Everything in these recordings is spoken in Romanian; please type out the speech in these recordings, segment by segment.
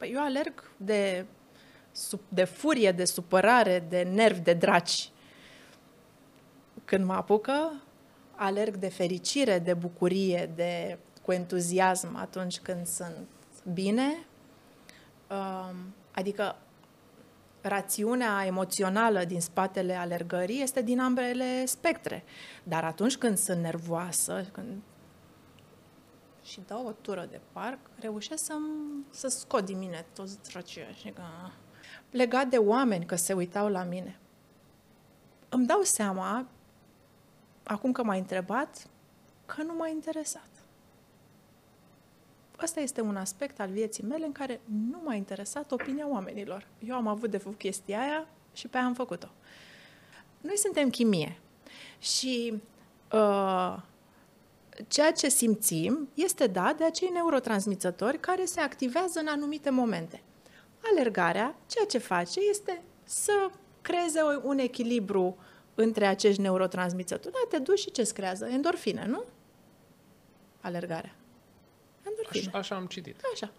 Păi eu alerg de, de furie, de supărare, de nervi, de draci. Când mă apucă, alerg de fericire, de bucurie, de cu entuziasm atunci când sunt bine. Um, adică rațiunea emoțională din spatele alergării este din ambele spectre. Dar atunci când sunt nervoasă, când și dau o tură de parc, reușesc să, să scot din mine toți drăcia și că... Legat de oameni că se uitau la mine. Îmi dau seama, acum că m-ai întrebat, că nu m-a interesat. Ăsta este un aspect al vieții mele în care nu m-a interesat opinia oamenilor. Eu am avut de făcut chestia aia și pe aia am făcut-o. Noi suntem chimie și uh, ceea ce simțim este dat de acei neurotransmițători care se activează în anumite momente. Alergarea, ceea ce face este să creeze un echilibru între acești neurotransmițători. Da, te duci și ce creează? Endorfine, nu? Alergarea. Endorfine. Așa, așa am citit. Așa.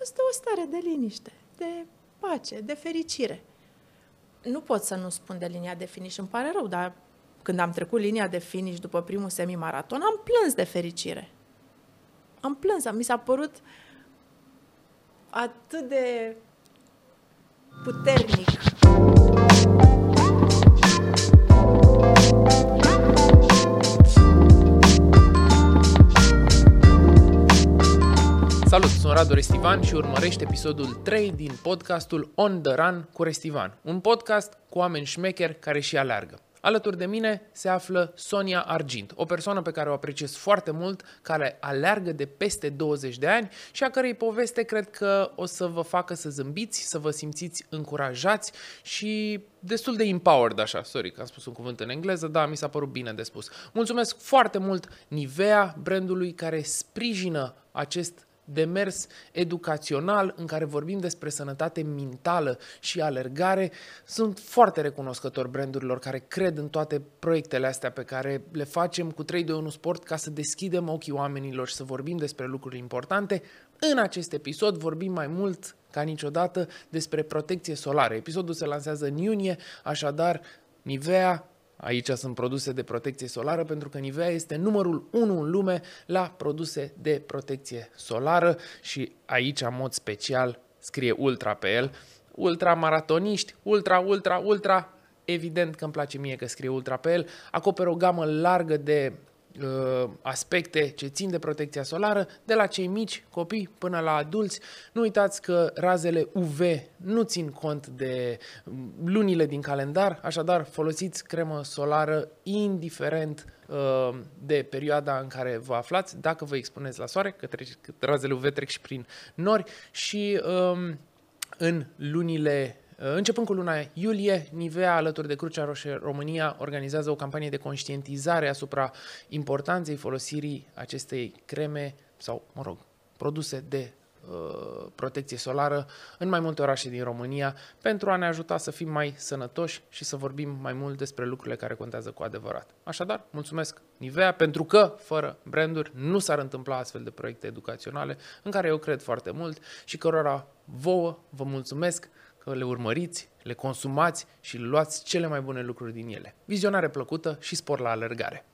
Este o stare de liniște, de pace, de fericire. Nu pot să nu spun de linia de finish, îmi pare rău, dar când am trecut linia de finish după primul semimaraton, am plâns de fericire. Am plâns, mi s-a părut atât de puternic. Salut, sunt Radu Restivan și urmărești episodul 3 din podcastul On The Run cu Restivan, un podcast cu oameni șmecheri care și aleargă. Alături de mine se află Sonia Argint, o persoană pe care o apreciez foarte mult, care aleargă de peste 20 de ani și a cărei poveste cred că o să vă facă să zâmbiți, să vă simțiți încurajați și destul de empowered, așa, sorry că am spus un cuvânt în engleză, dar mi s-a părut bine de spus. Mulțumesc foarte mult Nivea, brandului care sprijină acest demers educațional în care vorbim despre sănătate mentală și alergare. Sunt foarte recunoscător brandurilor care cred în toate proiectele astea pe care le facem cu 3 de 1 Sport ca să deschidem ochii oamenilor și să vorbim despre lucruri importante. În acest episod vorbim mai mult ca niciodată despre protecție solară. Episodul se lansează în iunie, așadar Nivea Aici sunt produse de protecție solară pentru că Nivea este numărul 1 în lume la produse de protecție solară și aici, în mod special, scrie ultra pe el. Ultra maratoniști, ultra, ultra, ultra, evident că îmi place mie că scrie ultra pe el, acoperă o gamă largă de uh, aspecte ce țin de protecția solară, de la cei mici, copii, până la adulți. Nu uitați că razele UV nu țin cont de mm, lunile din calendar, așadar folosiți cremă solară indiferent uh, de perioada în care vă aflați, dacă vă expuneți la soare, că, trece, că razele UV trec și prin nori și um, în lunile Uh, începând cu luna iulie, Nivea, alături de Crucea Roșie România, organizează o campanie de conștientizare asupra importanței folosirii acestei creme sau, mă rog, produse de uh, protecție solară în mai multe orașe din România pentru a ne ajuta să fim mai sănătoși și să vorbim mai mult despre lucrurile care contează cu adevărat. Așadar, mulțumesc Nivea pentru că fără branduri nu s-ar întâmpla astfel de proiecte educaționale în care eu cred foarte mult și cărora vouă vă mulțumesc că le urmăriți, le consumați și luați cele mai bune lucruri din ele. Vizionare plăcută și spor la alergare.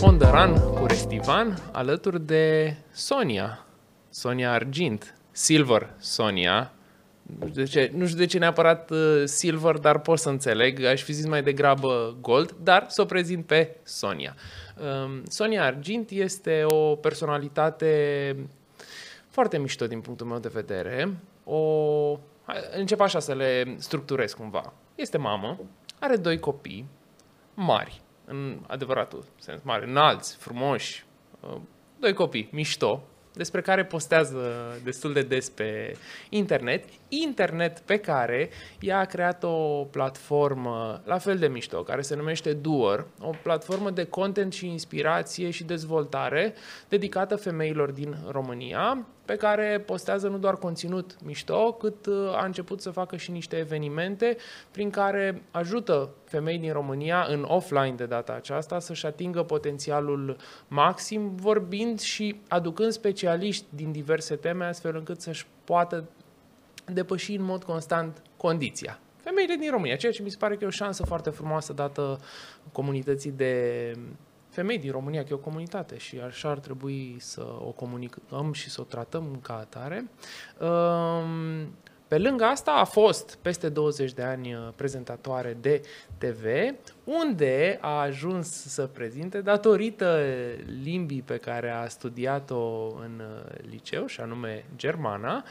On the Run cu Restivan, alături de Sonia, Sonia Argint, Silver Sonia, nu știu de ce, nu știu de ce neapărat uh, silver, dar pot să înțeleg. Aș fi zis mai degrabă gold, dar să o prezint pe Sonia. Um, Sonia Argint este o personalitate foarte mișto din punctul meu de vedere. O... Încep așa să le structurez cumva. Este mamă, are doi copii mari, în adevăratul sens mare, înalți, frumoși, uh, doi copii, mișto, despre care postează destul de des pe internet, internet pe care ea a creat o platformă la fel de mișto, care se numește Duor, o platformă de content și inspirație și dezvoltare dedicată femeilor din România, pe care postează nu doar conținut mișto, cât uh, a început să facă și niște evenimente prin care ajută femei din România în offline de data aceasta să-și atingă potențialul maxim, vorbind și aducând special specialiști din diverse teme, astfel încât să-și poată depăși în mod constant condiția. Femeile din România, ceea ce mi se pare că e o șansă foarte frumoasă dată comunității de femei din România, că e o comunitate și așa ar trebui să o comunicăm și să o tratăm ca atare. Um, pe lângă asta a fost peste 20 de ani uh, prezentatoare de TV, unde a ajuns să prezinte datorită limbii pe care a studiat-o în uh, liceu, și anume germana.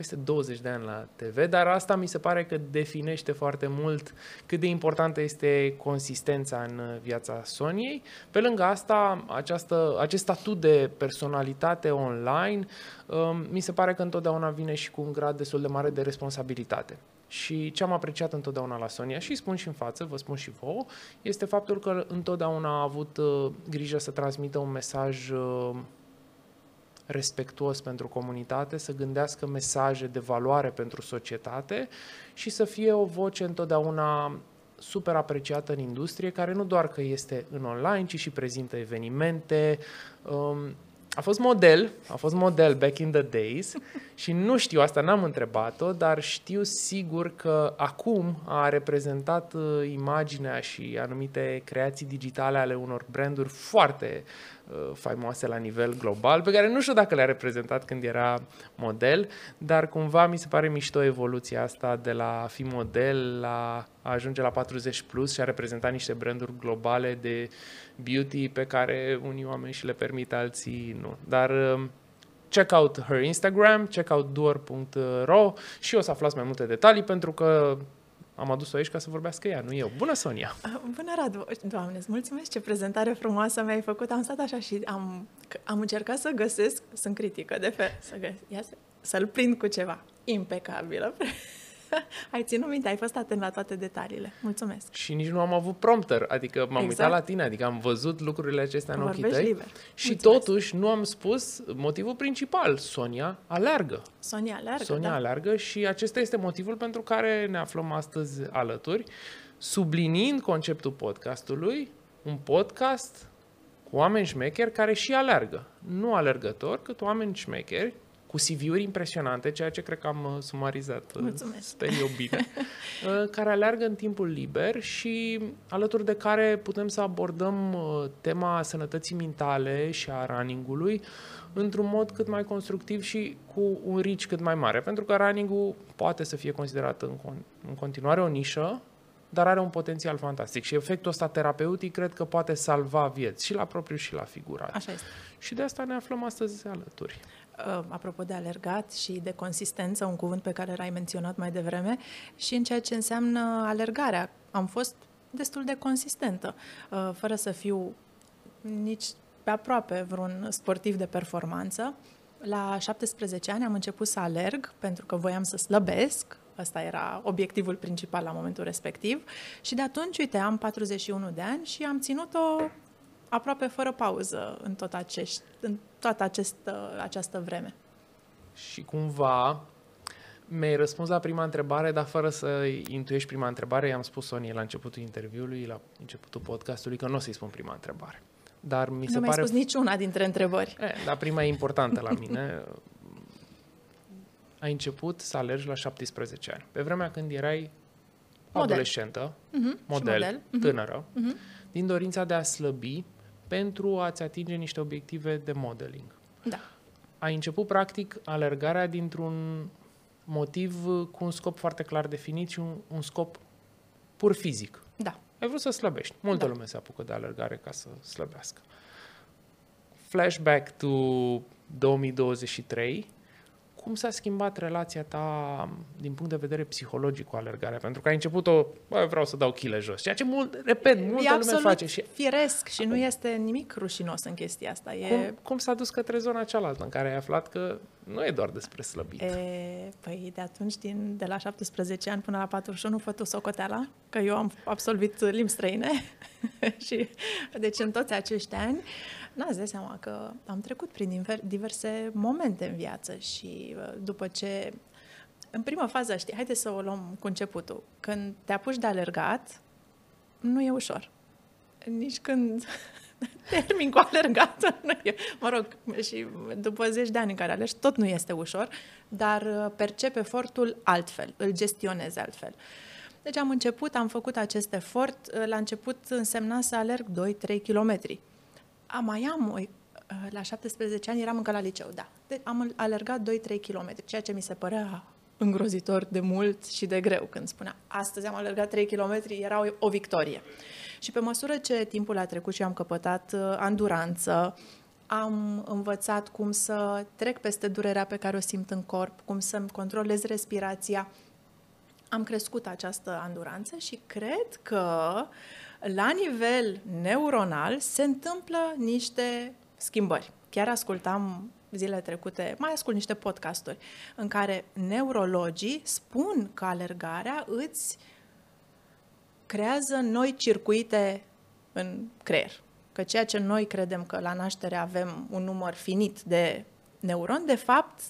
Um, peste 20 de ani la TV, dar asta mi se pare că definește foarte mult cât de importantă este consistența în viața Soniei. Pe lângă asta, această, acest statut de personalitate online um, mi se pare că întotdeauna vine și cu un grad destul de mare de responsabilitate. Și ce am apreciat întotdeauna la Sonia, și spun și în față, vă spun și vouă, este faptul că întotdeauna a avut uh, grijă să transmită un mesaj uh, respectuos pentru comunitate, să gândească mesaje de valoare pentru societate și să fie o voce întotdeauna super apreciată în industrie, care nu doar că este în online, ci și prezintă evenimente. Um, a fost model, a fost model back in the days și nu știu, asta n-am întrebat-o, dar știu sigur că acum a reprezentat uh, imaginea și anumite creații digitale ale unor branduri foarte Uh, faimoase la nivel global, pe care nu știu dacă le-a reprezentat când era model, dar cumva mi se pare mișto evoluția asta de la a fi model la a ajunge la 40 plus și a reprezenta niște branduri globale de beauty pe care unii oameni și le permit, alții nu. Dar um, check out her Instagram, check out duor.ro și o să aflați mai multe detalii pentru că am adus-o aici ca să vorbească ea, nu eu. Bună, Sonia! Ah, bună, Radu! Doamne, îți mulțumesc ce prezentare frumoasă mi-ai făcut. Am stat așa și am, am încercat să găsesc, sunt critică de fel, să găs, ia să, să-l prind cu ceva impecabilă. ai ținut minte, ai fost atent la toate detaliile. Mulțumesc. Și nici nu am avut prompter, adică m-am exact. uitat la tine, adică am văzut lucrurile acestea în ochii tăi. Liber. Și Mulțumesc. totuși nu am spus motivul principal. Sonia alergă. Sonia alergă, Sonia da. alergă și acesta este motivul pentru care ne aflăm astăzi alături, subliniind conceptul podcastului, un podcast cu oameni șmecheri care și alergă. Nu alergători, cât oameni șmecheri cu CV-uri impresionante, ceea ce cred că am uh, sumarizat. Uh, Mulțumesc. Sper eu bine. Uh, care aleargă în timpul liber și alături de care putem să abordăm tema sănătății mentale și a running-ului într-un mod cât mai constructiv și cu un rici cât mai mare. Pentru că running-ul poate să fie considerat în, în continuare o nișă, dar are un potențial fantastic și efectul ăsta terapeutic cred că poate salva vieți și la propriu și la figurat. Așa este. Și de asta ne aflăm astăzi alături. Uh, apropo de alergat și de consistență, un cuvânt pe care l-ai menționat mai devreme, și în ceea ce înseamnă alergarea. Am fost destul de consistentă, uh, fără să fiu nici pe aproape vreun sportiv de performanță. La 17 ani am început să alerg pentru că voiam să slăbesc, Asta era obiectivul principal la momentul respectiv. Și de atunci, uite, am 41 de ani și am ținut-o aproape fără pauză în, tot acești, în toată acest, această vreme. Și cumva mi-ai răspuns la prima întrebare, dar fără să intuiești prima întrebare, i-am spus Sonia la începutul interviului, la începutul podcastului, că nu o să-i spun prima întrebare. Dar mi nu se pare... spus niciuna dintre întrebări. E, dar prima e importantă la mine. Ai început să alergi la 17 ani. Pe vremea când erai model. adolescentă, uh-huh. model, model. Uh-huh. tânără, uh-huh. din dorința de a slăbi pentru a-ți atinge niște obiective de modeling. Da. Ai început, practic, alergarea dintr-un motiv cu un scop foarte clar definit și un, un scop pur fizic. Da. Ai vrut să slăbești. Multă da. lume se apucă de alergare ca să slăbească. Flashback to 2023, cum s-a schimbat relația ta din punct de vedere psihologic cu alergarea? Pentru că ai început-o, bă, vreau să dau chile jos, ceea ce, mult, repet, multă e lume face. Și... firesc și nu este nimic rușinos în chestia asta. E... Cum, cum s-a dus către zona cealaltă în care ai aflat că nu e doar despre slăbit? E, păi de atunci, din, de la 17 ani până la 41, fă tu socoteala, că eu am absolvit limbi străine și deci în toți acești ani n-ați dat seama că am trecut prin diverse momente în viață și uh, după ce în prima fază, știi, haideți să o luăm cu începutul. Când te apuci de alergat, nu e ușor. Nici când termin cu alergată. mă rog, și după zeci de ani în care alergi, tot nu este ușor, dar uh, percep efortul altfel, îl gestionez altfel. Deci am început, am făcut acest efort. Uh, la început însemna să alerg 2-3 kilometri. Am mai am, uh, la 17 ani eram încă la liceu, da. Deci am alergat 2-3 kilometri, ceea ce mi se părea îngrozitor de mult și de greu când spunea astăzi am alergat 3 km, era o, o victorie. Și pe măsură ce timpul a trecut și am căpătat uh, anduranță, am învățat cum să trec peste durerea pe care o simt în corp, cum să-mi controlez respirația. Am crescut această anduranță și cred că la nivel neuronal se întâmplă niște schimbări. Chiar ascultam zilele trecute, mai ascult niște podcasturi în care neurologii spun că alergarea îți creează noi circuite în creier. Că ceea ce noi credem că la naștere avem un număr finit de neuroni, de fapt,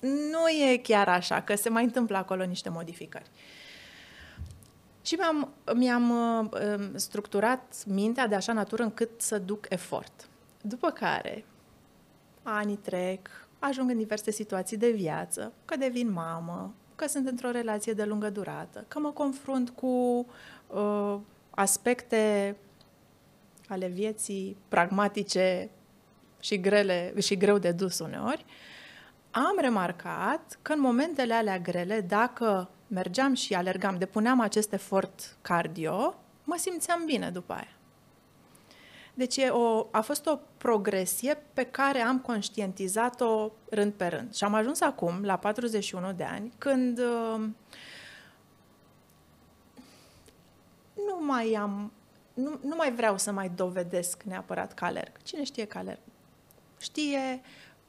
nu e chiar așa, că se mai întâmplă acolo niște modificări. Și mi-am, mi-am uh, structurat mintea de așa natură încât să duc efort. După care, anii trec, ajung în diverse situații de viață, că devin mamă, că sunt într-o relație de lungă durată, că mă confrunt cu uh, aspecte ale vieții pragmatice și grele și greu de dus uneori, am remarcat că în momentele alea grele, dacă mergeam și alergam, depuneam acest efort cardio, mă simțeam bine după aia. Deci e o, a fost o progresie pe care am conștientizat-o rând pe rând. Și am ajuns acum, la 41 de ani, când uh, nu mai am, nu, nu mai vreau să mai dovedesc neapărat că alerg. Cine știe că alerg? Știe,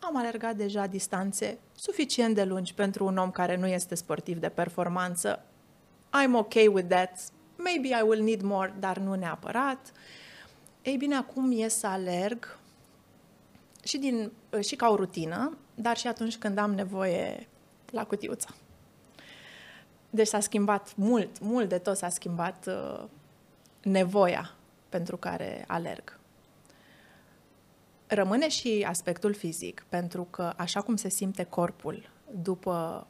am alergat deja distanțe suficient de lungi pentru un om care nu este sportiv de performanță. I'm okay with that. Maybe I will need more, dar nu neapărat. Ei bine, acum e să alerg și, din, și ca o rutină, dar și atunci când am nevoie la cutiuța. Deci s-a schimbat mult, mult de tot s-a schimbat uh, nevoia pentru care alerg. Rămâne și aspectul fizic, pentru că așa cum se simte corpul după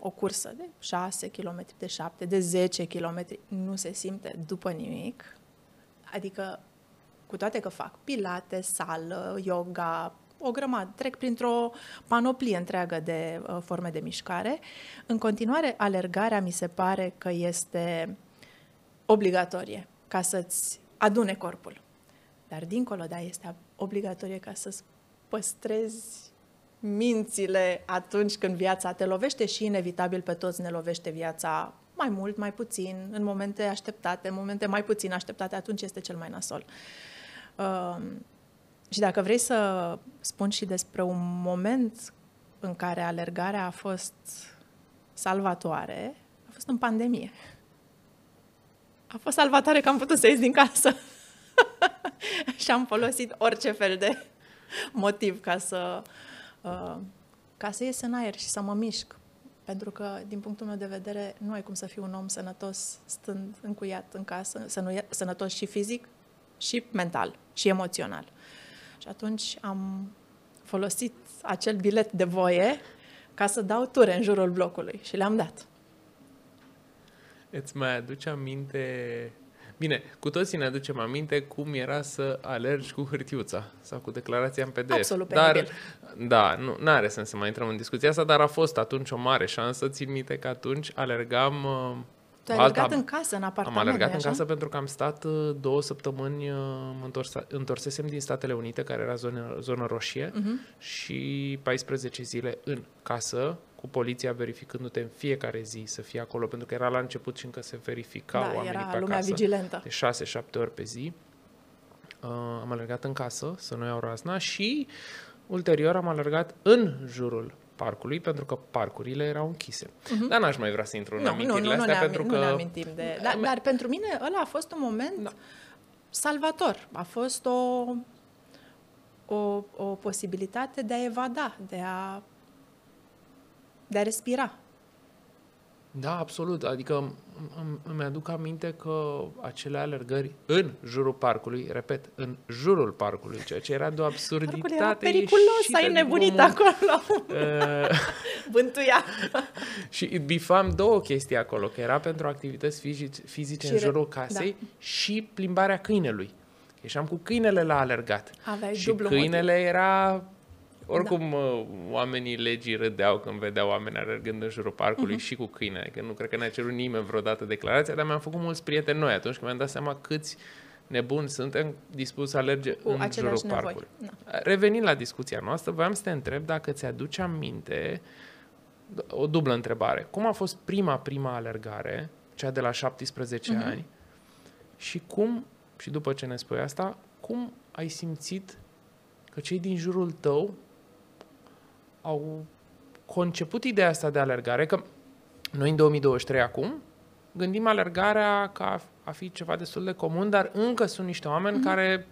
o cursă de 6 km, de 7, de 10 km, nu se simte după nimic. Adică, cu toate că fac pilate, sală, yoga, o grămadă, trec printr-o panoplie întreagă de uh, forme de mișcare. În continuare, alergarea mi se pare că este obligatorie ca să-ți adune corpul. Dar dincolo de aia este obligatorie ca să-ți păstrezi mințile atunci când viața te lovește și inevitabil pe toți ne lovește viața mai mult, mai puțin, în momente așteptate, în momente mai puțin așteptate, atunci este cel mai nasol. Uh, și dacă vrei să spun și despre un moment în care alergarea a fost salvatoare, a fost în pandemie. A fost salvatoare că am putut să ies din casă. Și am folosit orice fel de motiv ca să, uh, ca să ies în aer și să mă mișc. Pentru că, din punctul meu de vedere, nu ai cum să fii un om sănătos stând încuiat în casă, sănătos și fizic, și mental, și emoțional. Și atunci am folosit acel bilet de voie ca să dau ture în jurul blocului și le-am dat. Îți mai aduce aminte... Bine, cu toții ne aducem aminte cum era să alergi cu hârtiuța sau cu declarația în PDF. Absolut Dar, da, nu are sens să mai intrăm în discuția asta, dar a fost atunci o mare șansă. Țin minte că atunci alergam uh, tu ai alergat în casă, în apartament, Am alergat în casă pentru că am stat uh, două săptămâni, uh, mă întors, întorsesem din Statele Unite, care era zonă, zonă roșie, uh-huh. și 14 zile în casă, cu poliția verificându-te în fiecare zi să fie acolo, pentru că era la început și încă se verificau da, oamenii era pe lumea acasă. vigilentă. De 6-7 ori pe zi. Uh, am alergat în casă să nu iau razna și ulterior am alergat în jurul parcului, pentru că parcurile erau închise. Uh-huh. Dar n-aș mai vrea să intru în nu, amintirile nu, nu, astea, nu pentru nu că... Nu ne amintim de... Dar, dar pentru mine ăla a fost un moment da. salvator. A fost o, o, o posibilitate de a evada, de a, de a respira. Da, absolut. Adică îmi, îmi aduc aminte că acele alergări în jurul parcului, repet, în jurul parcului, ceea ce era de o absurditate Parcul era periculos, ai nebunit omul, acolo. Uh, Bântuia. și bifam două chestii acolo, că era pentru activități fizice, fizice Și în re- jurul casei da. și plimbarea câinelui. Ieșeam cu câinele la alergat. Aveai și dublu câinele era... Oricum, da. oamenii legii râdeau când vedeau oameni alergând în jurul parcului uh-huh. și cu câine, că nu cred că ne-a cerut nimeni vreodată declarația, dar mi-am făcut mulți prieteni noi atunci când mi-am dat seama câți nebuni suntem dispuși să alerge Cu în aceleași jurul nevoi. parcului. Da. Revenind la discuția noastră, voiam să te întreb dacă ți-aduce aminte o dublă întrebare. Cum a fost prima, prima alergare, cea de la 17 Mhm. ani, și cum, și după ce ne spui asta, cum ai simțit că cei din jurul tău au conceput ideea asta de alergare, că noi în 2023 acum gândim alergarea ca a fi ceva destul de comun, dar încă sunt niște oameni mm-hmm. care,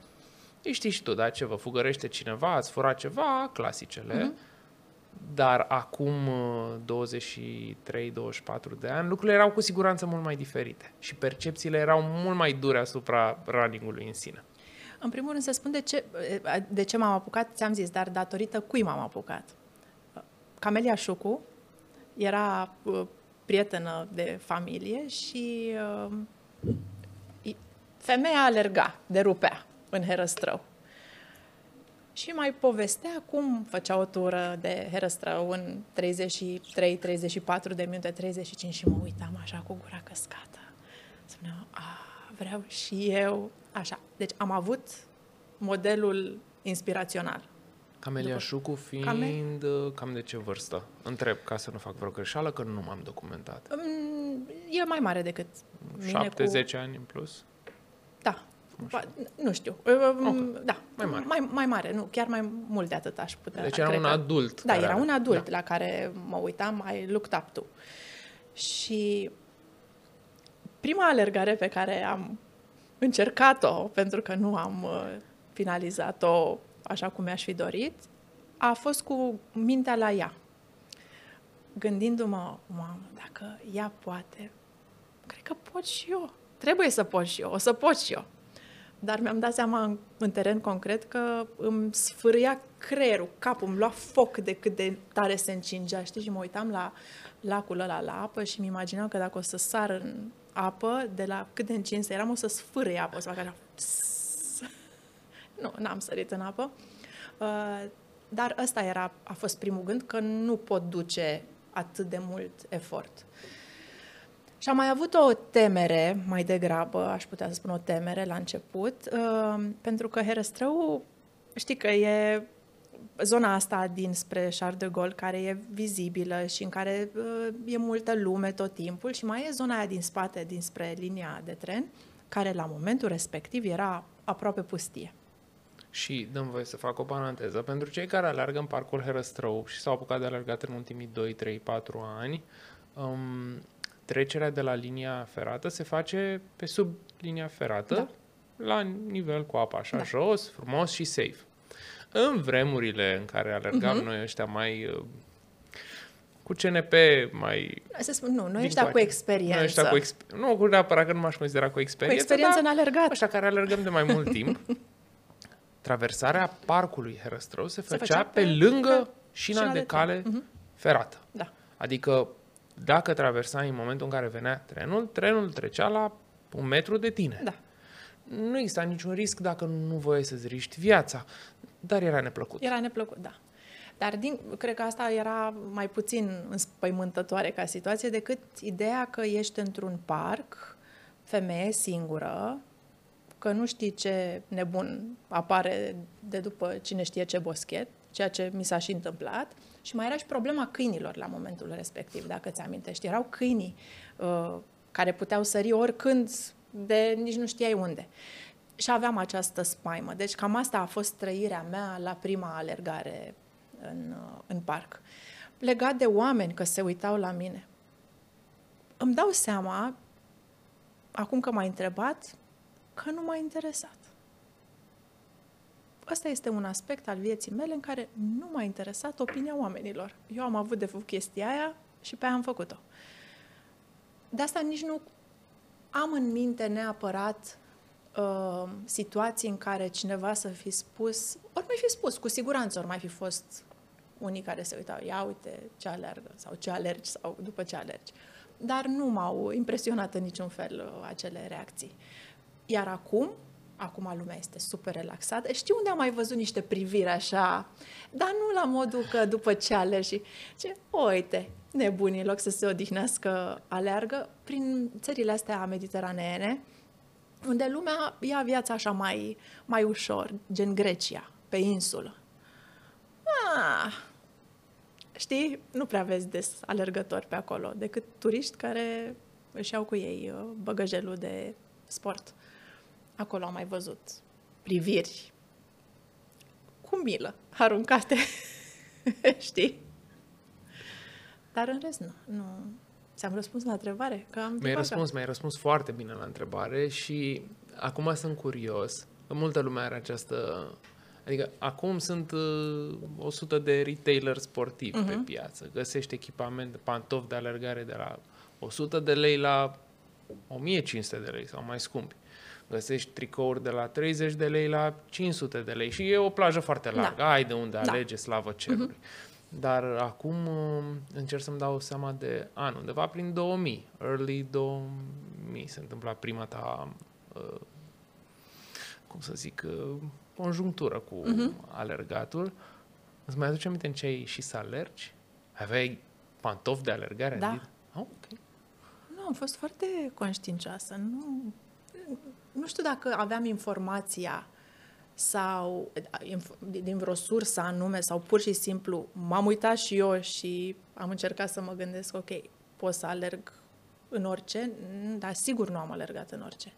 îi știți și tu, da, ce vă fugărește cineva, ați furat ceva, clasicele, mm-hmm. dar acum uh, 23-24 de ani lucrurile erau cu siguranță mult mai diferite și percepțiile erau mult mai dure asupra runningului în sine. În primul rând să spun de ce, de ce m-am apucat, ți-am zis, dar datorită cui m-am apucat. Camelia Șucu era uh, prietenă de familie și uh, i- femeia alerga, derupea în herăstrău. Și mai povestea cum făcea o tură de herăstrău în 33, 34 de minute, 35 și mă uitam așa cu gura căscată. Spuneam, a, vreau și eu. Așa. Deci am avut modelul inspirațional. Camelia După- Șucu fiind Came- uh, cam de ce vârstă? Întreb ca să nu fac vreo greșeală, că nu m-am documentat. Mm, E mai mare decât mine 7-10 cu... ani în plus? Da. Ba, nu știu. Mm, Da. Mai mare. Mai, mai mare, nu. Chiar mai mult de atât aș putea. Deci era cred un că- adult. Da, care era are- un adult Da. la care mă uitam, I looked up to. Și prima alergare pe care am încercat-o, pentru că nu am uh, finalizat-o așa cum mi-aș fi dorit, a fost cu mintea la ea. Gândindu-mă, mamă, dacă ea poate, cred că pot și eu. Trebuie să pot și eu, o să pot și eu. Dar mi-am dat seama în, în teren concret că îmi sfârâia creierul, capul, îmi lua foc de cât de tare se încingea, știi? Și mă uitam la lacul ăla la apă și mi imaginam că dacă o să sar în apă, de la cât de încins eram, o să sfârâie apă, o să fac așa... pss. Nu, n-am sărit în apă. Uh, dar ăsta era, a fost primul gând, că nu pot duce atât de mult efort. Și am mai avut o temere, mai degrabă, aș putea să spun o temere la început, uh, pentru că Herăstrău, știi că e zona asta dinspre Charles de Gaulle, care e vizibilă și în care uh, e multă lume tot timpul și mai e zona aia din spate, dinspre linia de tren, care la momentul respectiv era aproape pustie. Și dăm voie să fac o paranteză. Pentru cei care alergă în parcul Herăstrău și s-au apucat de alergat în ultimii 2, 3, 4 ani, um, trecerea de la linia ferată se face pe sub linia ferată, Da. la nivel cu apa așa Da. jos, frumos și safe. În vremurile în care alergam Mhm. noi ăștia mai uh, cu CNP mai Să spun, nu, noi Din ăștia cu coace. experiență. Noi ăștia cu exp- nu cu neapărat că nu m-aș considera cu cu experiență, experiență dar în alergat. ăștia care alergăm de mai mult timp, traversarea parcului Herăstrău se făcea, făcea pe pe lângă lângă șina, șina de, de cale tren. Mhm. ferată. Da. Adică dacă traversai în momentul în care venea trenul, trenul trecea la un metru de tine. Da. Nu exista niciun risc dacă nu voiai să-ți riști viața, dar era neplăcut. Era neplăcut, da. Dar din, cred că asta era mai puțin înspăimântătoare ca situație decât ideea că ești într-un parc, femeie singură, că nu știi ce nebun apare de după cine știe ce boschet, ceea ce mi s-a și întâmplat. Și mai era și problema câinilor la momentul respectiv, dacă ți amintești. Erau câinii uh, care puteau sări oricând de nici nu știai unde. Și aveam această spaimă. Deci cam asta a fost trăirea mea la prima alergare în, uh, în parc. Legat de oameni că se uitau la mine. Îmi dau seama, acum că m-ai întrebat, că nu m-a interesat. Ăsta este un aspect al vieții mele în care nu m-a interesat opinia oamenilor. Eu am avut de făcut chestia aia și pe aia am făcut-o. de asta nici nu am în minte neapărat uh, situații în care cineva să fi spus, ori mai fi spus, cu siguranță ori mai fi fost unii care se uitau, ia uite ce alergă sau ce alergi sau după ce alergi. Dar nu m-au impresionat în niciun fel uh, acele reacții. Iar acum, acum lumea este super relaxată. Știu unde am mai văzut niște priviri așa, dar nu la modul că după ce alergi și ce, uite, nebunii, în loc să se odihnească, aleargă prin țările astea mediteraneene, unde lumea ia viața așa mai, mai ușor, gen Grecia, pe insulă. Ah, știi, nu prea vezi des alergători pe acolo, decât turiști care își iau cu ei uh, băgăjelul de sport. Acolo am mai văzut priviri cu milă aruncate, știi? Dar în rest, nu. nu. Ți-am răspuns la întrebare? Că am mi-ai răspuns, mi-ai răspuns foarte bine la întrebare și acum sunt curios. Multă lume are această... Adică acum sunt uh, 100 de retailer sportivi uh-huh. pe mhm. piață. Găsești echipament, pantofi de alergare de la 100 de lei la 1500 de lei sau mai scumpi. Găsești tricouri de la 30 de lei la 500 de lei și e o plajă foarte largă. Da. Ai de unde da. alege, slavă cerului. Uh-huh. Dar acum uh, încerc să-mi dau seama de an, undeva prin 2000, early 2000 se întâmpla prima ta, uh, cum să zic, uh, conjunctură cu uh-huh. alergatul. Îți mai aduce aminte în ce ai și să alergi? Aveai pantofi de alergare? Da. Oh, okay. Nu, am fost foarte conștiincioasă. Nu, nu știu dacă aveam informația sau din vreo sursă anume sau pur și simplu m-am uitat și eu și am încercat să mă gândesc, ok, pot să alerg în orice, dar sigur nu am alergat în orice.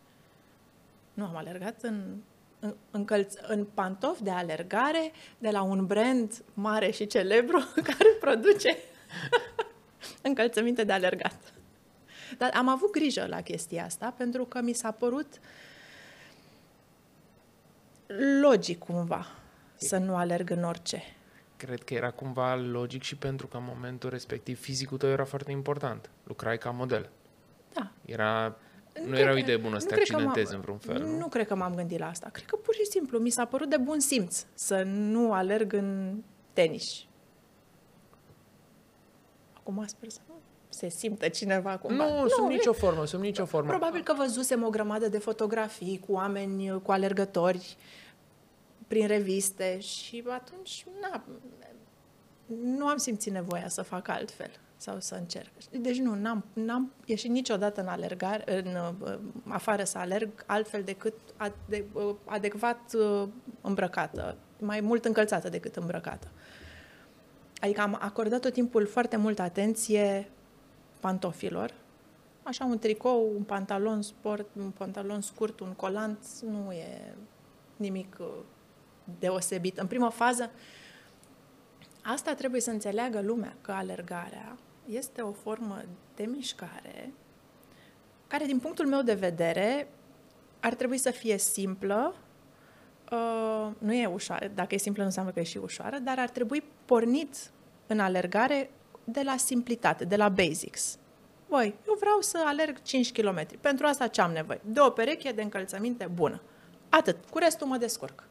Nu am alergat în, în, în, călț, în pantofi de alergare de la un brand mare și celebru care produce încălțăminte de alergat. Dar am avut grijă la chestia asta pentru că mi s-a părut uh, logic cumva să nu alerg în orice. Cred că era cumva logic și pentru că în momentul respectiv fizicul tău era foarte important. Lucrai ca model. Da. Era nu, nu era o idee bună să te accidentezi în vreun fel, nu? Nu cred că m-am gândit la asta. Cred că pur și simplu mi s-a părut de bun simț să nu alerg în tenis. Acum sper să nu se simtă cineva cumva. Nu, nu sub nicio formă, sub nicio formă. Probabil că văzusem o grămadă de fotografii cu oameni, cu alergători prin reviste și atunci na, nu am simțit nevoia să fac altfel sau să încerc. Deci nu, n-am, n-am ieșit niciodată în alergare, în uh, afară să alerg altfel decât ade, uh, adecvat uh, îmbrăcată, mai mult încălțată decât îmbrăcată. Adică am acordat tot timpul foarte multă atenție pantofilor. Așa un tricou, un pantalon sport, un pantalon scurt, un colant, nu e nimic uh, deosebit. În prima fază, asta trebuie să înțeleagă lumea, că alergarea este o formă de mișcare care, din punctul meu de vedere, ar trebui să fie simplă, uh, nu e ușoară, dacă e simplă nu înseamnă că e și ușoară, dar ar trebui pornit în alergare de la simplitate, de la basics. Voi, eu vreau să alerg 5 km. Pentru asta ce am nevoie? De o pereche de încălțăminte bună. Atât. Cu restul mă descurc.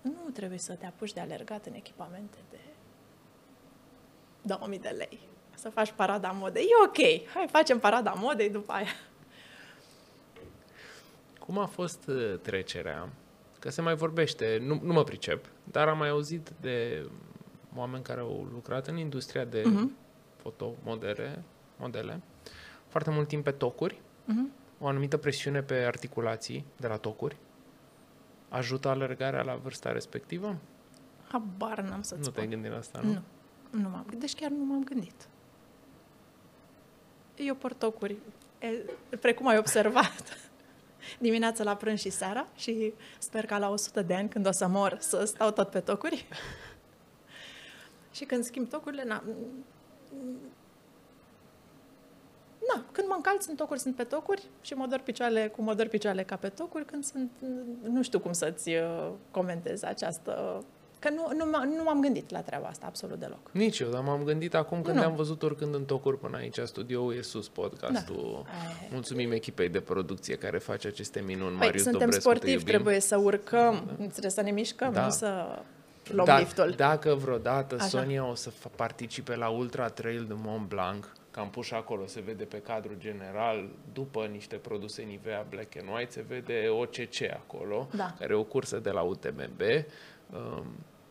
Nu trebuie să te apuci de alergat în echipamente de 2000 de lei. Să faci parada modei. E ok. Hai, facem parada modei după aia. Cum a fost uh, trecerea? Că se mai vorbește, nu, nu mă pricep, dar am mai auzit de oameni care au lucrat în industria de uh-huh. fotomodele, modele, foarte mult timp pe tocuri, uh-huh. o anumită presiune pe articulații de la tocuri. Ajută alergarea la vârsta respectivă? Habar n-am să-ți Nu spun. te-ai gândit la asta, nu? Nu. Nu m-am gândit. Deci chiar nu m-am gândit. Eu port tocuri. E, precum ai observat. Dimineața la prânz și seara și sper ca la 100 de ani, când o să mor, să stau tot pe tocuri. Și când schimb tocurile, na, na, când mă încalț în tocuri, sunt pe tocuri și mă dor picioarele, cum mă dor picioarele ca pe tocuri, când sunt, nu știu cum să-ți uh, comentez această Că nu, nu, m- nu m-am gândit la treaba asta absolut deloc. Nici eu, dar m-am gândit acum când Nu. te-am văzut urcând în tocuri până aici, studioul e sus podcastul. Da. Aia e. Mulțumim echipei de producție care face aceste minuni. Păi, Marius suntem Dobrescu, te sportivi, iubim. trebuie să urcăm, trebuie să ne mișcăm, Da. nu să luăm Da- liftul. Dacă vreodată Așa. Sonia o să fa- participe la Ultra Trail de Mont Blanc, că am pus și acolo, se vede pe cadrul general, după niște produse Nivea Black and White, se vede OCC acolo, Da. care e o cursă de la UTMB, um,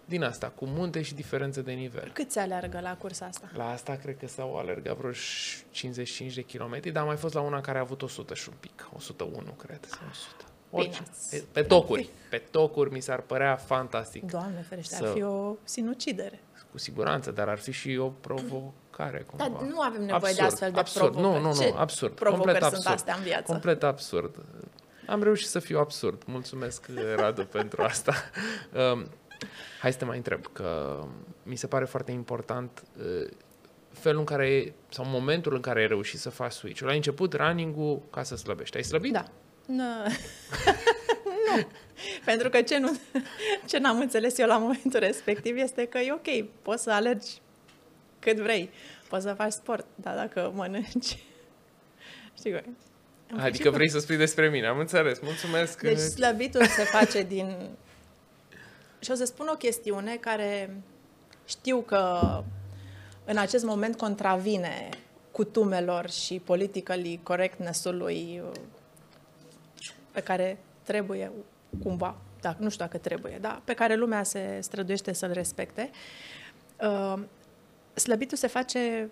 din asta, cu munte și diferențe de nivel. Cât se aleargă la cursa asta? La asta cred că s-au alergat vreo 55 de kilometri, dar am mai fost la una care a avut 100 și un pic, 101 cred, sau 100. Bine, Orice. ați- Pe- Pe tocuri, pe tocuri mi s-ar părea fantastic. Doamne ferește, Să- ar fi o sinucidere. Cu siguranță, dar ar fi și o provocare cumva. Dar nu avem nevoie de absurd, astfel de absurd. provocări. Nu, nu, Ce nu, absurd. provocări complet sunt absurd. astea în viață? Complet absurd. Am reușit să fiu absurd. Mulțumesc, Radu, pentru asta. Um, hai să te mai întreb, că mi se pare foarte important uh, felul în care, sau momentul în care ai reușit să faci switch-ul. Ai început running-ul ca să slăbești. Ai slăbit? Da. Nu. nu. Pentru că ce, nu, ce n-am înțeles eu la momentul respectiv este că e ok, poți să alergi cât vrei, poți să faci sport, dar dacă mănânci... Știi că... Adică vrei să spui despre mine. Am înțeles. Mulțumesc. Deci slăbitul se face din... Și o să spun o chestiune care știu că în acest moment contravine cutumelor și politically correctness-ului uh, pe care trebuie cumva, dacă, nu știu dacă trebuie, dar pe care lumea se străduiește să-l respecte. Uh, slăbitul se face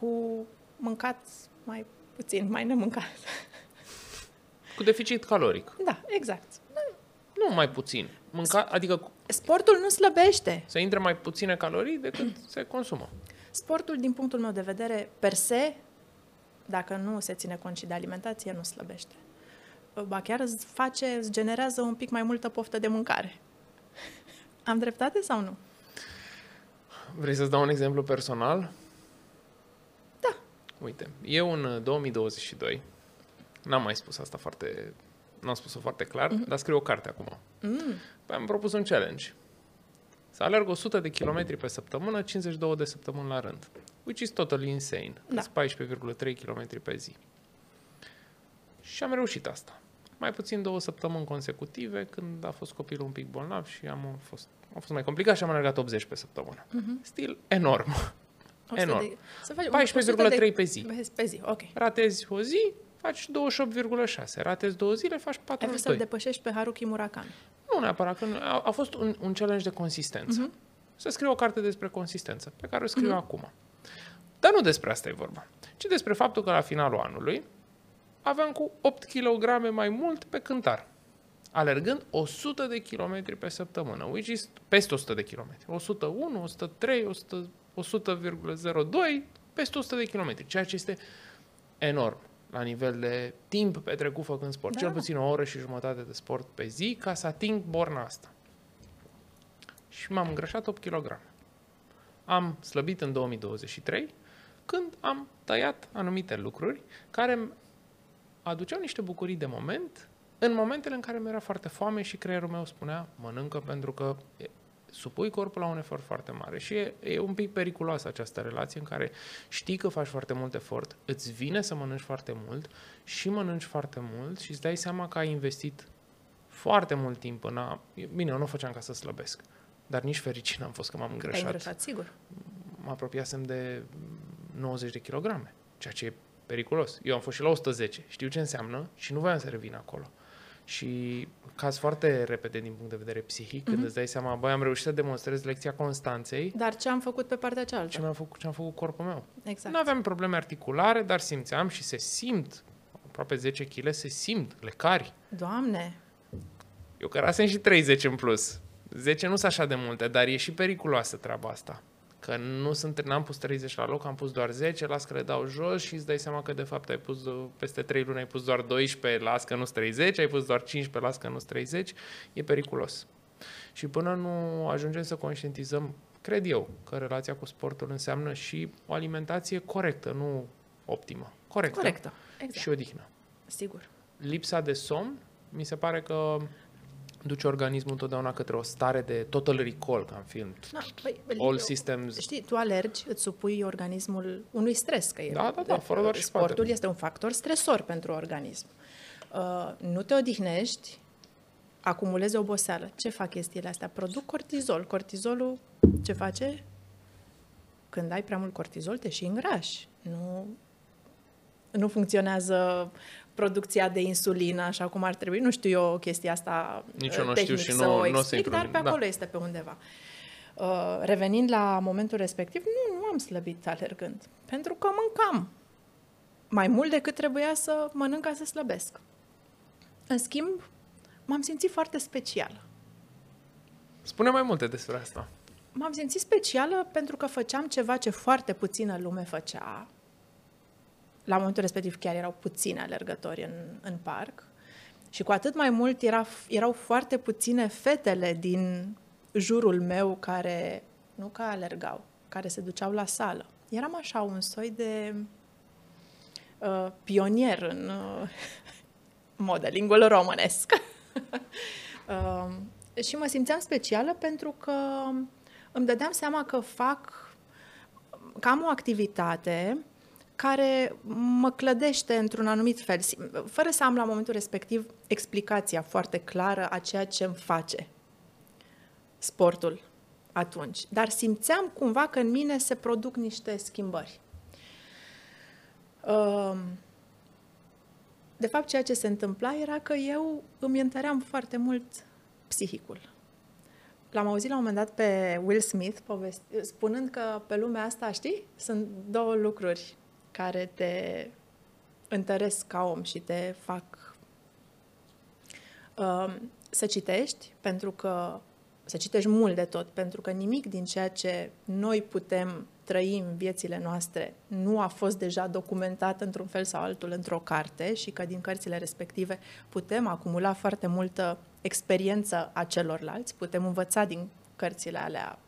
cu mâncat mai puțin, mai nemâncat. Cu deficit caloric. Da, exact. Nu mai puțin. Mânca, adică cu- Sportul nu slăbește. să intre mai puține calorii decât se consumă. Sportul, din punctul meu de vedere, per se, dacă nu se ține cont și de alimentație, nu slăbește. Ba chiar îți face, îți generează un pic mai multă poftă de mâncare. Am dreptate sau nu? Vrei să-ți dau un exemplu personal? Da. Uite, eu în uh, 2022, n-am mai spus asta foarte, n-am spus-o foarte clar, Mhm. mm-hmm. dar scriu o carte acum. Mm, Păi am propus un challenge. Să alerg 100 de kilometri pe săptămână, 52 de săptămâni la rând. Which is totally insane. Da. Da. 14,3 km pe zi. Și am reușit asta. Mai puțin două săptămâni consecutive, când a fost copilul un pic bolnav și am fost, a fost mai complicat și am alergat 80 pe săptămână. mhm. Still enorm. 100 Enorm. De, să faci 100 14,3 pe zi. Pe, pe zi, ok. Ratezi o zi, faci 28,6. Ratezi două zile, faci Ai vrut 42. să-l depășești pe Haruki Murakami. Nu neapărat, că nu- a, a fost un, un challenge de consistență. Mhm. Să scriu o carte despre consistență, pe care o scriu acum. Dar nu despre asta e vorba, ci despre faptul că la finalul anului aveam cu 8 kg mai mult pe cântar, alergând 100 de kilometri pe săptămână, which is peste 100 de kilometri. 101, 103, 100, 100,02, peste 100 de kilometri, ceea ce este enorm la nivel de timp petrecut făcând sport. Da. Cel puțin o oră și jumătate de sport pe zi ca să ating borna asta. Și m-am îngrășat 8 kg. Am slăbit în 2023 când am tăiat anumite lucruri care îmi aduceau niște bucurii de moment în momentele în care mi-era foarte foame și creierul meu spunea mănâncă pentru că e- supui corpul la un efort foarte mare și e, e un pic periculoasă această relație în care știi că faci foarte mult efort, îți vine să mănânci foarte mult și mănânci foarte mult și îți dai seama că ai investit foarte mult timp în a... Bine, eu nu o făceam ca să slăbesc, dar nici fericit n-am fost că m-am Te-ai îngrășat. îngrășat, sigur. Mă apropiasem de 90 de kilograme, ceea ce e periculos. Eu am fost și la 110, știu ce înseamnă și nu voiam să revin acolo. Și caz foarte repede din punct de vedere psihic, când îți dai seama, băi, am reușit să demonstrez lecția constanței, Dar ce am făcut pe partea ce cealaltă? mi-am făcut, ce am făcut corpul meu. Exact. Nu aveam probleme articulare, dar simțeam și se simt, aproape 10 kg, se simt lecari. Doamne, Eu cărasem și 30 în plus. 10 nu sunt așa de multe, dar e și periculoasă treaba asta. Că nu sunt, n-am pus 30 la loc, am pus doar 10, las că le dau jos și îți dai seama că de fapt ai pus, uh, peste 3 luni ai pus doar 12, las că nu-s 30, ai pus doar 15, las că nu-s 30, e periculos. Și până nu ajungem să conștientizăm, cred eu, că relația cu sportul înseamnă și o alimentație corectă, nu optimă. Corectă. corectă. Exact. Și odihnă Sigur. lipsa de somn, mi se pare că duce organismul întotdeauna către o stare de total recall, ca în film. Da, păi, All eu- systems... Știi, tu alergi, îți supui organismul unui stres, că e, Da, da, da, fără doar și sportul poate. este un factor stresor pentru organism. Uh, nu te odihnești, acumulezi oboseală. Ce fac chestiile astea? Produc cortizol. Cortizolul ce face? Când ai prea mult cortizol, te și îngrași. Nu, nu funcționează producția de insulină așa cum ar trebui. Nu știu eu chestia asta Nici eu uh, nu știu tehnic și să nu- o nu o să explic, intru dar în- pe da. acolo este pe undeva. Uh, revenind la momentul respectiv, nu, nu am slăbit alergând. Pentru că mâncam mai mult decât trebuia să mănânc ca să slăbesc. În schimb, m-am simțit foarte specială. Spune mai multe despre asta. M-am simțit specială pentru că făceam ceva ce foarte puțină lume făcea. La momentul respectiv chiar erau puțini alergători în, în parc și cu atât mai mult era, erau foarte puține fetele din jurul meu care nu că alergau, care se duceau la sală. Eram așa un soi de uh, pionier în uh, modelingul românesc. uh, și mă simțeam specială pentru că îmi dădeam seama că fac, că am o activitate care mă clădește într-un anumit fel, sim- fără să am la momentul respectiv explicația foarte clară a ceea ce îmi face sportul atunci. Dar simțeam cumva că în mine se produc niște schimbări. Um, De fapt, ceea ce se întâmpla era că eu îmi întăream foarte mult psihicul. L-am auzit la un moment dat pe Will Smith povesti, spunând că pe lumea asta, știi, sunt două lucruri care te întăresc ca om și te fac uh, să citești, pentru că să citești mult de tot, pentru că nimic din ceea ce noi putem trăi în viețile noastre nu a fost deja documentat într-un fel sau altul într-o carte și că din cărțile respective putem acumula foarte multă experiență a celorlalți, putem învăța din cărțile alea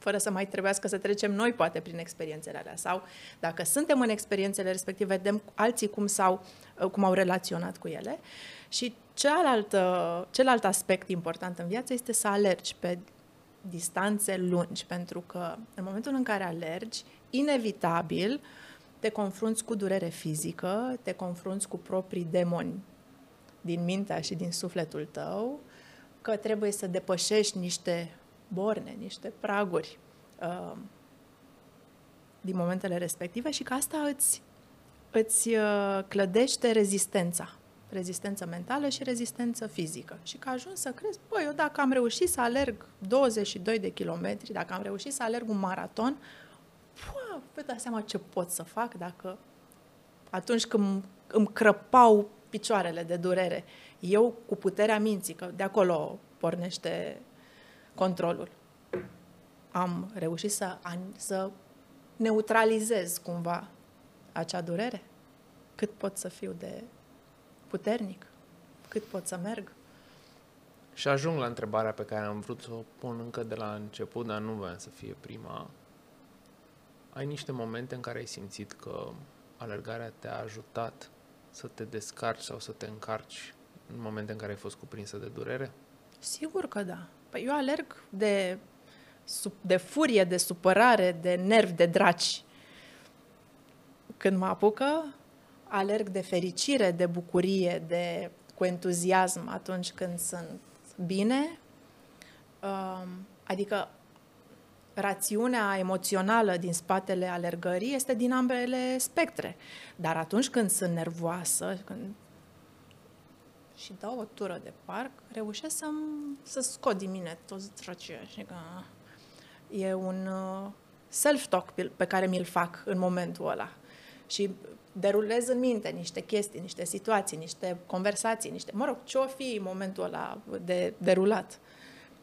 fără să mai trebuiască să trecem noi, poate, prin experiențele alea. Sau, dacă suntem în experiențele respective, vedem alții cum, s-au, cum au relaționat cu ele. Și celălalt, celălalt aspect important în viață este să alergi pe distanțe lungi, pentru că în momentul în care alergi, inevitabil te confrunți cu durere fizică, te confrunți cu proprii demoni din mintea și din sufletul tău, că trebuie să depășești niște borne, niște praguri uh, din momentele respective și că asta îți, îți uh, clădește rezistența. Rezistență mentală și rezistență fizică. Și că ajungi să crezi, băi, eu dacă am reușit să alerg 22 de kilometri, dacă am reușit să alerg un maraton, pua, vă dați seama ce pot să fac dacă atunci când îmi crăpau picioarele de durere, eu cu puterea minții, că de acolo pornește controlul. Am reușit să, să neutralizez cumva acea durere? Cât pot să fiu de puternic? Cât pot să merg? Și ajung la întrebarea pe care am vrut să o pun încă de la început, dar nu voiam să fie prima. Ai niște momente în care ai simțit că alergarea te-a ajutat să te descarci sau să te încarci în momente în care ai fost cuprinsă de durere? Sigur că da. Păi eu alerg de, de furie, de supărare, de nervi, de draci. Când mă apucă, alerg de fericire, de bucurie, de cu entuziasm atunci când sunt bine. Adică rațiunea emoțională din spatele alergării este din ambele spectre. Dar atunci când sunt nervoasă, când și dau o tură de parc, reușesc să să scot din mine toți drăcia și că e un uh, self-talk pe care mi-l fac în momentul ăla. Și derulez în minte niște chestii, niște situații, niște conversații, niște, mă rog, ce-o fi momentul ăla de derulat.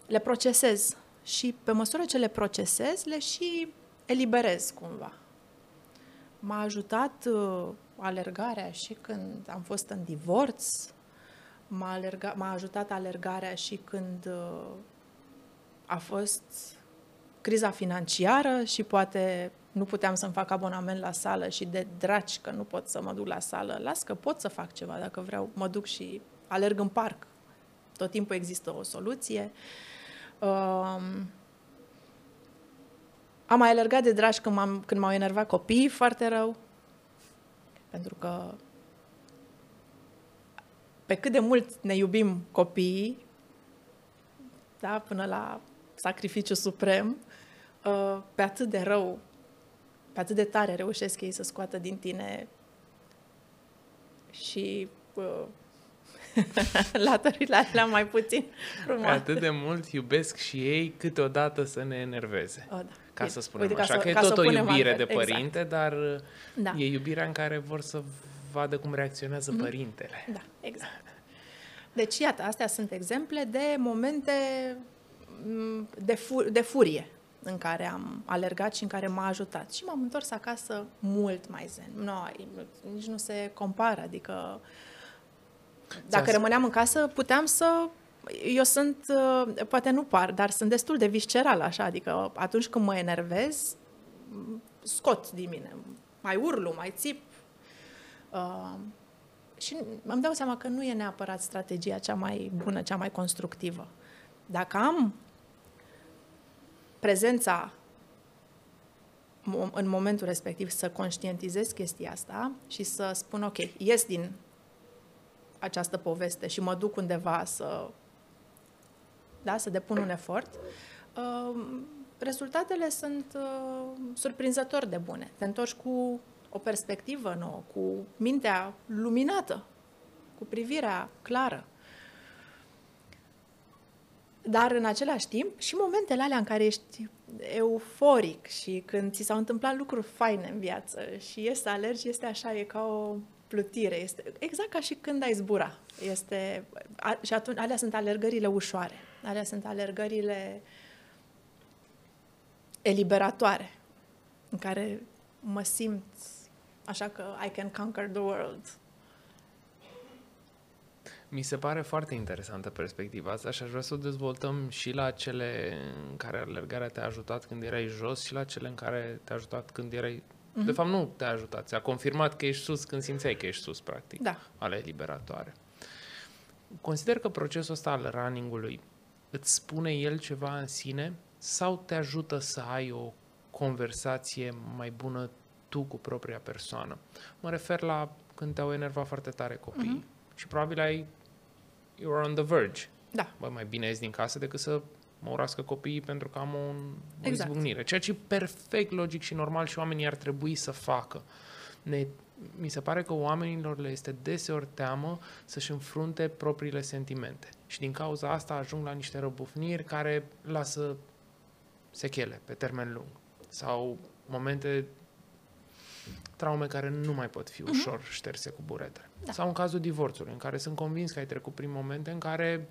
Le procesez și pe măsură ce le procesez, le și eliberez cumva. M-a ajutat uh, alergarea și când am fost în divorț, m-a, alerga, m-a ajutat alergarea și când uh, a fost criza financiară și poate nu puteam să-mi fac abonament la sală și de draci că nu pot să mă duc la sală. Las că pot să fac ceva dacă vreau. Mă duc și alerg în parc. tot timpul există o soluție. Uh, am mai alergat de dragi când, m-am, când m-au enervat copiii foarte rău, pentru că pe cât de mult ne iubim copiii, da, până la sacrificiu suprem, uh, pe atât de rău, pe atât de tare reușesc ei să scoată din tine și uh, laturile alea mai puțin frumoase. Atât de mult iubesc și ei câteodată să ne enerveze. O, da. Ca Bine. să spunem Uite, așa, ca că e ca să tot o punem iubire altfel. de părinte, dar Da. e iubirea în care vor să vadă cum reacționează părintele. Da, exact. Deci, iată, astea sunt exemple de momente m, de, fu- de furie în care am alergat și în care m-a ajutat. Și m-am întors acasă mult mai zen. No, nici nu se compară, adică dacă Ți-a- rămâneam în casă, puteam să... Eu sunt, uh, poate nu par, dar sunt destul de visceral așa, adică atunci când mă enervez, m, scot din mine, mai urlu, mai țip. Uh, și îmi dau seama că nu e neapărat strategia cea mai bună, cea mai constructivă. Dacă am prezența mo- în momentul respectiv să conștientizez chestia asta și să spun, ok, ies din această poveste și mă duc undeva să, da, să depun un efort, uh, rezultatele sunt uh, surprinzător de bune. Te întorci cu o perspectivă nouă, cu mintea luminată, cu privirea clară. Dar în același timp, și momentele alea în care ești euforic și când ți s-au întâmplat lucruri faine în viață și ești să alergi, este așa, e ca o plutire. Este exact ca și când ai zbura. Este, a, și atunci, alea sunt alergările ușoare. Alea sunt alergările eliberatoare, în care mă simt așa că I can conquer the world. Mi se pare foarte interesantă perspectiva asta și aș vrea să o dezvoltăm și la cele în care alergarea te-a ajutat când erai jos și la cele în care te-a ajutat când erai... Mhm. De fapt, nu te-a ajutat, ți-a confirmat că ești sus când simțeai că ești sus, practic. Da. Ale liberatoare. Consider că procesul ăsta al running-ului îți spune el ceva în sine sau te ajută să ai o conversație mai bună tu cu propria persoană? Mă refer la când te-au enervat foarte tare copiii Mhm. și probabil ai you are on the verge. Da. Bă, mai bine ies din casă decât să mă urască copiii pentru că am o, o Exact. izbucnire. Ceea ce e perfect logic și normal și oamenii ar trebui să facă. Ne, mi se pare că oamenilor le este deseori teamă să-și înfrunte propriile sentimente. Și din cauza asta ajung la niște răbufniri care lasă sechele pe termen lung. Sau momente traume care nu mai pot fi ușor șterse cu buretele. Da. Sau în cazul divorțului, în care sunt convins că ai trecut prin momente în care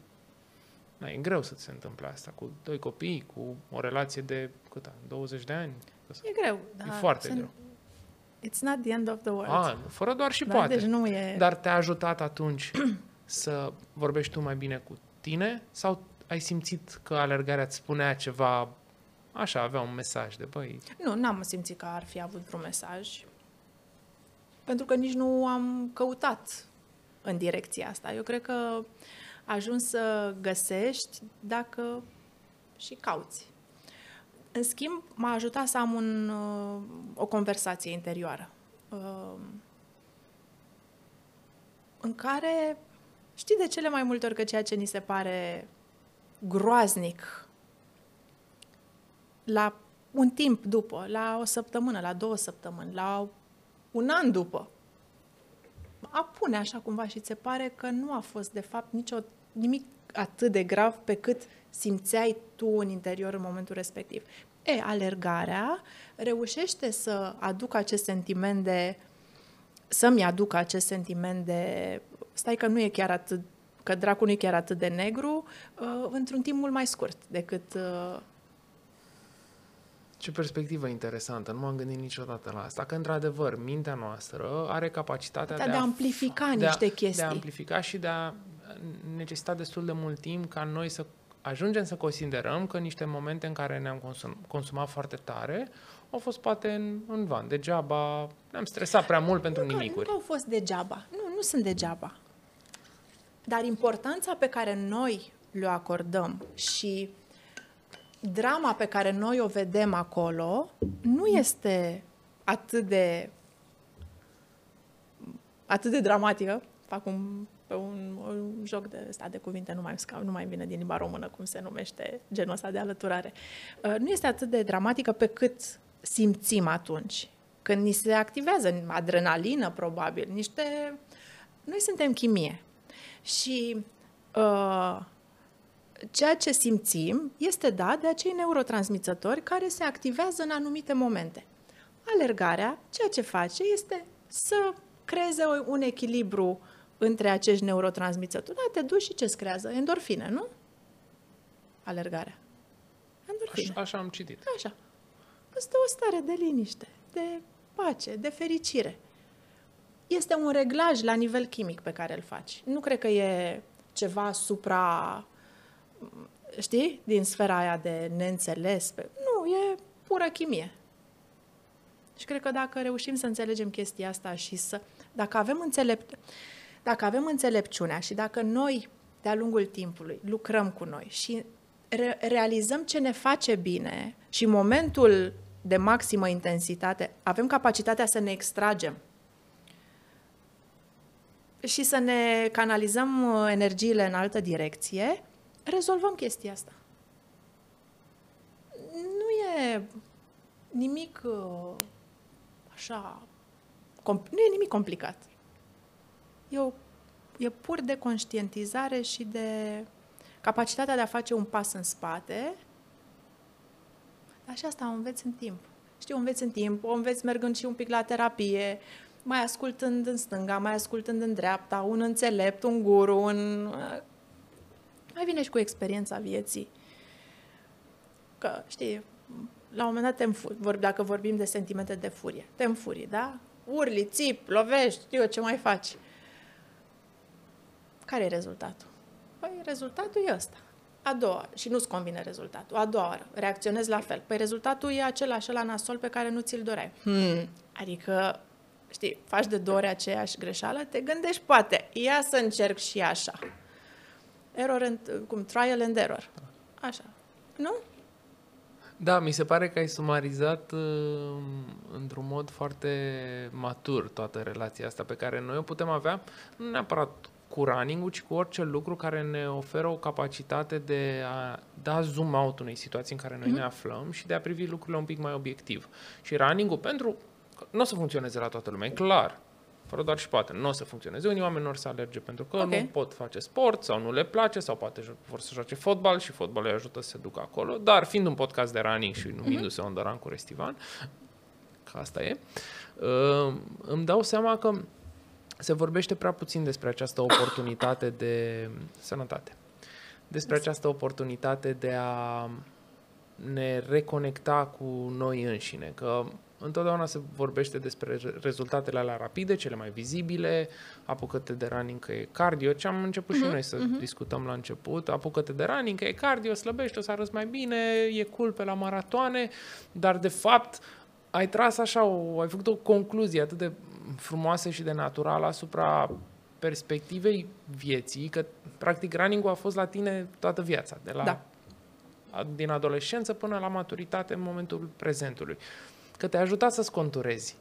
na, e greu să ți se întâmple asta, cu doi copii, cu o relație de cât, ani? 20 de ani? E greu. E dar foarte sunt- greu. It's not the end of the world. A, fără doar și da, poate. Deci nu e... Dar te-a ajutat atunci să vorbești tu mai bine cu tine sau ai simțit că alergarea îți spunea ceva, așa, avea un mesaj de băi, Nu, n-am simțit că ar fi avut vreun mesaj. Pentru că nici nu am căutat în direcția asta. Eu cred că ajungi să găsești dacă și cauți. În schimb, m-a ajutat să am un, uh, o conversație interioară uh, în care știi de cele mai multe ori că ceea ce ni se pare groaznic la un timp după, la o săptămână, la două săptămâni, la un an după, apune așa cumva și ți se pare că nu a fost de fapt nicio, nimic atât de grav pe cât simțeai tu în interior în momentul respectiv. E, alergarea reușește să aducă acest sentiment de să-mi aducă acest sentiment de stai că nu e chiar atât că dracul nu e chiar atât de negru, uh, într-un timp mult mai scurt decât uh, Ce perspectivă interesantă, nu m-am gândit niciodată la asta, că într-adevăr mintea noastră are capacitatea Da, de, de a amplifica de a, niște chestii. De a amplifica și de a necesita destul de mult timp ca noi să ajungem să considerăm că niște momente în care ne-am consum, consumat foarte tare au fost poate în, în van, degeaba, ne-am stresat prea mult pentru nu, că, nu nimicuri. că au fost degeaba. Nu, nu sunt degeaba. Dar importanța pe care noi le acordăm și drama pe care noi o vedem acolo nu este atât de atât de dramatică. Fac un, pe un, un joc de stat de cuvinte, nu mai, scap, nu mai vine din limba română cum se numește genul ăsta de alăturare. Uh, nu este atât de dramatică pe cât simțim atunci. Când ni se activează adrenalină, probabil, niște... Noi suntem chimie. Și uh, ceea ce simțim este dat de acei neurotransmițători care se activează în anumite momente. Alergarea, ceea ce face este să creeze un echilibru între acești neurotransmițători. Da, te duci și ce creează? Endorfine, nu? Alergarea. Endorfine. Așa, așa am citit. Așa. Este o stare de liniște, de pace, de fericire. Este un reglaj la nivel chimic pe care îl faci. Nu cred că e ceva supra, știi, din sfera aia de neînțeles. Nu, e pură chimie. Și cred că dacă reușim să înțelegem chestia asta și să, dacă avem, înțelept, dacă avem înțelepciunea și dacă noi, de-a lungul timpului, lucrăm cu noi și re- realizăm ce ne face bine și momentul de maximă intensitate, avem capacitatea să ne extragem și să ne canalizăm uh, energiile în altă direcție, rezolvăm chestia asta. Nu e nimic uh, așa, nu e nimic complicat. E, o, e pur de conștientizare și de capacitatea de a face un pas în spate, dar și asta o înveți în timp. Știi, o înveți în timp, o înveți mergând și un pic la terapie, mai ascultând în stânga, mai ascultând în dreapta, un înțelept, un guru, un... Mai vine și cu experiența vieții. Că, știi, la un moment dat te înfuri, dacă vorbim de sentimente de furie. Te înfuri, da? Urli, țip, lovești, știu eu ce mai faci. Care e rezultatul? Păi rezultatul e ăsta. A doua, și nu-ți convine rezultatul. A doua oară, reacționezi la fel. Păi rezultatul e același la nasol pe care nu ți-l doreai. Hmm. Adică, știi, faci de două ori aceeași greșeală, te gândești, poate, ia să încerc și așa. Error and, cum, trial and error. Așa. Nu? Da, mi se pare că ai sumarizat uh, într-un mod foarte matur toată relația asta pe care noi o putem avea, nu neapărat cu running ci cu orice lucru care ne oferă o capacitate de a da zoom out unei situații în care noi mm-hmm. ne aflăm și de a privi lucrurile un pic mai obiectiv. Și running pentru... Nu o să funcționeze la toată lumea, e clar fără doar și poate. Nu o să funcționeze. Unii oameni nu or să alerge pentru că okay. nu pot face sport sau nu le place sau poate vor să joace fotbal și fotbalul îi ajută să se ducă acolo. Dar fiind un podcast de running și numindu-se mm-hmm. Ondoran cu Restivan, că asta e, uh, îmi dau seama că se vorbește prea puțin despre această oportunitate de sănătate. Despre această oportunitate de a ne reconecta cu noi înșine, că întotdeauna se vorbește despre rezultatele alea rapide, cele mai vizibile, apucă-te de running că e cardio, ce am început uh-huh, și mhm, noi să uh-huh. discutăm la început, apucă-te de running că e cardio, slăbești, o să arăți mai bine, e cool pe la maratoane, dar de fapt ai tras așa, o, ai făcut o concluzie atât de frumoasă și de naturală asupra perspectivei vieții, că practic running a fost la tine toată viața, de la da. din adolescență până la maturitate în momentul prezentului că te-a ajutat să-ți conturezi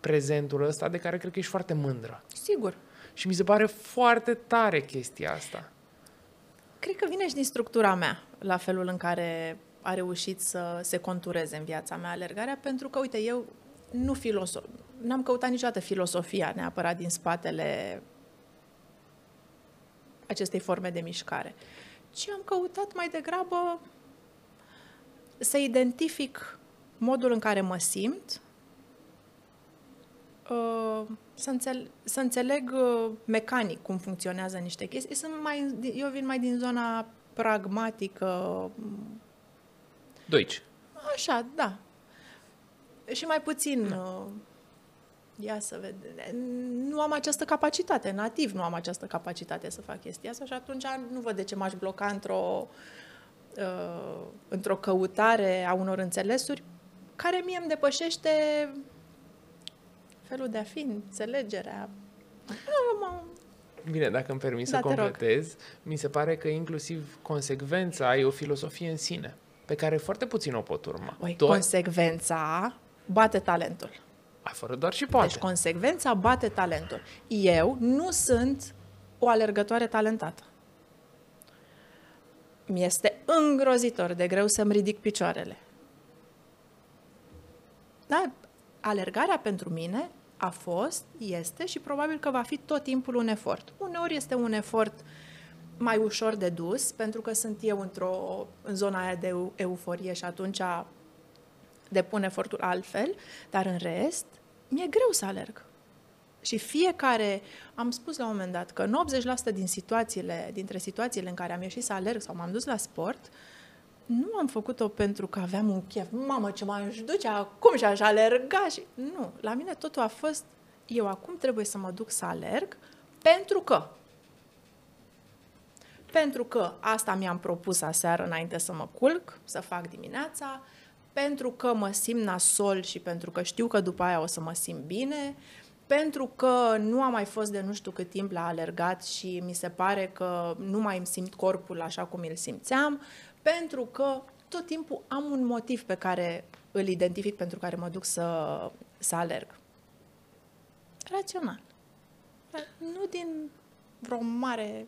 prezentul ăsta de care cred că ești foarte mândră. Sigur. Și mi se pare foarte tare chestia asta. Cred că vine și din structura mea, la felul în care a reușit să se contureze în viața mea alergarea, pentru că, uite, eu nu filosof, n-am căutat niciodată filosofia neapărat din spatele acestei forme de mișcare, ci am căutat mai degrabă să identific modul în care mă simt, uh, să, înțeleg, să înțeleg uh, mecanic cum funcționează niște chestii. Sunt mai, eu vin mai din zona pragmatică. Doici. Așa, da. Și mai puțin... Uh, ia să vedem. Nu am această capacitate, nativ nu am această capacitate să fac chestia asta și atunci nu văd de ce m-aș bloca într-o, uh, într-o căutare a unor înțelesuri care mie îmi depășește felul de a fi, înțelegerea. Bine, dacă îmi permis Da, să te rog. completez, mi se pare că inclusiv consecvența e o filosofie în sine, pe care foarte puțin o pot urma. Oi, Tu ai, consecvența bate talentul. ai fără doar și poate. Deci consecvența bate talentul. Eu nu sunt o alergătoare talentată. Mi-este îngrozitor de greu să-mi ridic picioarele. Da, alergarea pentru mine a fost, este și probabil că va fi tot timpul un efort. Uneori este un efort mai ușor de dus, pentru că sunt eu într-o, în zona aia de eu- euforie și atunci depun efortul altfel, dar în rest, mi-e greu să alerg. Și fiecare, am spus la un moment dat că în 80% din situațiile, dintre situațiile în care am ieșit să alerg sau m-am dus la sport, nu am făcut-o pentru că aveam un chef. Mamă, ce m-aș duce acum și aș alerga. Și... Nu, la mine totul a fost, eu acum trebuie să mă duc să alerg pentru că. Pentru că asta mi-am propus aseară înainte să mă culc, să fac dimineața, pentru că mă simt nasol și pentru că știu că după aia o să mă simt bine, pentru că nu am mai fost de nu știu cât timp la alergat și mi se pare că nu mai îmi simt corpul așa cum îl simțeam, pentru că tot timpul am un motiv pe care îl identific pentru care mă duc să, să alerg. Rațional. Nu din vreo mare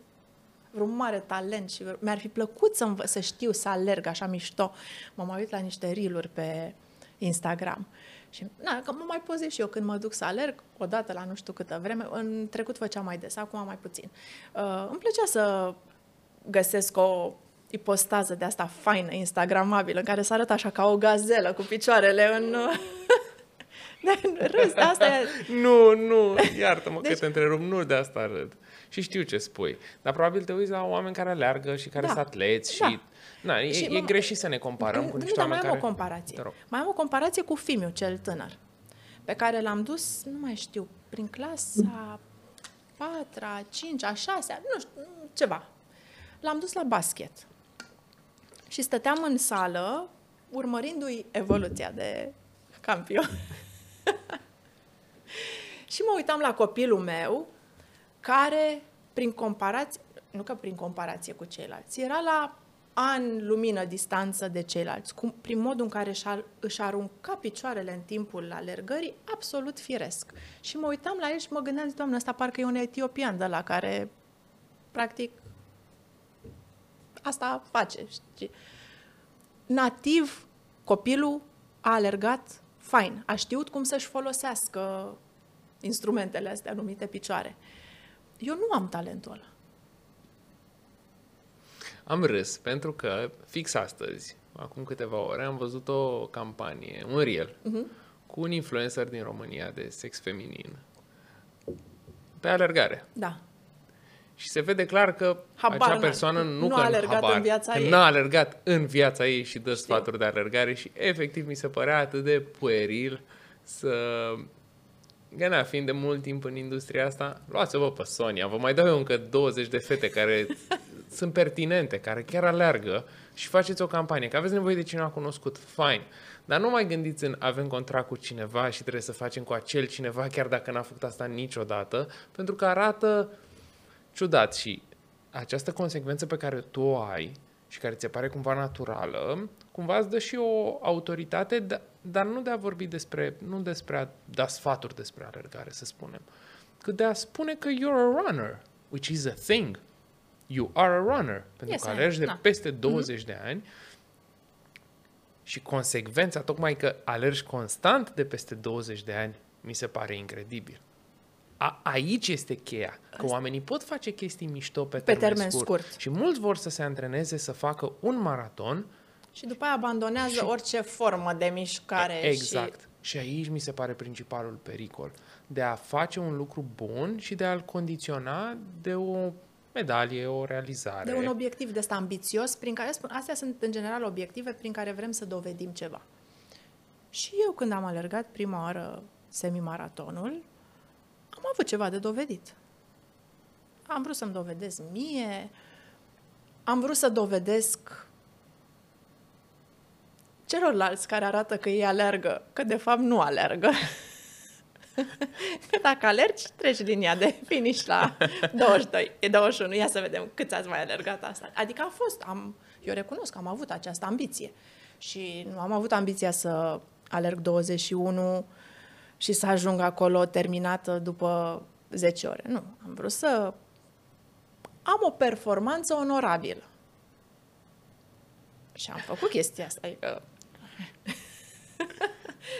vreun mare talent și mi-ar fi plăcut să, învă- să știu să alerg așa mișto. M-am mai uit la niște reel pe Instagram. Și na, că mă mai pozez și eu când mă duc să alerg, odată la nu știu câtă vreme, în trecut făceam mai des, acum mai puțin. Uh, îmi plăcea să găsesc o ipostază de asta faină, instagramabilă, în care să arăt așa ca o gazelă cu picioarele în... Dar în râs, asta e... Nu, nu, iartă-mă deci... Deci- că te întrerup, nu de asta râd. Și știu ce spui. Dar probabil te uiți la oameni care alergă și care Da. sunt atleți și... Da. Na, e, Și e mă- greșit să ne comparăm cu nu, niște dar mai oameni am care... o comparație. Te rog. Mai am o comparație cu Fimiu, cel tânăr, pe care l-am dus, nu mai știu, prin clasa 4 5 a 6 nu știu, ceva. L-am dus la basket. Și stăteam în sală, urmărindu-i evoluția de campion. și mă uitam la copilul meu, care, prin comparație, nu că prin comparație cu ceilalți, era la an lumină distanță de ceilalți, cum, prin modul în care își, ar- își arunca picioarele în timpul alergării, absolut firesc. Și mă uitam la el și mă gândeam, doamne, ăsta parcă e un etiopian de la care, practic, asta face. Știi? Nativ, copilul a alergat fain, a știut cum să-și folosească instrumentele astea numite picioare. Eu nu am talentul ăla. Am râs pentru că fix astăzi, acum câteva ore, am văzut o campanie, un reel, uh-huh. cu un influencer din România de sex feminin pe alergare. Da. Și se vede clar că Habar acea n-are. persoană nu, Nu că a alergat habar, în viața că ei. n-a alergat în viața ei și dă Știu. sfaturi de alergare și efectiv mi se părea atât de pueril să... Gana, fiind de mult timp în industria asta, luați-vă pe Sonia, vă mai dau eu încă 20 de fete care sunt pertinente, care chiar alergă și faceți o campanie, că aveți nevoie de cineva cunoscut, fine. Dar nu mai gândiți în avem contract cu cineva și trebuie să facem cu acel cineva, chiar dacă n-a făcut asta niciodată, pentru că arată ciudat și această consecvență pe care tu o ai și care ți se pare cumva naturală, cumva îți dă și o autoritate, da- dar nu de a vorbi despre, nu despre a da sfaturi despre alergare, să spunem, cât de a spune că you're a runner, which is a thing. You are a runner. Pentru Yes, că I am. alergi de Da. peste 20 de ani și consecvența, tocmai că alergi constant de peste 20 de ani, mi se pare incredibil. A, aici este cheia. Că oamenii pot face chestii mișto pe, Pe termen scurt. scurt. Și mulți vor să se antreneze să facă un maraton. Și după aia abandonează și... orice formă de mișcare. exact. Și... și aici mi se pare principalul pericol. De a face un lucru bun și de a-l condiționa de o medalie, o realizare. Și de un obiectiv de ăsta ambițios, prin care spun, astea sunt în general obiective prin care vrem să dovedim ceva. Și eu când am alergat prima oară semimaratonul, am avut ceva de dovedit. Am vrut să-mi dovedesc mie, am vrut să dovedesc celorlalți care arată că ei alergă, că de fapt nu alergă. Dacă alergi, treci linia de finish la 22, e 21, ia să vedem cât ați mai alergat asta. Adică a fost, am, eu recunosc că am avut această ambiție și nu am avut ambiția să alerg 21 și să ajung acolo terminată după 10 ore. Nu, am vrut să am o performanță onorabilă. Și am făcut chestia asta. Adică...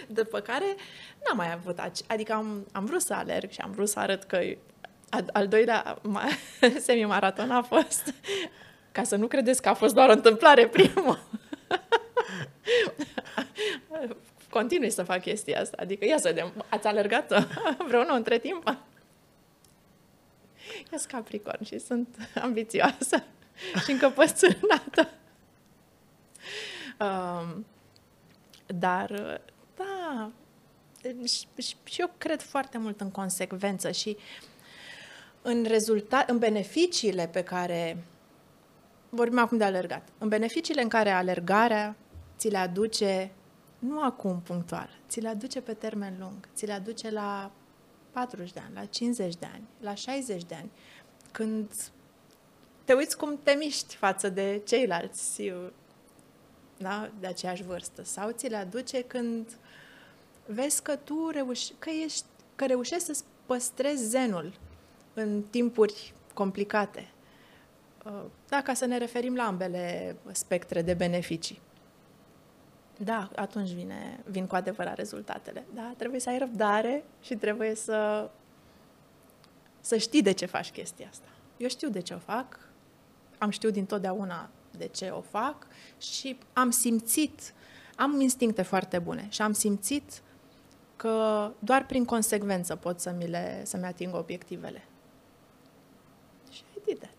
După care n-am mai avut, adică am, am vrut să alerg și am vrut să arăt că al doilea semi-maraton a fost, ca să nu credeți că a fost doar o întâmplare primul. Continui să fac chestia asta. Adică, ia să vedem, ați alergat vreunul între timp? Ia Capricorn și sunt ambițioasă și încăpățânată. Um, dar, da, și, și eu cred foarte mult în consecvență și în, rezultat, în beneficiile pe care vorbim acum de alergat, în beneficiile în care alergarea ți le aduce nu acum punctual, ți le aduce pe termen lung, ți le aduce la 40 de ani, la 50 de ani, la 60 de ani, când te uiți cum te miști față de ceilalți da, de aceeași vârstă sau ți le aduce când vezi că tu reuși, că, ești, că reușești să-ți păstrezi zenul în timpuri complicate. Uh, da, ca să ne referim la ambele spectre de beneficii. Da, atunci vine, vin cu adevărat rezultatele. Da, trebuie să ai răbdare și trebuie să, să știi de ce faci chestia asta. Eu știu de ce o fac, am știut dintotdeauna de ce o fac și am simțit, am instincte foarte bune și am simțit că doar prin consecvență pot să mi le, să-mi ating obiectivele. Și I did that.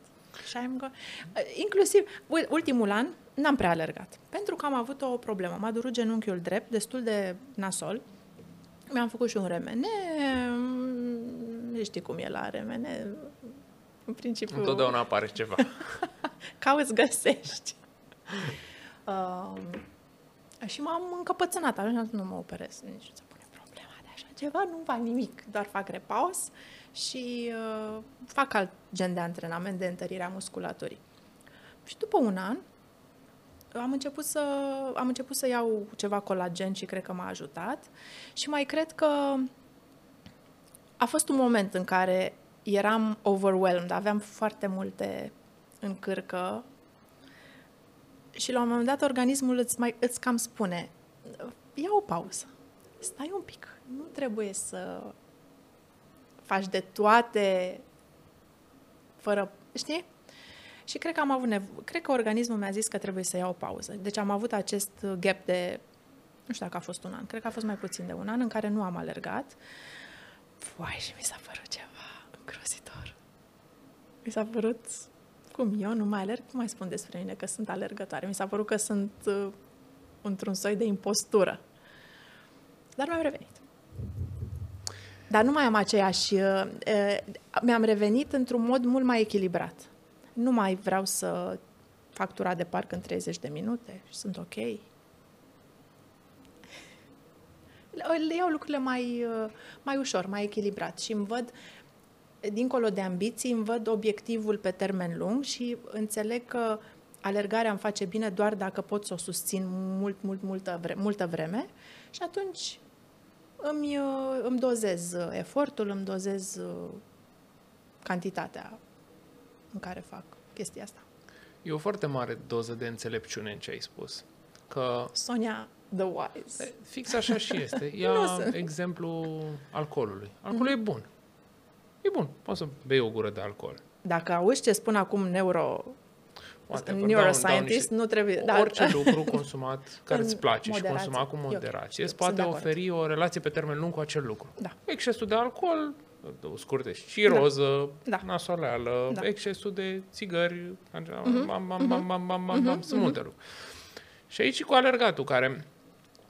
Și am go- Inclusiv, ultimul an, n-am prea alergat. Pentru că am avut o problemă. M-a durut genunchiul drept, destul de nasol. Mi-am făcut și un remene. Știi cum e la remene. În principiu... Întotdeauna apare ceva. Cauți, găsești. Uh, și m-am încăpățânat. Atunci nu mă operez. Nici nu se pune problema de așa ceva. Nu fac nimic. Doar fac repaus și uh, fac alt gen de antrenament de întărire a musculaturii. Și după un an, am început să, am început să iau ceva colagen și cred că m-a ajutat. Și mai cred că a fost un moment în care eram overwhelmed, aveam foarte multe în cârcă și la un moment dat organismul îți, mai, îți cam spune ia o pauză, stai un pic, nu trebuie să faci de toate fără, știi? Și cred că am avut nevo- cred că organismul mi-a zis că trebuie să iau o pauză. Deci am avut acest gap de, nu știu dacă a fost un an, cred că a fost mai puțin de un an în care nu am alergat. Vai, și mi s-a părut ceva îngrozitor. Mi s-a părut cum eu nu mai alerg, cum mai spun despre mine că sunt alergătoare. Mi s-a părut că sunt uh, într-un soi de impostură. Dar mi-am revenit. Dar nu mai am aceeași... Uh, uh, mi-am revenit într-un mod mult mai echilibrat. Nu mai vreau să fac tura de parc în 30 de minute și sunt ok. Le iau lucrurile mai, uh, mai ușor, mai echilibrat și îmi văd dincolo de ambiții, îmi văd obiectivul pe termen lung și înțeleg că alergarea îmi face bine doar dacă pot să o susțin mult, mult, multă, vre- multă vreme și atunci îmi, uh, îmi dozez efortul, îmi dozez uh, cantitatea în care fac chestia asta. E o foarte mare doză de înțelepciune în ce ai spus. Că Sonia the wise. Fix așa și este. Ia exemplu alcoolului. Alcoolul mm-hmm. e bun. E bun, poți să bei o gură de alcool. Dacă auzi ce spun acum neuro Whatever, neuroscientist, down, nu trebuie... Da. Orice lucru consumat care îți place moderație. și consumat cu moderație îți poate oferi o relație pe termen lung cu acel lucru. Da. Excesul de alcool, scurte, ciroză, da. da. nasoleală, da. excesul de țigări, sunt multe lucruri. Și aici cu alergatul, care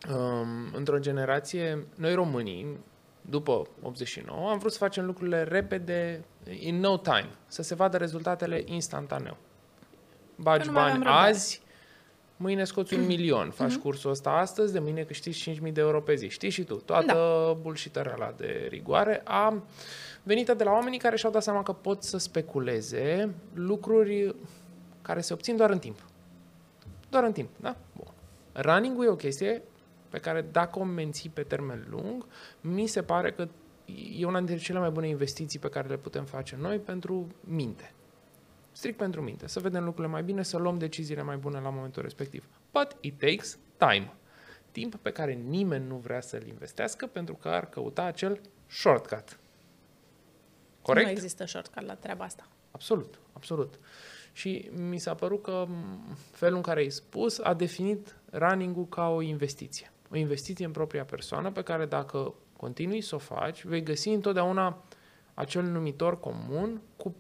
um, într-o generație, noi românii, după 89, am vrut să facem lucrurile repede, in no time, să se vadă rezultatele instantaneu. Bagi bani azi, mâine scoți un milion, faci Mhm. cursul ăsta astăzi, de mâine câștigi 5.000 de euro pe zi. Știi și tu, toată da. bullshit-ărea ăla de rigoare a venit de la oamenii care și-au dat seama că pot să speculeze lucruri care se obțin doar în timp. Doar în timp, da? Bun. Running-ul e o chestie pe care dacă o menții pe termen lung, mi se pare că e una dintre cele mai bune investiții pe care le putem face noi pentru minte. Strict pentru minte. Să vedem lucrurile mai bine, să luăm deciziile mai bune la momentul respectiv. But it takes time. Timp pe care nimeni nu vrea să-l investească pentru că ar căuta acel shortcut. Corect? Nu există shortcut la treaba asta. Absolut, absolut. Și mi s-a părut că m, felul în care ai spus a definit running-ul ca o investiție. O investiție în propria persoană pe care dacă continui să o faci, vei găsi întotdeauna acel numitor comun cu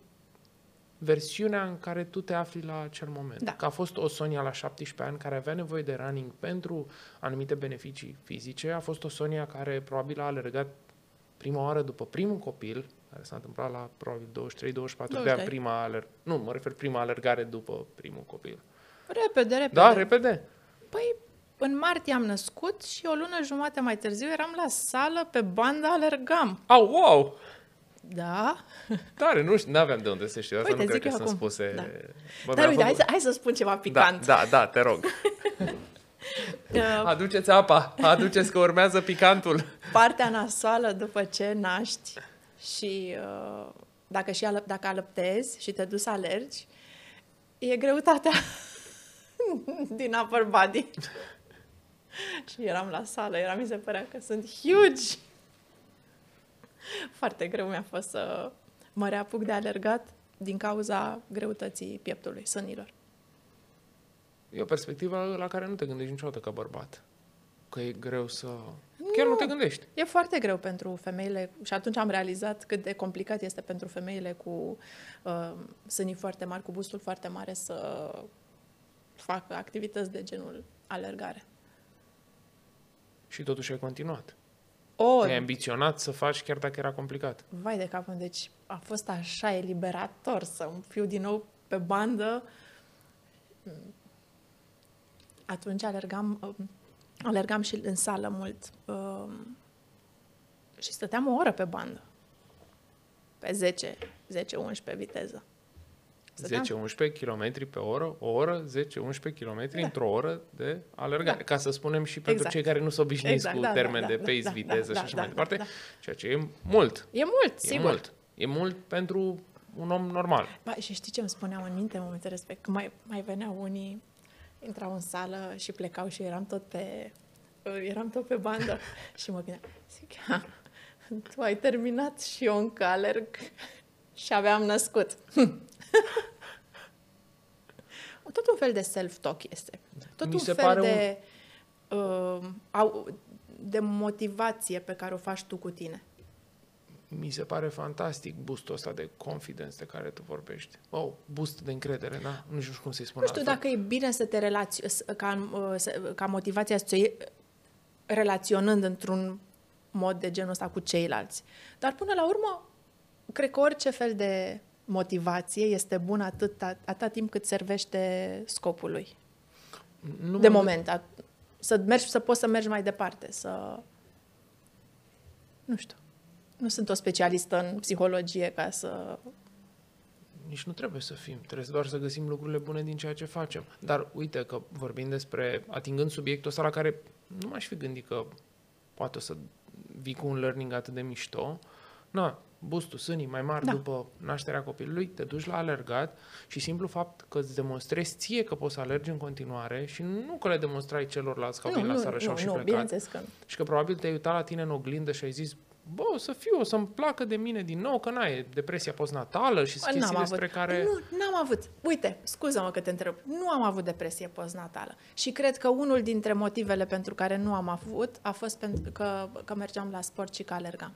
versiunea în care tu te afli la acel moment. Da. Că a fost o Sonia la 17 ani care avea nevoie de running pentru anumite beneficii fizice, a fost o Sonia care probabil a alergat prima oară după primul copil, care s-a întâmplat la probabil 23-24 de 23. ani, prima aler... Nu, mă refer prima alergare după primul copil. Repede, repede. Da, repede. Păi, în martie am născut și o lună jumate mai târziu eram la sală, pe bandă alergam. Au, wow! Da? Tare, nu știu, n-aveam de unde să știu. Asta Uite, nu cred zic că eu sunt acum. spuse. Da. Bă, Dar mi-a uite, hai făcut- să, hai să spun ceva Da, picant. da, da, te rog. Uh, Aduceți apa, aduceți că urmează picantul. partea nasoală după ce naști și uh, dacă, și alăp, dacă alăptezi și te duci să alergi, e greutatea din upper body. și eram la sală, era, mi se părea că sunt huge. Foarte greu mi-a fost să mă reapuc de alergat din cauza greutății pieptului, sânilor. E o perspectivă la care nu te gândești niciodată ca bărbat. Că e greu să... Chiar nu te gândești. E foarte greu pentru femeile și atunci am realizat cât de complicat este pentru femeile cu uh, sânii foarte mari, cu bustul foarte mare să facă activități de genul alergare. Și totuși ai continuat. O, Te-ai ambiționat să faci chiar dacă era complicat. vai de capul, deci a fost așa eliberator să îmi fiu din nou pe bandă. Atunci alergam, uh, alergam și în sală mult uh, și stăteam o oră pe bandă. Pe 10, 10-11 viteză. Stăteam- 10-11 km pe oră, o oră, 10-11 km Da. într-o oră de alergare. Da. Ca să spunem și pentru Exact. cei care nu sunt obișnuiți Exact, cu da, da, termen da, de da, pace, da, viteză da, și așa da, mai da, departe, da. ceea ce e mult. E mult, E sigur. mult. E mult pentru un om normal. Ba, și știi ce îmi spuneau în minte în momentul respect? Că mai, mai veneau unii, intrau în sală și plecau și eram tot pe, eram tot pe bandă. și mă gândeam, zic, "Ha, tu ai terminat și eu încă alerg și aveam născut. tot un fel de self-talk este. Tot Mi un se fel pare de, uh, au, de motivație pe care o faci tu cu tine. Mi se pare fantastic boostul ăsta de confidence de care tu vorbești. Oh, boost de încredere, da? Nu știu cum să-i spun Nu știu altfel. dacă e bine să te relați- ca, uh, să- ca motivația să ți-o iei relaționând într-un mod de genul ăsta cu ceilalți. Dar până la urmă, cred că orice fel de motivație este bună atât, atâta timp cât servește scopului. Nu de mă- moment. A, să mergi, să poți să mergi mai departe, să... Nu știu. Nu sunt o specialistă în psihologie ca să... Nici nu trebuie să fim. Trebuie doar să găsim lucrurile bune din ceea ce facem. Dar uite că vorbim despre, atingând subiectul ăsta la care nu m-aș fi gândit că poate o să vii cu un learning atât de mișto. Na, bustul, sânii mai mari Da. după nașterea copilului, te duci la alergat și simplu fapt că îți demonstrezi ție că poți să alergi în continuare și nu că le demonstrai celorlalți că au nu, venit la nu, sală și au nu, și nu, plecat. bineînțeles că nu. Și că probabil te-ai uitat la tine în oglindă și ai zis, bă, o să fiu, o să-mi placă de mine din nou, că n-ai depresia postnatală și Bă, chestii N-am despre avut. care... Nu, n-am avut. Uite, scuză-mă că te întreb. Nu am avut depresie postnatală. Și cred că unul dintre motivele pentru care nu am avut a fost pentru că, că mergeam la sport și că alergam.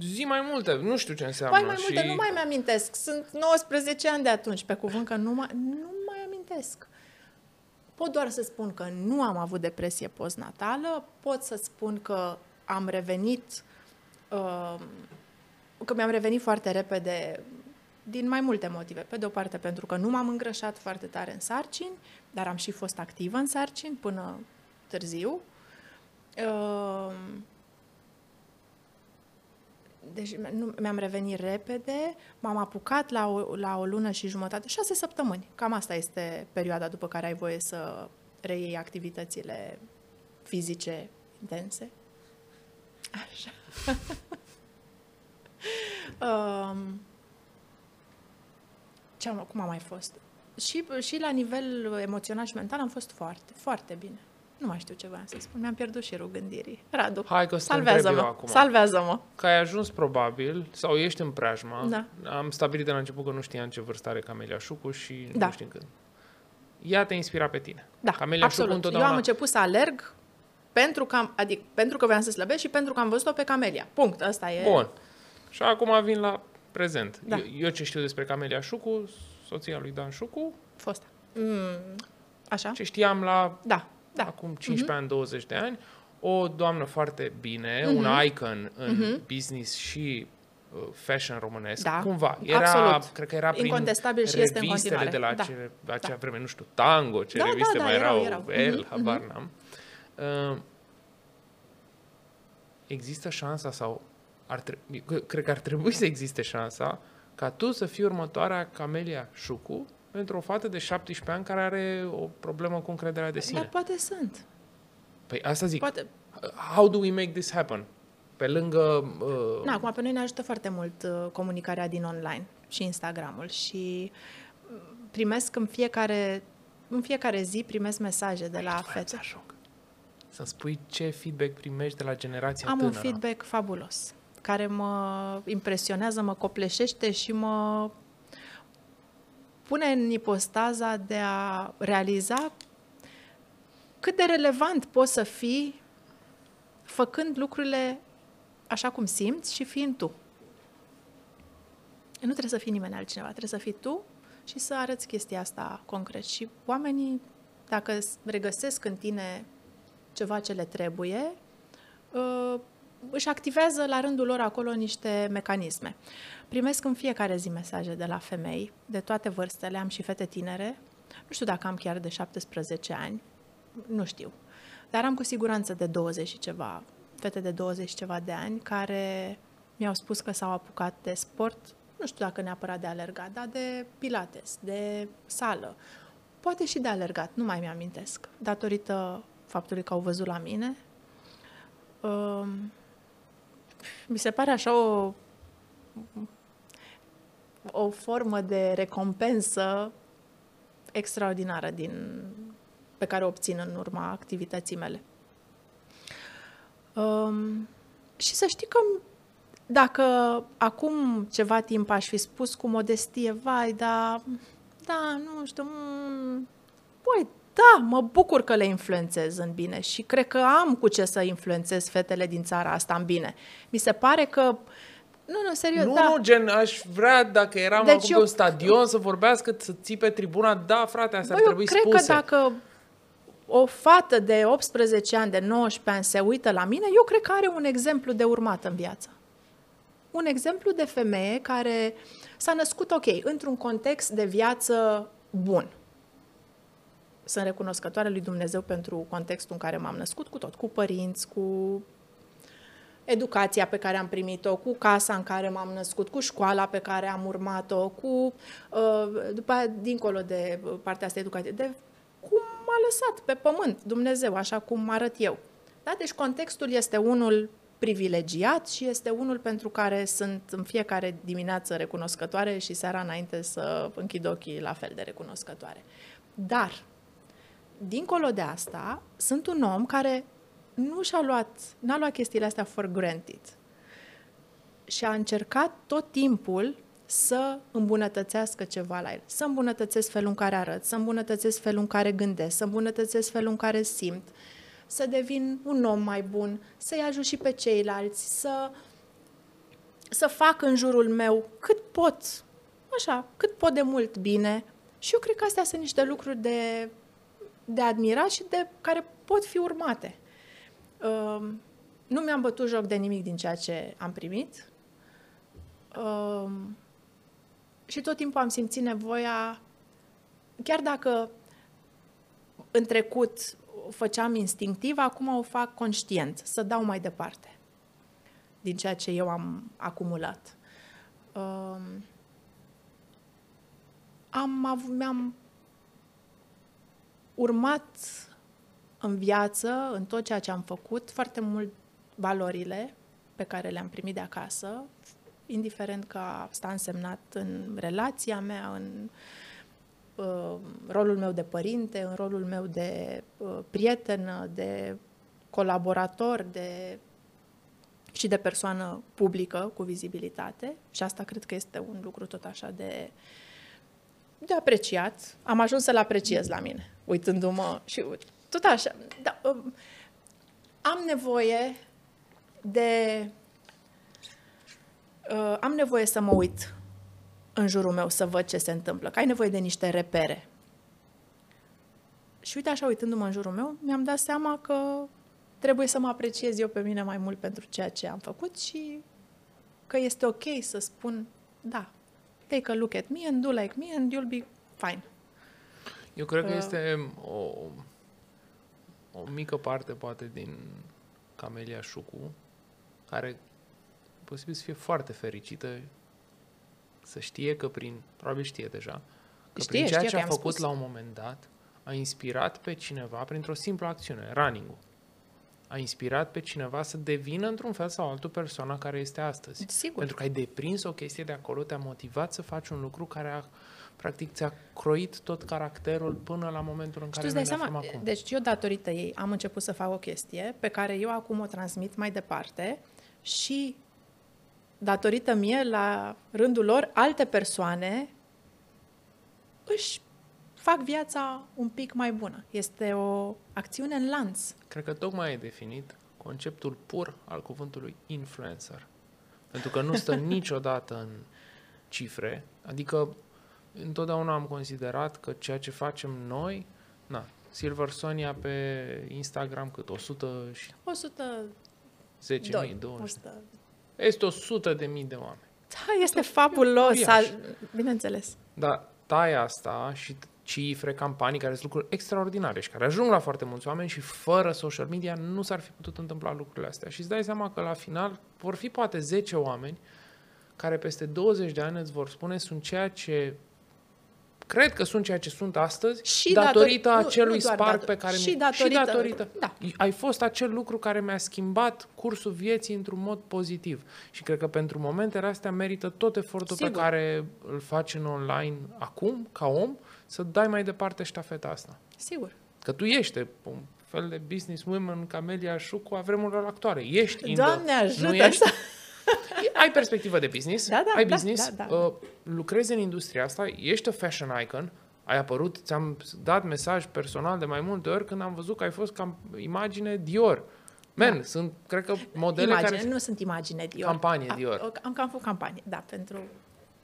Zi mai multe, nu știu ce înseamnă. Mai mai și... multe, nu mai mi-amintesc. Sunt 19 ani de atunci, pe cuvânt că nu mai, nu mai amintesc. Pot doar să spun că nu am avut depresie postnatală, pot să spun că am revenit, uh, că mi-am revenit foarte repede din mai multe motive. Pe de o parte pentru că nu m-am îngrășat foarte tare în sarcini, dar am și fost activă în sarcini până târziu. Uh, deci nu, mi-am revenit repede, m-am apucat la o, la o lună și jumătate, șase săptămâni. Cam asta este perioada după care ai voie să reiei activitățile fizice intense. Așa. um, ce am, cum a mai fost? Și, și la nivel emoțional și mental am fost foarte, foarte bine. Nu mai știu ce voiam să spun. Mi-am pierdut și gândirii. Radu, Hai că salvează-mă. acum. Salvează-mă. Că ai ajuns probabil, sau ești în preajma. Da. Am stabilit de la început că nu știam ce vârstă are Camelia Șucu și Da. nu știm când. Ea te inspira pe tine. Da, Camelia absolut. Șucu întotdeauna... Eu am început să alerg pentru că, am, adică, pentru că voiam să slăbesc și pentru că am văzut-o pe Camelia. Punct. Asta e... Bun. Și acum vin la prezent. Da. Eu, eu ce știu despre Camelia Șucu, soția lui Dan Șucu, Fost. Mm, așa? ce știam la Da, da. acum 15 ani, 20 de ani, o doamnă foarte bine, un icon în business și uh, fashion românesc, Da, cumva. Era, absolut. cred că era prin Incontestabil și este în revistele continuare. de la, Da, ce, la acea da. vreme, nu știu, Tango, ce Da, da, reviste da, mai erau, erau, erau. El, Mhm, habar n-am. Uh, există șansa sau ar trebui, cred că ar trebui să existe șansa ca tu să fii următoarea Camelia Șucu pentru o fată de 17 ani care are o problemă cu încrederea de sine. Dar poate sunt. Păi asta zic. Poate... How do we make this happen? Pe lângă... Uh, Na, acum pe noi ne ajută foarte mult uh, comunicarea din online și Instagramul și uh, primesc în fiecare, în fiecare zi primesc mesaje de la aici voiam fete. să ajung. Să-mi spui ce feedback primești de la generația Am tânără. un feedback fabulos care mă impresionează, mă copleșește și mă pune în ipostaza de a realiza cât de relevant poți să fii făcând lucrurile așa cum simți și fiind tu. Nu trebuie să fii nimeni altcineva, trebuie să fii tu și să arăți chestia asta concret. Și oamenii, dacă s- regăsesc în tine ceva ce le trebuie, uh, își activează la rândul lor acolo niște mecanisme. Primesc în fiecare zi mesaje de la femei, de toate vârstele, am și fete tinere, nu știu dacă am chiar de 17 ani, nu știu, dar am cu siguranță de 20 și ceva, fete de 20 și ceva de ani, care mi-au spus că s-au apucat de sport, nu știu dacă neapărat de alergat, dar de pilates, de sală, poate și de alergat, nu mai mi-amintesc, datorită faptului că au văzut la mine. Um, mi se pare așa o, o formă de recompensă extraordinară din, pe care o obțin în urma activității mele. Um, și să știi că dacă acum ceva timp aș fi spus cu modestie, vai, da, da, nu știu, mm, băi, da, mă bucur că le influențez în bine și cred că am cu ce să influențez fetele din țara asta în bine. Mi se pare că, nu, nu, serios, Nu, da. nu, gen, aș vrea, dacă eram Deci acum eu- pe un stadion, să vorbească, să ții pe tribuna, da, frate, asta Băi, ar eu trebui cred spuse. că dacă o fată de 18 ani, de 19 ani se uită la mine, eu cred că are un exemplu de urmat în viață. Un exemplu de femeie care s-a născut, ok, într-un context de viață bun. Sunt recunoscătoare lui Dumnezeu pentru contextul în care m-am născut, cu tot, cu părinți, cu educația pe care am primit-o, cu casa în care m-am născut, cu școala pe care am urmat-o, cu, uh, după aia, dincolo de uh, partea asta educativă, de cum m-a lăsat pe pământ Dumnezeu, așa cum arăt eu. Da? Deci contextul este unul privilegiat și este unul pentru care sunt în fiecare dimineață recunoscătoare și seara înainte să închid ochii la fel de recunoscătoare. Dar, dincolo de asta, sunt un om care nu și-a luat, n-a luat chestiile astea for granted. Și a încercat tot timpul să îmbunătățească ceva la el. Să îmbunătățesc felul în care arăt, să îmbunătățesc felul în care gândesc, să îmbunătățesc felul în care simt, să devin un om mai bun, să-i ajut și pe ceilalți, să, să fac în jurul meu cât pot, așa, cât pot de mult bine. Și eu cred că astea sunt niște lucruri de, de admirat și de care pot fi urmate. Uh, nu mi-am bătut joc de nimic din ceea ce am primit. Uh, și tot timpul am simțit nevoia, chiar dacă în trecut făceam instinctiv, acum o fac conștient, să dau mai departe din ceea ce eu am acumulat. Um, am avut, mi-am urmat în viață, în tot ceea ce am făcut, foarte mult valorile pe care le-am primit de acasă, indiferent că asta a însemnat în relația mea, în uh, rolul meu de părinte, în rolul meu de uh, prietenă, de colaborator, de și de persoană publică cu vizibilitate și asta cred că este un lucru tot așa de de apreciat. Am ajuns să-l apreciez la mine, uitându-mă și tot așa. Da, um, am nevoie de uh, am nevoie să mă uit în jurul meu să văd ce se întâmplă, că ai nevoie de niște repere. Și uite așa, uitându-mă în jurul meu, mi-am dat seama că trebuie să mă apreciez eu pe mine mai mult pentru ceea ce am făcut și că este ok să spun, da, take a look at me and do like me and you'll be fine. Eu cred că uh, este o, o mică parte, poate, din Camelia Șucu, care posibil să fie foarte fericită să știe că prin, probabil știe deja, că știe, prin ceea ce a făcut spus. la un moment dat, a inspirat pe cineva printr-o simplă acțiune, running-ul. A inspirat pe cineva să devină într-un fel sau altul persoana care este astăzi. Sigur. Pentru că ai deprins o chestie de acolo, te-a motivat să faci un lucru care a, practic ți-a croit tot caracterul până la momentul în care ne seama, acum. Deci eu datorită ei am început să fac o chestie pe care eu acum o transmit mai departe și datorită mie, la rândul lor, alte persoane își fac viața un pic mai bună. Este o acțiune în lanț. Cred că tocmai ai definit conceptul pur al cuvântului influencer. Pentru că nu stă niciodată în cifre, adică întotdeauna am considerat că ceea ce facem noi, na, Silver Sonia pe Instagram cât? 100 și... 100 10.000, 20. Este 100 de mii de oameni. Da, este fabulos. A... Bineînțeles. Da, tai asta și cifre, campanii care sunt lucruri extraordinare și care ajung la foarte mulți oameni și fără social media nu s-ar fi putut întâmpla lucrurile astea. Și îți dai seama că la final vor fi poate 10 oameni care peste 20 de ani îți vor spune sunt ceea ce cred că sunt ceea ce sunt astăzi și datorită dator- acelui nu, nu spark pe care și mi datorită, și datorită. Da. Ai fost acel lucru care mi-a schimbat cursul vieții într-un mod pozitiv. Și cred că pentru momentele astea merită tot efortul Sigur. pe care îl faci în online acum, ca om, să dai mai departe ștafeta asta. Sigur. Că tu ești un fel de business woman, Camelia Șucu, a vremurilor actuale. Ești Doamne ajută! Nu ești? ai perspectivă de business, da, da, ai da, business, da, da, da. Uh, lucrezi în industria asta, ești o fashion icon, ai apărut, ți-am dat mesaj personal de mai multe ori când am văzut că ai fost cam imagine Dior. Man, da. sunt, cred că, modele imagine, care... nu sunt imagine Dior. Campanie Dior. Am, am cam făcut campanie, da, pentru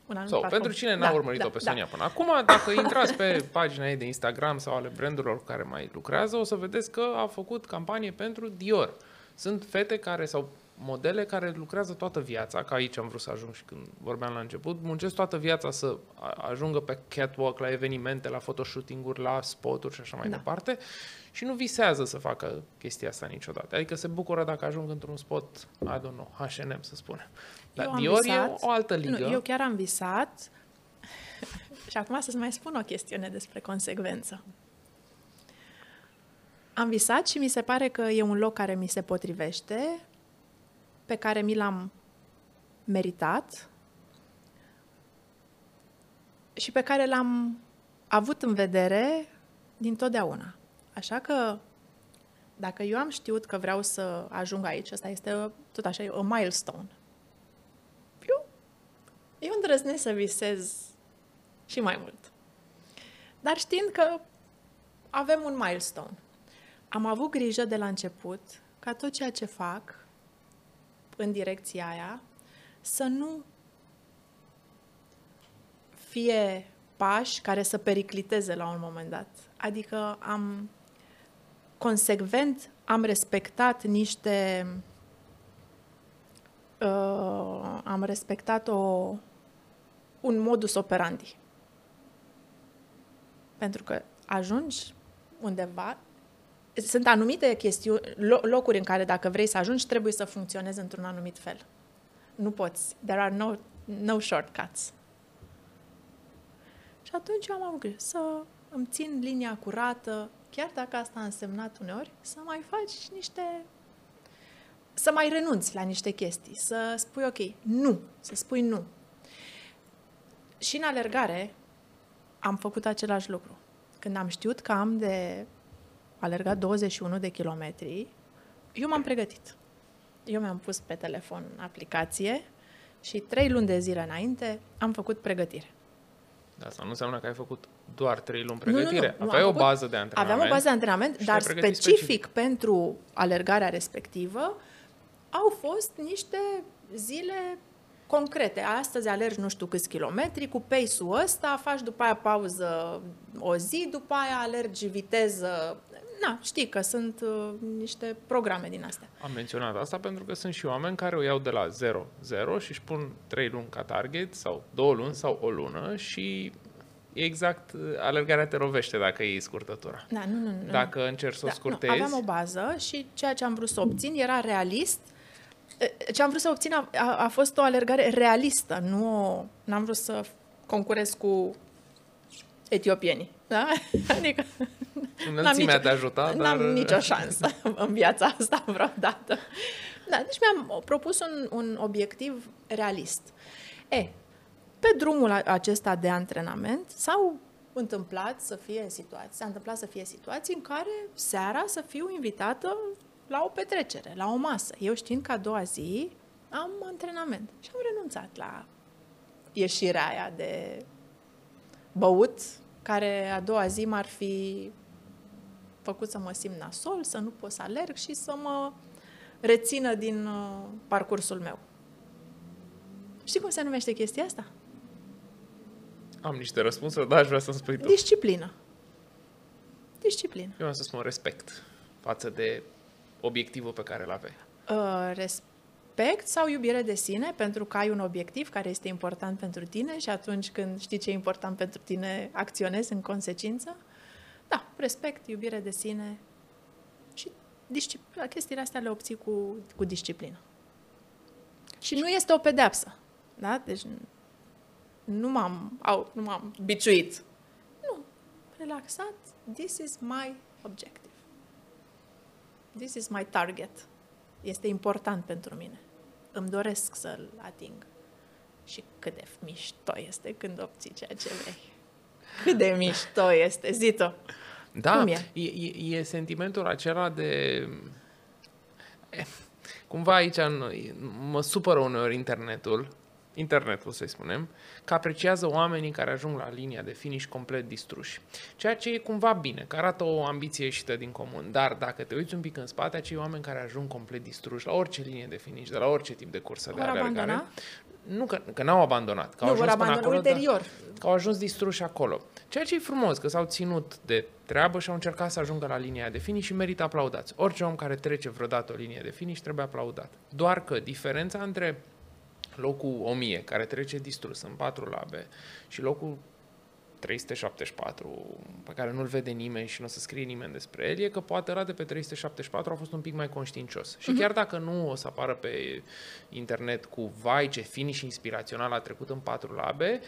un anumit Sau, so, pentru cine n-a da, urmărit-o da, pe Sonia da. până acum, dacă intrați pe pagina ei de Instagram sau ale brandurilor cu care mai lucrează, o să vedeți că a făcut campanie pentru Dior. Sunt fete care, sau modele care lucrează toată viața, ca aici am vrut să ajung și când vorbeam la început, muncesc toată viața să ajungă pe catwalk, la evenimente, la photoshooting-uri, la spoturi și așa mai da. departe și nu visează să facă chestia asta niciodată. Adică se bucură dacă ajung într-un spot, I don't know, H&M să spunem. Dar Dior visat, e o altă ligă. Nu, eu chiar am visat și acum să-ți mai spun o chestiune despre consecvență. Am visat și mi se pare că e un loc care mi se potrivește pe care mi l-am meritat și pe care l-am avut în vedere din totdeauna. Așa că dacă eu am știut că vreau să ajung aici, asta este tot așa, o milestone. Eu, eu îndrăznesc să visez și mai mult. Dar știind că avem un milestone. Am avut grijă de la început ca tot ceea ce fac în direcția aia, să nu fie pași care să pericliteze la un moment dat. Adică am consecvent am respectat niște uh, am respectat o un modus operandi. Pentru că ajungi undeva, sunt anumite chestiuni, locuri în care dacă vrei să ajungi, trebuie să funcționezi într-un anumit fel. Nu poți. There are no, no shortcuts. Și atunci eu am avut grijă să îmi țin linia curată, chiar dacă asta a însemnat uneori, să mai faci niște... să mai renunți la niște chestii, să spui ok, nu, să spui nu. Și în alergare am făcut același lucru. Când am știut că am de alergat 21 de kilometri, eu m-am pregătit. Eu mi-am pus pe telefon aplicație și trei luni de zile înainte am făcut pregătire. Asta nu înseamnă că ai făcut doar trei luni pregătire. Nu, nu, nu. Aveai o făcut, bază de antrenament. Aveam o bază de antrenament, dar specific, specific pentru alergarea respectivă au fost niște zile concrete. Astăzi alergi nu știu câți kilometri, cu pace-ul ăsta, faci după aia pauză o zi, după aia alergi viteză. Na, știi că sunt uh, niște programe din astea. Am menționat asta pentru că sunt și oameni care o iau de la 0-0 și își pun 3 luni ca target sau 2 luni sau o lună și exact uh, alergarea te rovește dacă iei scurtătura. Da, nu, nu, nu. Dacă încerci să da, o scurtezi... Nu, aveam o bază și ceea ce am vrut să obțin era realist. Ce am vrut să obțin a, a, a fost o alergare realistă, nu o, n-am vrut să concurez cu etiopienii. Da? Adică Înălțimea te ajuta, dar... N-am nicio șansă în viața asta vreodată. Da, deci mi-am propus un, un obiectiv realist. E, pe drumul acesta de antrenament s-au întâmplat să fie situații, s-a întâmplat să fie situații în care seara să fiu invitată la o petrecere, la o masă. Eu știind că a doua zi am antrenament și am renunțat la ieșirea aia de băut, care a doua zi m-ar fi făcut să mă simt nasol, să nu pot să alerg și să mă rețină din uh, parcursul meu. Știi cum se numește chestia asta? Am niște răspunsuri, dar aș vrea să-mi spui tu. Disciplină. Disciplină. Eu am să spun respect față de obiectivul pe care îl aveai. Uh, respect sau iubire de sine pentru că ai un obiectiv care este important pentru tine și atunci când știi ce e important pentru tine, acționezi în consecință. Da, respect, iubire de sine și disciplina. Chestiile astea le obții cu, cu disciplină. Și nu este o pedeapsă. Da? Deci nu m-am, au, nu m-am biciuit. Nu. Relaxat. This is my objective. This is my target. Este important pentru mine. Îmi doresc să-l ating. Și cât de mișto este când obții ceea ce vrei. Cât de mișto este, zito. Da, Cum e? E, e, e sentimentul acela de... E, cumva aici mă supără uneori internetul, internetul să-i spunem, că apreciază oamenii care ajung la linia de finish complet distruși. Ceea ce e cumva bine, că arată o ambiție ieșită din comun. Dar dacă te uiți un pic în spate, acei oameni care ajung complet distruși la orice linie de finish, de la orice tip de cursă Vor de alergare, abandona? nu că, că n-au abandonat, că Nu, au vor ajuns până abandona acolo, ulterior. Dar, că au ajuns distruși acolo. Ceea ce e frumos, că s-au ținut de treabă și au încercat să ajungă la linia de finish și merită aplaudați. Orice om care trece vreodată o linie de finish trebuie aplaudat. Doar că diferența între locul 1000, care trece distrus în patru labe, și locul 374, pe care nu-l vede nimeni și nu o să scrie nimeni despre el, e că poate ăla de pe 374 a fost un pic mai conștiincios. Și chiar dacă nu o să apară pe internet cu vai ce finish inspirațional a trecut în patru labe,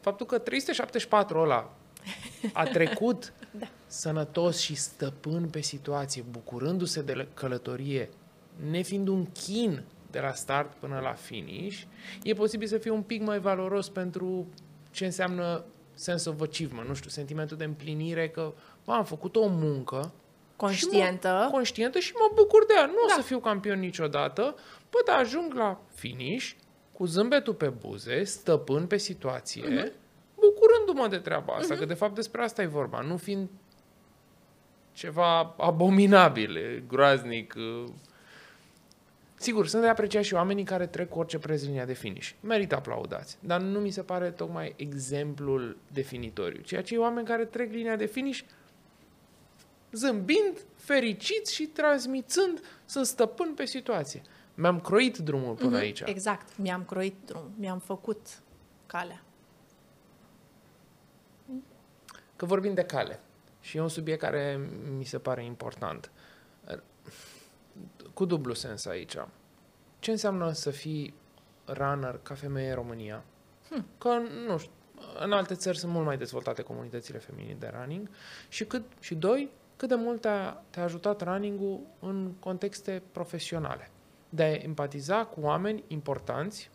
faptul că 374 ăla a trecut Da. sănătos și stăpân pe situație, bucurându-se de călătorie, nefiind un chin de la start până la finish, e posibil să fie un pic mai valoros pentru ce înseamnă sense of achievement, nu știu, sentimentul de împlinire că bă, am făcut o muncă Conștientă. și mă, conștientă și mă bucur de ea. Nu da. o Da. să fiu campion niciodată, bă, dar ajung la finish cu zâmbetul pe buze, stăpân pe situație, Mhm. uh-huh. bucurându-mă de treaba asta, uh-huh. că de fapt despre asta e vorba, nu fiind ceva abominabil, groaznic. Sigur, sunt de apreciat și oamenii care trec orice preț linia de finish. Merită aplaudați. Dar nu mi se pare tocmai exemplul definitoriu, ceea ce oameni care trec linia de finish zâmbind, fericiți și transmițând, sunt stăpân pe situație. Mi-am croit drumul până mm-hmm, aici. Exact, mi-am croit drumul, mi-am făcut calea. Că vorbim de cale și e un subiect care mi se pare important. Cu dublu sens aici. Ce înseamnă să fii runner ca femeie în România? Hmm. Că, nu știu, în alte țări sunt mult mai dezvoltate comunitățile feminine de running și, cât, și doi, cât de mult te-a, te ajutat running-ul în contexte profesionale. De a empatiza cu oameni importanți,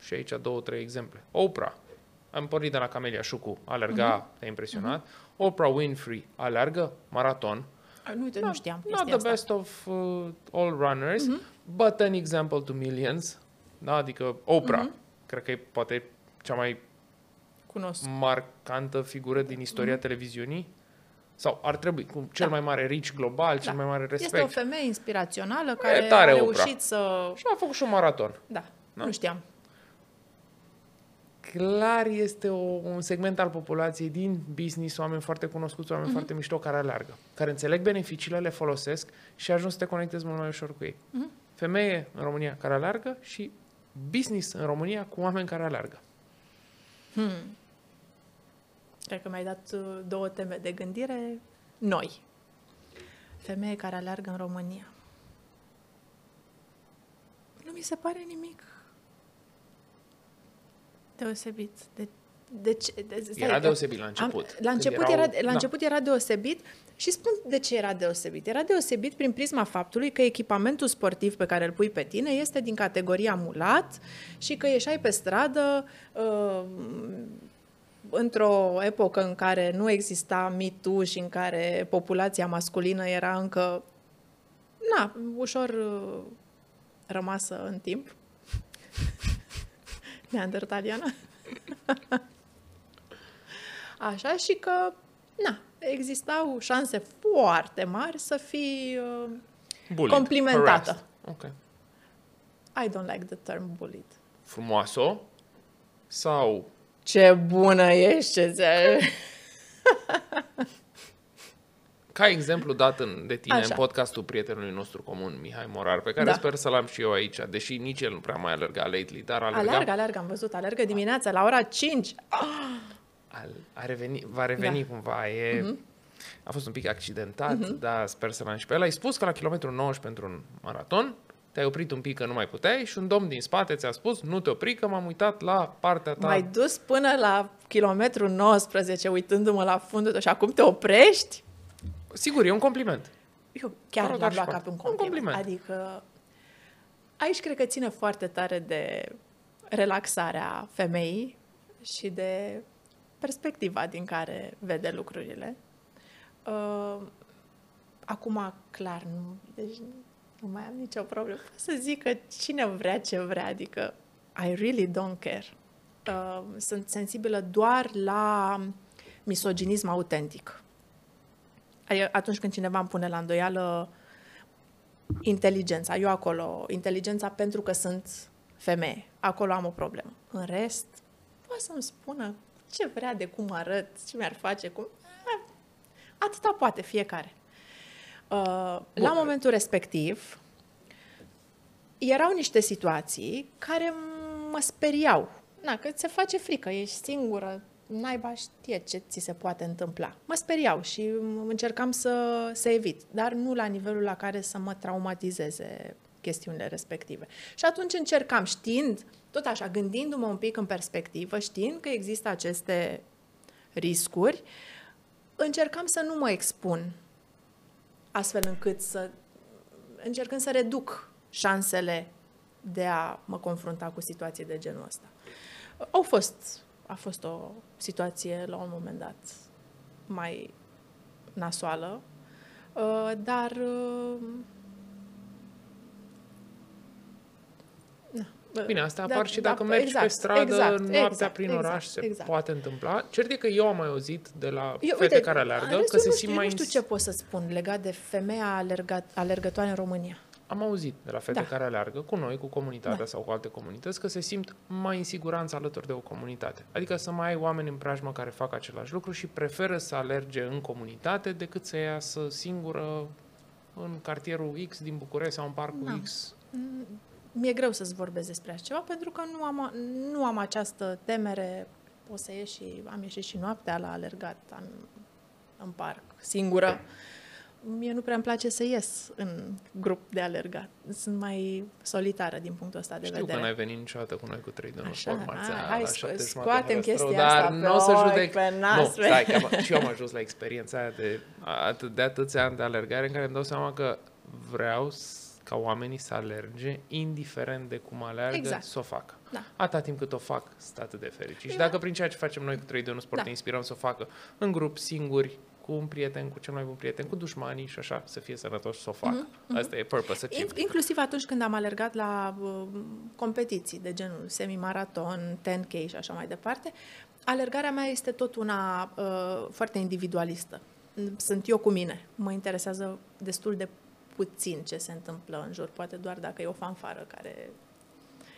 și aici două, trei exemple. Oprah, am pornit de la Camelia Șucu, alerga, uh-huh. te-a impresionat. Uh-huh. Oprah Winfrey, alergă, maraton. Nu, uite, nu știam Not the asta. best of uh, all runners, uh-huh. but an example to millions. Da? Adică Oprah, uh-huh. cred că e poate cea mai Cunosc. marcantă figură din istoria uh-huh. televiziunii. Sau ar trebui, cu cel da. mai mare rici global, da. cel mai mare respect. Este o femeie inspirațională care tare, a reușit Oprah. să... Și a făcut și un maraton. Da, da, nu știam clar este o, un segment al populației din business, oameni foarte cunoscuți, oameni mm-hmm. foarte mișto care aleargă, care înțeleg beneficiile, le folosesc și ajung să te conectezi mult mai ușor cu ei. Mm-hmm. Femeie în România care aleargă și business în România cu oameni care aleargă. Hmm. Cred că mi-ai dat uh, două teme de gândire noi. Femeie care aleargă în România. Nu mi se pare nimic deosebit. De, de ce, de, stai, era deosebit la început. Am, la început, erau, era, la da. început era deosebit și spun de ce era deosebit. Era deosebit prin prisma faptului că echipamentul sportiv pe care îl pui pe tine este din categoria mulat și că ieșai pe stradă uh, într-o epocă în care nu exista mitu și în care populația masculină era încă na, ușor uh, rămasă în timp neandertaliană. Așa și că, na, existau șanse foarte mari să fii uh, bullied, complimentată. Harassed. Okay. I don't like the term bullied. Frumoasă sau... Ce bună ești, ce Ca exemplu dat în, de tine Așa. în podcastul prietenului nostru comun, Mihai Morar, pe care da. sper să l-am și eu aici, deși nici el nu prea mai alerga lately, dar alerga... Alergă, alergă, am văzut, alergă dimineața la ora 5. A, a reveni, va reveni da. cumva, e... Uh-huh. A fost un pic accidentat, uh-huh. dar sper să l-am și pe el. Ai spus că la kilometru 19 pentru un maraton te-ai oprit un pic că nu mai puteai și un domn din spate ți-a spus nu te opri că m-am uitat la partea ta. M-ai dus până la kilometru 19 uitându-mă la fundul și acum te oprești? Sigur, e un compliment. Eu chiar l-am luat ca pe un compliment. un compliment. Adică aici cred că ține foarte tare de relaxarea femeii și de perspectiva din care vede lucrurile. Uh, acum, clar, nu, deci nu mai am nicio problemă. Pot să zic că cine vrea ce vrea, adică I really don't care. Uh, sunt sensibilă doar la misoginism autentic atunci când cineva îmi pune la îndoială inteligența, eu acolo, inteligența pentru că sunt femeie, acolo am o problemă. În rest, poate să-mi spună ce vrea, de cum arăt, ce mi-ar face, cum... Atâta poate fiecare. Uh, la momentul respectiv, erau niște situații care mă speriau. Na, că se face frică, ești singură, naiba știe ce ți se poate întâmpla. Mă speriau și încercam să, să evit, dar nu la nivelul la care să mă traumatizeze chestiunile respective. Și atunci încercam, știind, tot așa, gândindu-mă un pic în perspectivă, știind că există aceste riscuri, încercam să nu mă expun astfel încât să încercând să reduc șansele de a mă confrunta cu situații de genul ăsta. Au fost a fost o situație la un moment dat mai nasoală, uh, dar uh, Bine, asta apar da, și dacă da, mergi exact, pe stradă exact, noaptea exact, prin exact, oraș, se exact. poate întâmpla. Cert e că eu am mai auzit de la eu, fete uite, care alergă că se simt mai... Nu știu ce pot să spun legat de femeia alergat, alergătoare în România am auzit de la fete da. care aleargă cu noi, cu comunitatea da. sau cu alte comunități, că se simt mai în siguranță alături de o comunitate. Adică să mai ai oameni în preajmă care fac același lucru și preferă să alerge în comunitate decât să iasă singură în cartierul X din București sau în parcul da. X. Mm, mi-e greu să-ți vorbesc despre așa ceva pentru că nu am, nu am această temere. O să ieși și am ieșit și noaptea la alergat. Am în parc, singură. Mie nu prea îmi place să ies în grup de alergat. Sunt mai solitară din punctul ăsta de Știu vedere. că n-ai venit niciodată cu noi cu trei de nu Așa, formația a, hai, la sco- șapte scoatem jumate chestia răstrău, asta dar pe nu o să ochi, judec. pe nas, nu, pe- stai, că am, și eu am ajuns la experiența aia de, atât, de atâția ani de alergare în care îmi dau seama că vreau s- ca oamenii să alerge, indiferent de cum alergă, Exact. să o facă. Da. Atâta timp cât o fac, sunt atât de fericit. Și Da. dacă prin ceea ce facem noi cu 3 de 1 sport Da. ne inspirăm să o facă în grup, singuri, cu un prieten, cu cel mai bun prieten, cu dușmanii și așa, să fie sănătoși să o facă. Asta e purpose achieved. In- inclusiv atunci când am alergat la uh, competiții de genul semimaraton, 10K și așa mai departe, alergarea mea este tot una uh, foarte individualistă. Sunt eu cu mine. Mă interesează destul de puțin ce se întâmplă în jur. Poate doar dacă e o fanfară care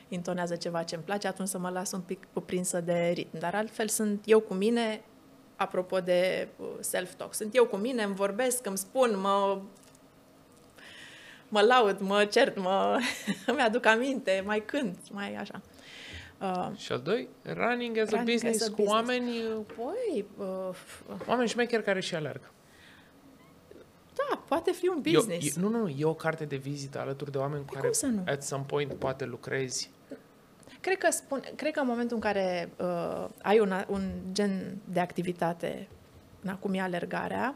intonează ceva ce îmi place, atunci să mă las un pic cuprinsă de ritm. Dar altfel sunt eu cu mine, apropo de uh, self-talk. Sunt eu cu mine, îmi vorbesc, îmi spun, mă mă laud, mă cert, mă, îmi aduc aminte, mai cânt, mai așa. Uh, Și al doi, running as a Running as business a cu business. oameni, păi, uh, oameni șmecheri care și alergă. da, poate fi un Eu, business. e, nu, nu, e o carte de vizită alături de oameni cu Păi care cum să nu? at some point poate lucrezi. Cred că, spun, cred că în momentul în care uh, ai un, un gen de activitate, na, cum e alergarea,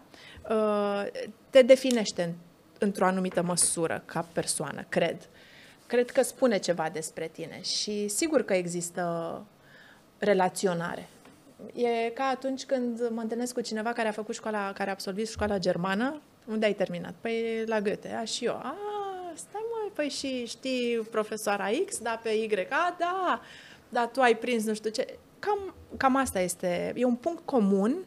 uh, te definește în, într-o anumită măsură ca persoană, cred. Cred că spune ceva despre tine și sigur că există relaționare. E ca atunci când mă întâlnesc cu cineva care a făcut școala, care a absolvit școala germană. Unde ai terminat? Păi la Goethe. A, și eu. A, stai mă, păi și știi profesoara X, da, pe Y, a, da, dar tu ai prins nu știu ce. Cam, cam asta este. E un punct comun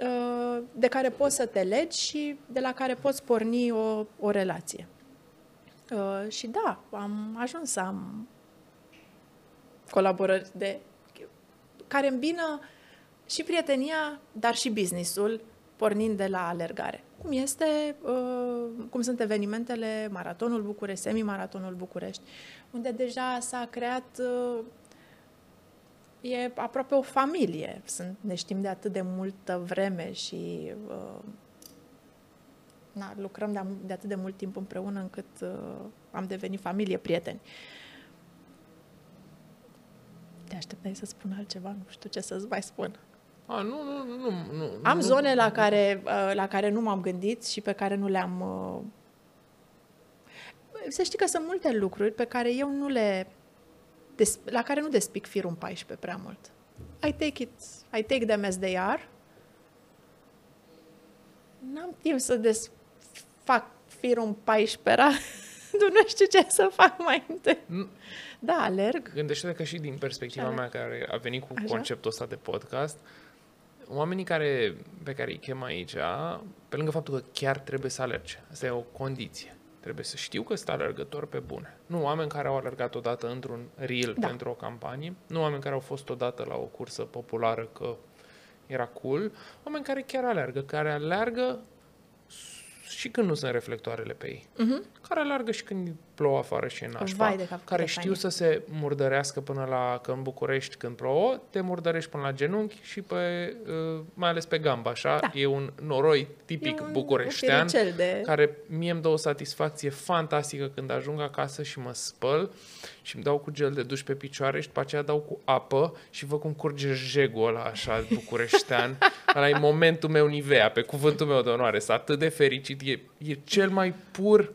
uh, de care poți să te legi și de la care poți porni o, o relație. Uh, și da, am ajuns să am colaborări de care îmbină și prietenia, dar și businessul, pornind de la alergare. Cum este, uh, cum sunt evenimentele Maratonul București, Semi-Maratonul București, unde deja s-a creat, uh, e aproape o familie. Sunt, ne știm de atât de multă vreme și uh, na, lucrăm de, am- de atât de mult timp împreună încât uh, am devenit familie, prieteni. Te așteptai să spun altceva, nu știu ce să-ți mai spun. A, nu, nu, nu, nu, nu. Am nu, zone la care, uh, la care nu m-am gândit și pe care nu le-am... uh, Să știi că sunt multe lucruri pe care eu nu le... des- la care nu despic firul în 14 prea mult. I take it, I take them as they are. N-am timp să desfac firul în 14 ra. nu știu ce să fac mai întâi. Nu. Da, alerg. Gândește-te că și din perspectiva Așa. mea care a venit cu Așa. conceptul ăsta de podcast, oamenii care, pe care îi chem aici, pe lângă faptul că chiar trebuie să alerge, asta e o condiție. Trebuie să știu că sunt alergător pe bune. Nu oameni care au alergat odată într-un reel Da. pentru o campanie, nu oameni care au fost odată la o cursă populară că era cool, oameni care chiar alergă, care alergă și când nu sunt reflectoarele pe ei. Uh-huh. Care alergă și când plouă afară și e nașpa. Vai de cap, cât care de știu fain e. să se murdărească până la, că în București când plouă, te murdărești până la genunchi și pe, uh, mai ales pe gamba, așa. Da. E un noroi tipic E un- bucureștean un firicel de... care mie îmi dă o satisfacție fantastică când ajung acasă și mă spăl și îmi dau cu gel de duș pe picioare și după aceea dau cu apă și văd cum curge jegul ăla așa bucureștean. Ăla e momentul meu Nivea, pe cuvântul meu de onoare. Sunt atât de fericit. E, e cel mai pur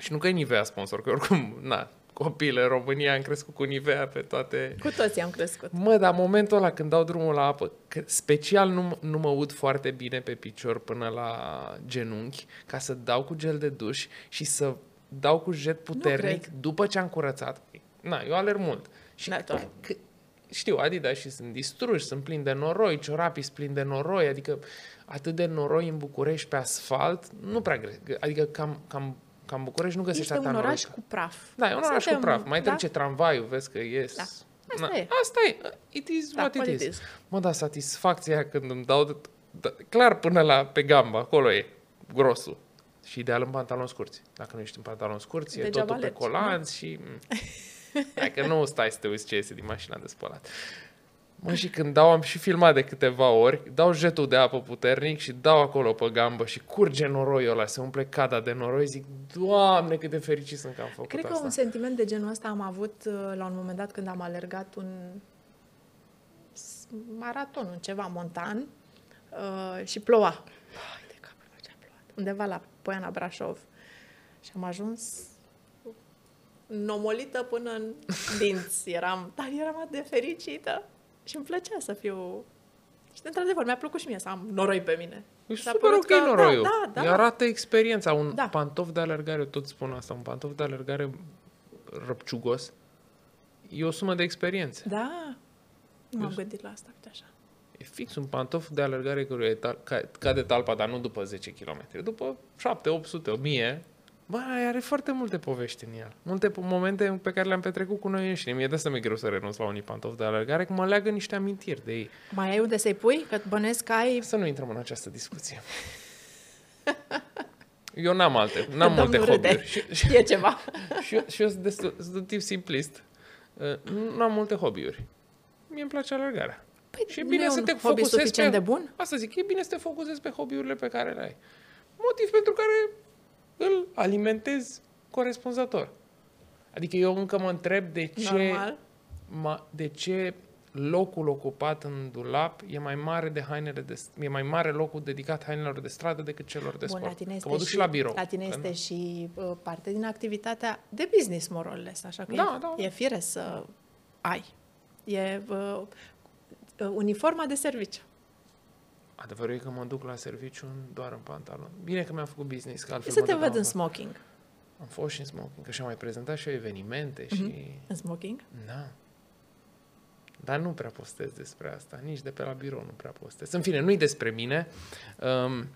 și nu că e Nivea sponsor, că oricum, na, copil în România am crescut cu Nivea pe toate... Cu toții am crescut. Mă, dar momentul ăla când dau drumul la apă, că special nu, nu mă ud foarte bine pe picior până la genunchi, ca să dau cu gel de duș și să dau cu jet puternic cred. după ce am curățat. Na, eu alerg mult. Și Da, că- tu ai. că- știu, Adidas și sunt distruși, sunt plini de noroi, ciorapii sunt plini de noroi, adică atât de noroi în București pe asfalt, nu prea gre- Adică cam, cam, cam București nu găsești Este atâta un oraș noroi. cu praf. Da, e un oraș cu Suntem- praf. Mai da? trece tramvaiul, vezi că ies. Da. Asta Na, e. Asta e. It is Da, what it what is. it is. Mă, da, satisfacția aia când îmi dau... De, da, clar până la pe gamba, acolo e grosul. Și ideal în pantaloni scurți. Dacă nu ești în pantaloni scurți, e Degeaba totul pe alergi, colanți și... mm. Hai că nu stai să te uiți ce iese din mașina de spălat. Mă, și când dau, am și filmat de câteva ori, dau jetul de apă puternic și dau acolo pe gambă și curge noroiul ăla, se umple cada de noroi, zic, Doamne, cât de fericit sunt că am făcut Cred că asta. un sentiment de genul ăsta am avut uh, la un moment dat când am alergat un s- maraton, un ceva montan uh, și ploua. Hai de capul meu ce a plouat. Undeva la Poiana Brașov. Și am ajuns nomolită până în dinți. Eram, dar eram atât de fericită și îmi plăcea să fiu... Și într-adevăr, mi-a plăcut și mie să am noroi pe mine. E S-a super părut ok că- noroiul. Da, da, Îi da. arată experiența. Un Da. pantof de alergare, eu tot spun asta, un pantof de alergare răpciugos, e o sumă de experiențe. Da. Nu m-am Eu- gândit la asta, uite așa. E fix un pantof de alergare care e tal- ca, cade talpa, dar nu după 10 km, după 7, 800, 1000. Bă, are foarte multe povești în el. Multe po- momente pe care le-am petrecut cu noi înșine. Mie de asta mi-e greu să renunț la unii pantofi de alergare, că mă leagă niște amintiri de ei. Mai ai unde să-i pui? Că bănesc că ai... Să nu intrăm în această discuție. Eu n-am alte, n-am Domnul multe râde. hobby-uri. Și, și, Știe ceva. și, eu, și eu sunt destul, sunt un tip simplist. Uh, Nu am multe hobby-uri. Mie îmi place alergarea. Păi, Și e nu bine e să un te hobby focusezi suficient pe- de bun? Asta zic, e bine să te focusezi pe hobby-urile pe care le ai. Motiv pentru care îl alimentezi corespunzător. Adică eu încă mă întreb de ce, Normal. ma, de ce locul ocupat în dulap e mai mare de hainele de, e mai mare locul dedicat hainelor de stradă decât celor de Bun, sport. la tine că este mă duc și, și la birou. La tine Că este nu. și uh, parte din activitatea de business, more or less, așa că Da, e, da. e fire să ai. E uh, uh, uniforma de serviciu. Adevărul e că mă duc la serviciu în- doar în pantalon. Bine că mi-am făcut business, că altfel Să mă te duceam văd în la- smoking. Am fost și în smoking, că și-am mai prezentat și eu evenimente Mhm. și... În smoking? Da. Dar nu prea postez despre asta, nici de pe la birou nu prea postez. În fine, nu-i despre mine. Um,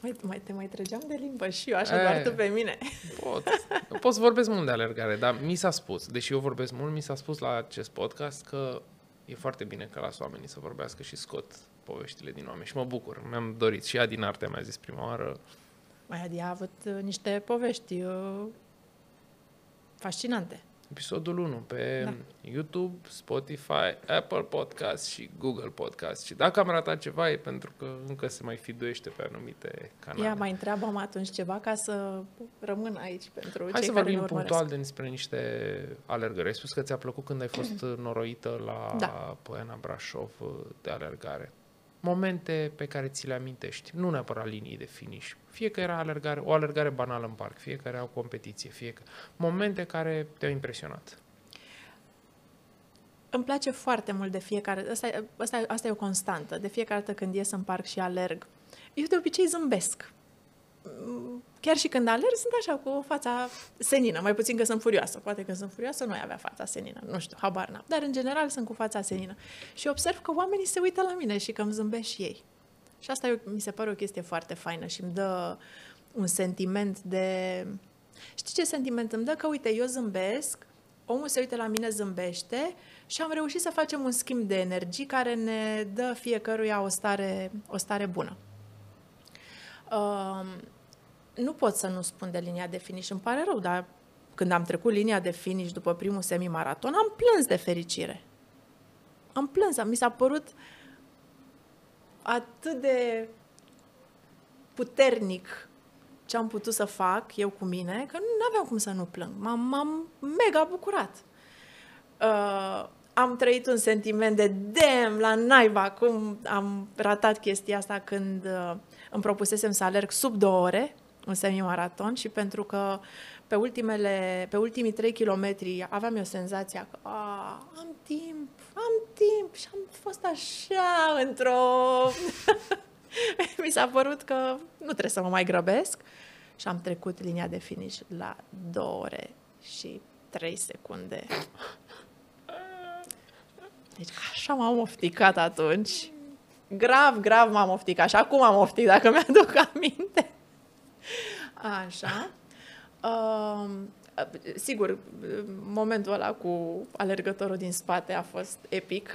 Mai, mai, te mai trăgeam de limbă și eu, așa, E. doar tu pe mine. pot, eu pot să vorbesc mult de alergare, dar mi s-a spus, deși eu vorbesc mult, mi s-a spus la acest podcast că e foarte bine că las oamenii să vorbească și scot poveștile din oameni și mă bucur. Mi-am dorit și ea din arte mi-a zis prima oară, Mai Adi a avut uh, niște povești uh, fascinante. episodul 1 pe Da. YouTube, Spotify, Apple Podcast și Google Podcast. Și dacă am ratat ceva e pentru că încă se mai fiduiește pe anumite canale. Ia mai întreabă atunci ceva ca să rămân aici pentru Hai cei să care vorbim ne urmăresc. punctual despre niște alergări. Ai spus că ți-a plăcut când ai fost noroită la Da. Poiana Brașov uh, de alergare. Momente pe care ți le amintești, nu neapărat linii de finish. Fie că era alergare, o alergare banală în parc, fie că era o competiție, fie că... Momente care te-au impresionat. Îmi place foarte mult de fiecare... Asta, e- asta, e- asta e o constantă. De fiecare dată când ies în parc și alerg, eu de obicei zâmbesc. Mm, Chiar și când alerg, sunt așa, cu fața senină. Mai puțin că sunt furioasă. Poate că sunt furioasă, nu ai avea fața senină. Nu știu, habar n-am. Dar, în general, sunt cu fața senină. Și observ că oamenii se uită la mine și că îmi zâmbesc și ei. Și asta e, o- mi se pare o chestie foarte faină și îmi dă un sentiment de... Știi ce sentiment îmi dă? Că, uite, eu zâmbesc, omul se uită la mine, zâmbește și am reușit să facem un schimb de energii care ne dă fiecăruia o stare, o stare bună. Um, nu pot să nu spun de linia de finish, îmi pare rău, dar când am trecut linia de finish după primul semimaraton, am plâns de fericire. Am plâns, mi s-a părut atât de puternic ce am putut să fac eu cu mine, că nu aveam cum să nu plâng. M-am, m-am mega bucurat. Uh, am trăit un sentiment de damn, la naiba, cum am ratat chestia asta când uh, îmi propusesem să alerg sub două ore, un semimaraton, și pentru că pe, ultimele, pe ultimii trei kilometri aveam eu senzația că a, am timp, am timp și am fost așa într-o... Mi s-a părut că nu trebuie să mă mai grăbesc și am trecut linia de finish la două ore și 3 secunde. Deci așa m-am ofticat atunci. Grav, grav m-am ofticat. Și acum am oftic, dacă mi-aduc aminte. Așa. Um, sigur, momentul ăla cu alergătorul din spate a fost epic.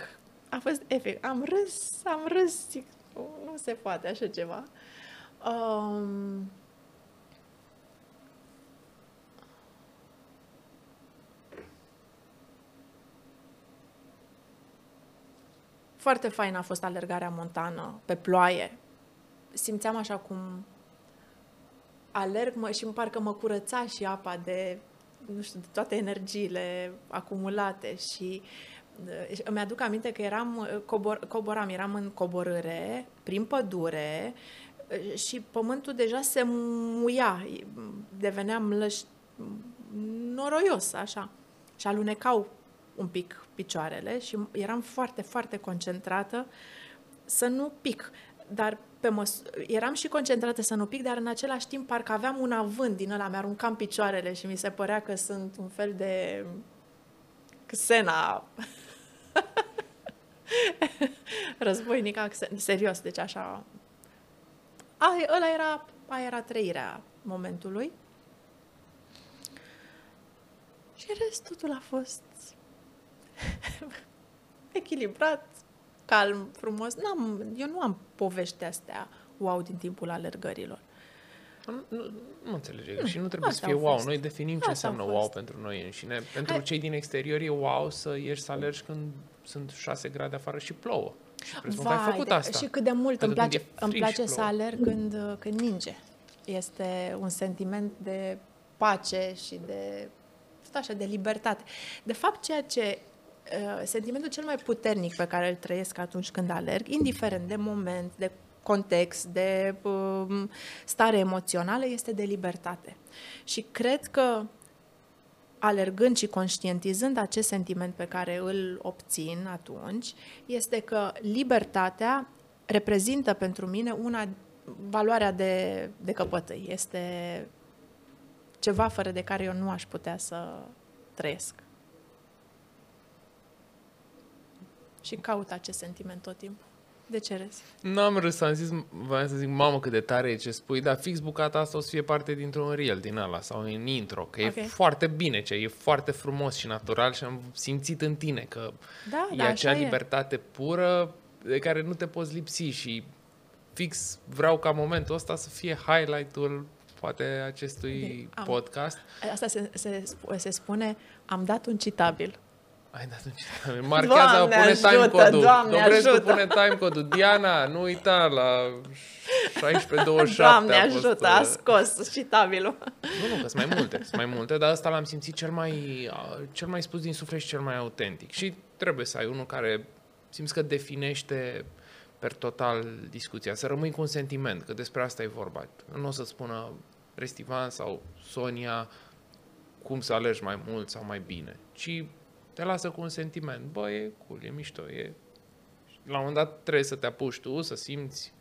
A fost epic. Am râs, am râs. Zic, nu, nu se poate așa ceva. Um, Foarte fain a fost alergarea montană, pe ploaie. Simțeam așa cum alerg mă, și parcă mă curăța și apa de, nu știu, de toate energiile acumulate și uh, îmi aduc aminte că eram, uh, cobor, coboram, eram în coborâre, prin pădure uh, și pământul deja se muia, deveneam lăș, noroios, așa. Și alunecau un pic picioarele și eram foarte, foarte concentrată să nu pic. Dar pe măs- eram și concentrată să nu pic, dar în același timp parcă aveam un avânt din ăla, mi-aruncam picioarele și mi se părea că sunt un fel de Xena războinica, serios, deci așa. A, ăla era, aia era trăirea momentului. Și rest, totul a fost echilibrat, calm, frumos. N-am, eu nu am povești astea wow din timpul alergărilor. Nu, nu, nu înțelege și nu trebuie Asta să fie wow. Fost. Noi definim ce Asta înseamnă wow pentru noi înșine. Pentru Hai. cei din exterior e wow să ieși să alergi când sunt 6 grade afară și plouă. Și Vai, că ai făcut asta. Și cât de mult îmi place, îmi place să alerg când, când ninge. Este un sentiment de pace și de așa, de libertate. De fapt, ceea ce uh, sentimentul cel mai puternic pe care îl trăiesc atunci când alerg, indiferent de moment, de context, de uh, stare emoțională, este de libertate. Și cred că alergând și conștientizând acest sentiment pe care îl obțin atunci, este că libertatea reprezintă pentru mine una valoarea de, de căpătăi. Este ceva fără de care eu nu aș putea să trăiesc. Și caut acest sentiment tot timpul. De ce râzi? N-am râs, am zis, voiam să zic, mamă cât de tare e ce spui, dar fix bucata asta o să fie parte dintr-un reel din ala sau în intro, că okay. e foarte bine, ce e foarte frumos și natural și am simțit în tine că da, e da, acea libertate e. pură de care nu te poți lipsi și fix vreau ca momentul ăsta să fie highlight-ul poate acestui am, podcast. Asta se, se, se spune, am dat un citabil. Ai dat un citabil. Marchează, Doamne pune ajută, time code-ul. Doamne ajută. pune time code-ul. Diana, nu uita, la 16.27 Doamne a fost, ajută, a uh, scos citabilul. Nu, nu, că sunt mai multe, sunt mai multe, dar ăsta l-am simțit cel mai, uh, cel mai spus din suflet și cel mai autentic. Și trebuie să ai unul care simți că definește per total discuția, să rămâi cu un sentiment, că despre asta e vorba. Nu o să spună Restivan sau Sonia cum să alergi mai mult sau mai bine, ci te lasă cu un sentiment. Bă, e cool, e mișto, e... La un moment dat trebuie să te apuci tu, să simți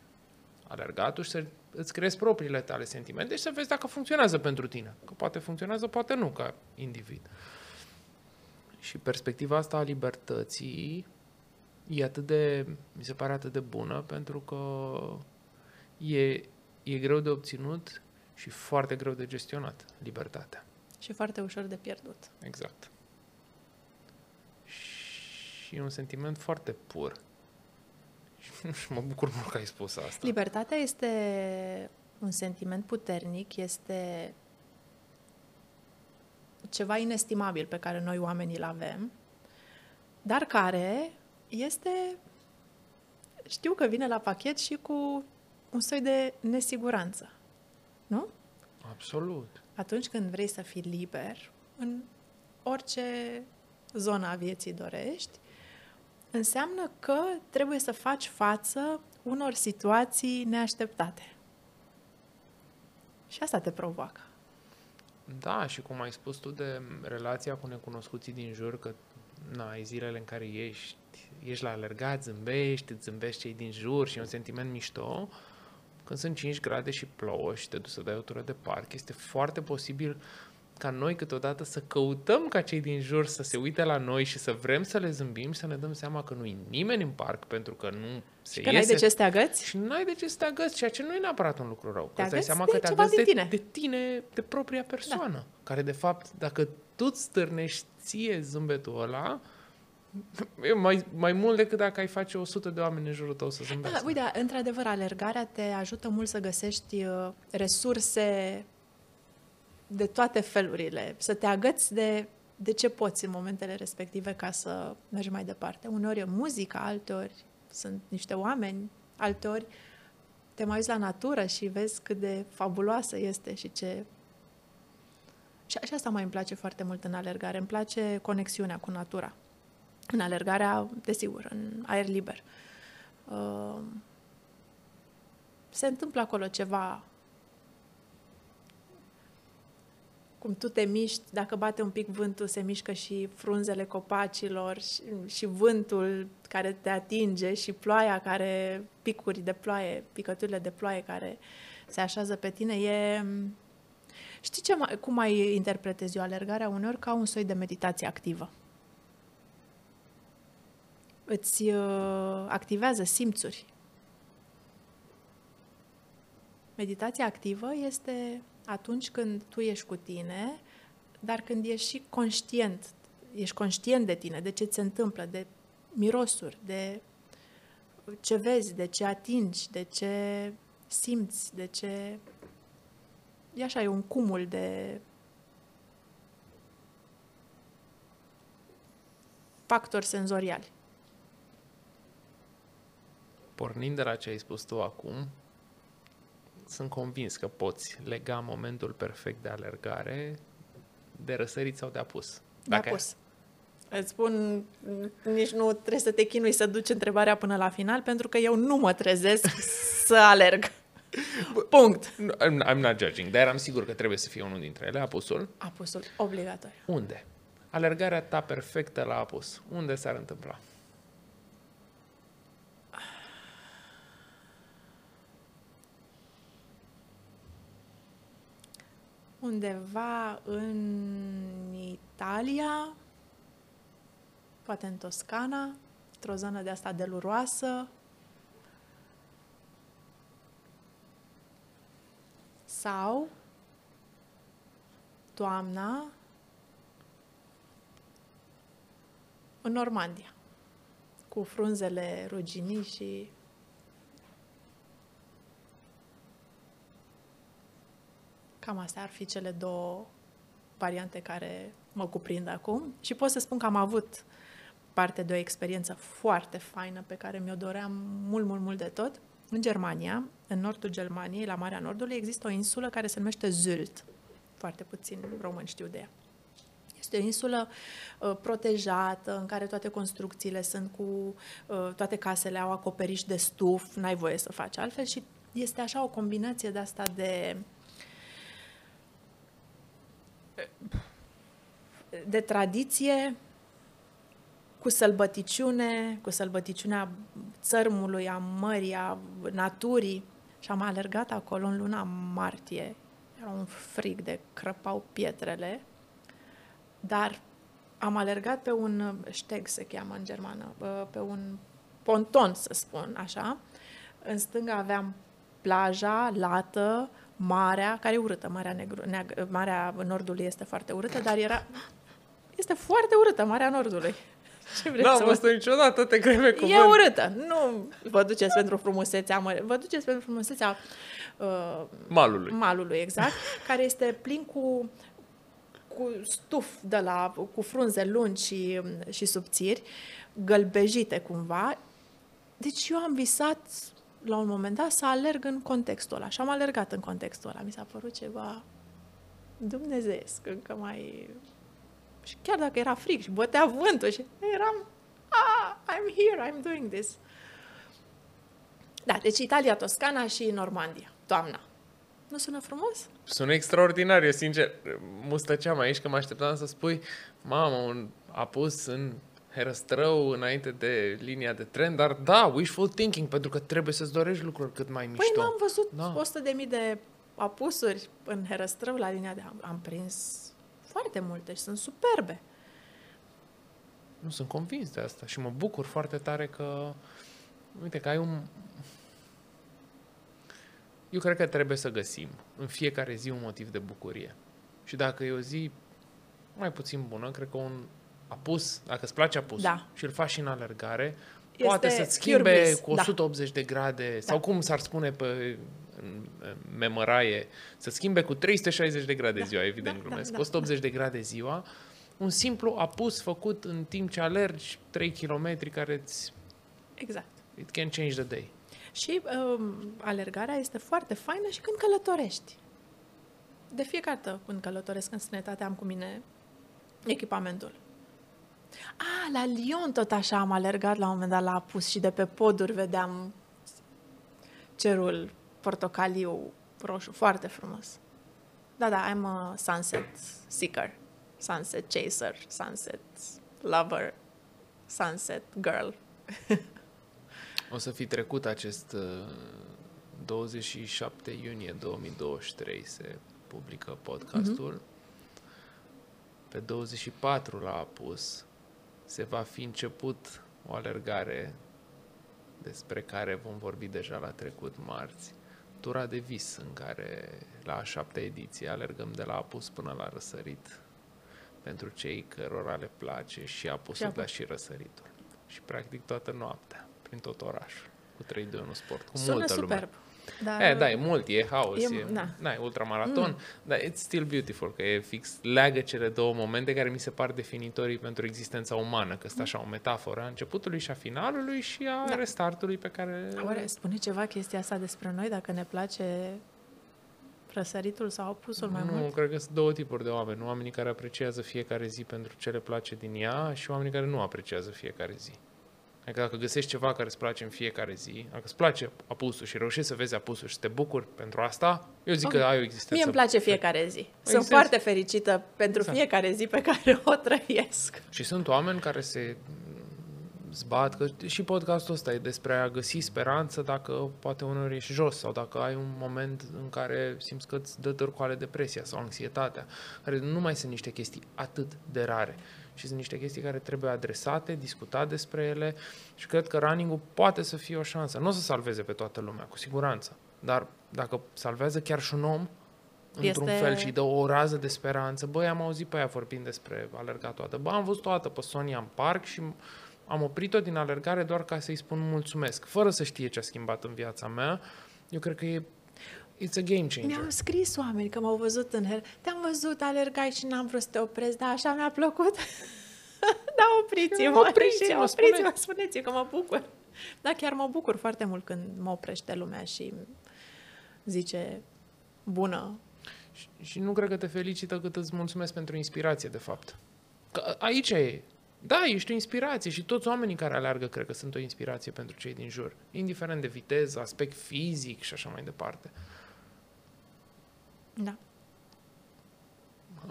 alergatul și să îți creezi propriile tale sentimente și să vezi dacă funcționează pentru tine. Că poate funcționează, poate nu, ca individ. Și perspectiva asta a libertății e atât de, mi se pare atât de bună pentru că e, e greu de obținut și foarte greu de gestionat libertatea. Și foarte ușor de pierdut. Exact. Și e un sentiment foarte pur. Și mă bucur mult că ai spus asta. Libertatea este un sentiment puternic, este ceva inestimabil pe care noi oamenii îl avem, dar care este, știu că vine la pachet și cu un soi de nesiguranță. Nu? Absolut. Atunci când vrei să fii liber, în orice zonă a vieții dorești, înseamnă că trebuie să faci față unor situații neașteptate. Și asta te provoacă. Da, și cum ai spus tu de relația cu necunoscuții din jur, că na, ai zilele în care ești, ești la alergat, zâmbești, îți zâmbești cei din jur și e un sentiment mișto, când sunt 5 grade și plouă și te duci să dai o tură de parc, este foarte posibil ca noi câteodată să căutăm ca cei din jur să se uite la noi și să vrem să le zâmbim și să ne dăm seama că nu e nimeni în parc pentru că nu se și că iese. n-ai de ce să te agăți? Și n-ai de ce să te agăți, ceea ce nu e neapărat un lucru rău. Te că dai seama de că te agăți de tine. de tine, de propria persoană, da. care de fapt, dacă tu îți stârnești ție zâmbetul ăla, E mai, mai mult decât dacă ai face 100 de oameni în jurul tău să zâmbească. Da, uite, într-adevăr, alergarea te ajută mult să găsești uh, resurse de toate felurile, să te agăți de, de ce poți în momentele respective ca să mergi mai departe. Uneori e muzica, alteori sunt niște oameni, alteori te mai uiți la natură și vezi cât de fabuloasă este și ce... Și, și asta mai îmi place foarte mult în alergare. Îmi place conexiunea cu natura. În alergarea, desigur, în aer liber. Uh, se întâmplă acolo ceva cum tu te miști, dacă bate un pic vântul, se mișcă și frunzele copacilor și, și vântul care te atinge și ploaia care, picuri de ploaie, picăturile de ploaie care se așează pe tine, e... Știi ce, cum mai interpretezi eu alergarea? Uneori ca un soi de meditație activă. Îți uh, activează simțuri. Meditația activă este atunci când tu ești cu tine, dar când ești și conștient, ești conștient de tine, de ce ți se întâmplă, de mirosuri, de ce vezi, de ce atingi, de ce simți, de ce... E așa, e un cumul de factori senzoriali. Pornind de la ce ai spus tu acum, sunt convins că poți lega momentul perfect de alergare de răsărit sau de apus. De Dacă... apus. Îți spun, nici nu trebuie să te chinui să duci întrebarea până la final, pentru că eu nu mă trezesc să alerg. Punct. I'm not judging, dar am sigur că trebuie să fie unul dintre ele, apusul. Apusul, obligatoriu. Unde? Alergarea ta perfectă la apus. Unde s-ar întâmpla? Undeva în Italia, poate în Toscana, într-o zonă de asta deluroasă. Sau toamna în Normandia, cu frunzele ruginii și Cam astea ar fi cele două variante care mă cuprind acum și pot să spun că am avut parte de o experiență foarte faină pe care mi-o doream mult, mult, mult de tot. În Germania, în nordul Germaniei, la Marea Nordului, există o insulă care se numește Zült. Foarte puțin români știu de ea. Este o insulă uh, protejată, în care toate construcțiile sunt cu, uh, toate casele au acoperiș de stuf, n-ai voie să faci altfel și este așa o combinație de asta de uh, de tradiție, cu sălbăticiune, cu sălbăticiunea țărmului, a mării, a naturii. Și am alergat acolo în luna martie. Era un frig de crăpau pietrele, dar am alergat pe un șteg, se cheamă în germană, pe un ponton, să spun așa. În stânga aveam plaja, lată, marea, care e urâtă, Marea, Negru, Neag- Marea Nordului este foarte urâtă, dar era... Este foarte urâtă, Marea Nordului. Ce vreți N-am văzut niciodată, te crede cuvânt. E urâtă. Nu vă duceți pentru frumusețea, mă, vă duceți pentru frumusețea uh, malului. Malului, exact, care este plin cu cu stuf de la, cu frunze lungi și, și subțiri, gălbejite cumva. Deci eu am visat la un moment dat să alerg în contextul ăla. Și am alergat în contextul ăla. Mi s-a părut ceva dumnezeiesc, încă mai... Și chiar dacă era frig și bătea vântul și eram, ah, I'm here, I'm doing this. Da, deci Italia, Toscana și Normandia, toamna. Nu sună frumos? Sună extraordinar, eu sincer, mustăceam aici că mă așteptam să spui, mamă, un apus în herăstrău înainte de linia de tren, dar da, wishful thinking, pentru că trebuie să-ți dorești lucruri cât mai păi mișto. Păi nu am văzut da. 100 de mii de apusuri în herăstrău la linia de... Am, am prins foarte multe și sunt superbe. Nu sunt convins de asta și mă bucur foarte tare că uite că ai un eu cred că trebuie să găsim în fiecare zi un motiv de bucurie. Și dacă e o zi mai puțin bună, cred că un apus, dacă îți place apus da. și îl faci și în alergare, este poate să-ți schimbe cu 180 da. de grade, da. sau cum s-ar spune pe memăraie, să schimbe cu 360 de grade da. ziua, evident da, glumesc, da, da, 180 de grade ziua, un simplu apus făcut în timp ce alergi 3 km care îți... Exact. It can change the day. Și um, alergarea este foarte faină și când călătorești. De fiecare dată când călătoresc în sănătate am cu mine echipamentul. A, la Lyon tot așa am alergat la un moment dat la apus și de pe poduri vedeam cerul portocaliu roșu, foarte frumos. Da, da, I'm a sunset seeker, sunset chaser, sunset lover, sunset girl. O să fi trecut acest uh, 27 iunie 2023 se publică podcastul. Mm-hmm. Pe 24 la apus se va fi început o alergare despre care vom vorbi deja la trecut marți. Tura de vis în care la a șaptea ediție alergăm de la apus până la răsărit pentru cei cărora le place și apusul, Și apus. dar și răsăritul. Și practic toată noaptea, prin tot orașul, cu 3 2 1 sport, cu Sună multă lume. Superb. Dar, E, da, e mult, e haos, e, E- e da. da. e ultramaraton, mm. dar it's still beautiful, că e fix, leagă cele două momente care mi se par definitorii pentru existența umană, că sunt așa o metaforă a începutului și a finalului și a Da. da. restartului pe care... Oare spune ceva chestia asta despre noi, dacă ne place răsăritul sau opusul mai nu, mult? cred că sunt două tipuri de oameni. Oamenii care apreciază fiecare zi pentru ce le place din ea și oamenii care nu apreciază fiecare zi. Adică dacă găsești ceva care îți place în fiecare zi, dacă îți place apusul și reușești să vezi apusul și să te bucuri pentru asta, eu zic Ok. că ai o existență. Mie îmi place fiecare zi. Sunt Existență. foarte fericită pentru Exact. fiecare zi pe care o trăiesc. Și sunt oameni care se zbat, că și podcastul ăsta e despre a găsi speranță dacă poate uneori ești jos sau dacă ai un moment în care simți că îți dă târcoale depresia sau anxietatea, care nu mai sunt niște chestii atât de rare și sunt niște chestii care trebuie adresate, discutat despre ele și cred că running-ul poate să fie o șansă. Nu o să salveze pe toată lumea, cu siguranță, dar dacă salvează chiar și un om, într-un Este- fel și îi dă o rază de speranță. Băi, am auzit pe ea vorbind despre alergat toată. Bă, am văzut o dată pe Sonia în parc și am oprit-o din alergare doar ca să-i spun mulțumesc, fără să știe ce a schimbat în viața mea. Eu cred că e it's a game changer. Mi-au scris oameni că m-au văzut în her. Te-am văzut, alergai și n-am vrut să te opresc, dar așa mi-a plăcut. da, opriți-mă. Opriți-mă, Și opriți-mă, spuneți că mă bucur. Da, chiar mă bucur foarte mult când mă oprește lumea și zice bună. Și, și nu cred că te felicită cât îți mulțumesc pentru inspirație, de fapt. Că aici e. Da, ești o inspirație și toți oamenii care aleargă cred că sunt o inspirație pentru cei din jur. Indiferent de viteză, aspect fizic și așa mai departe. Da.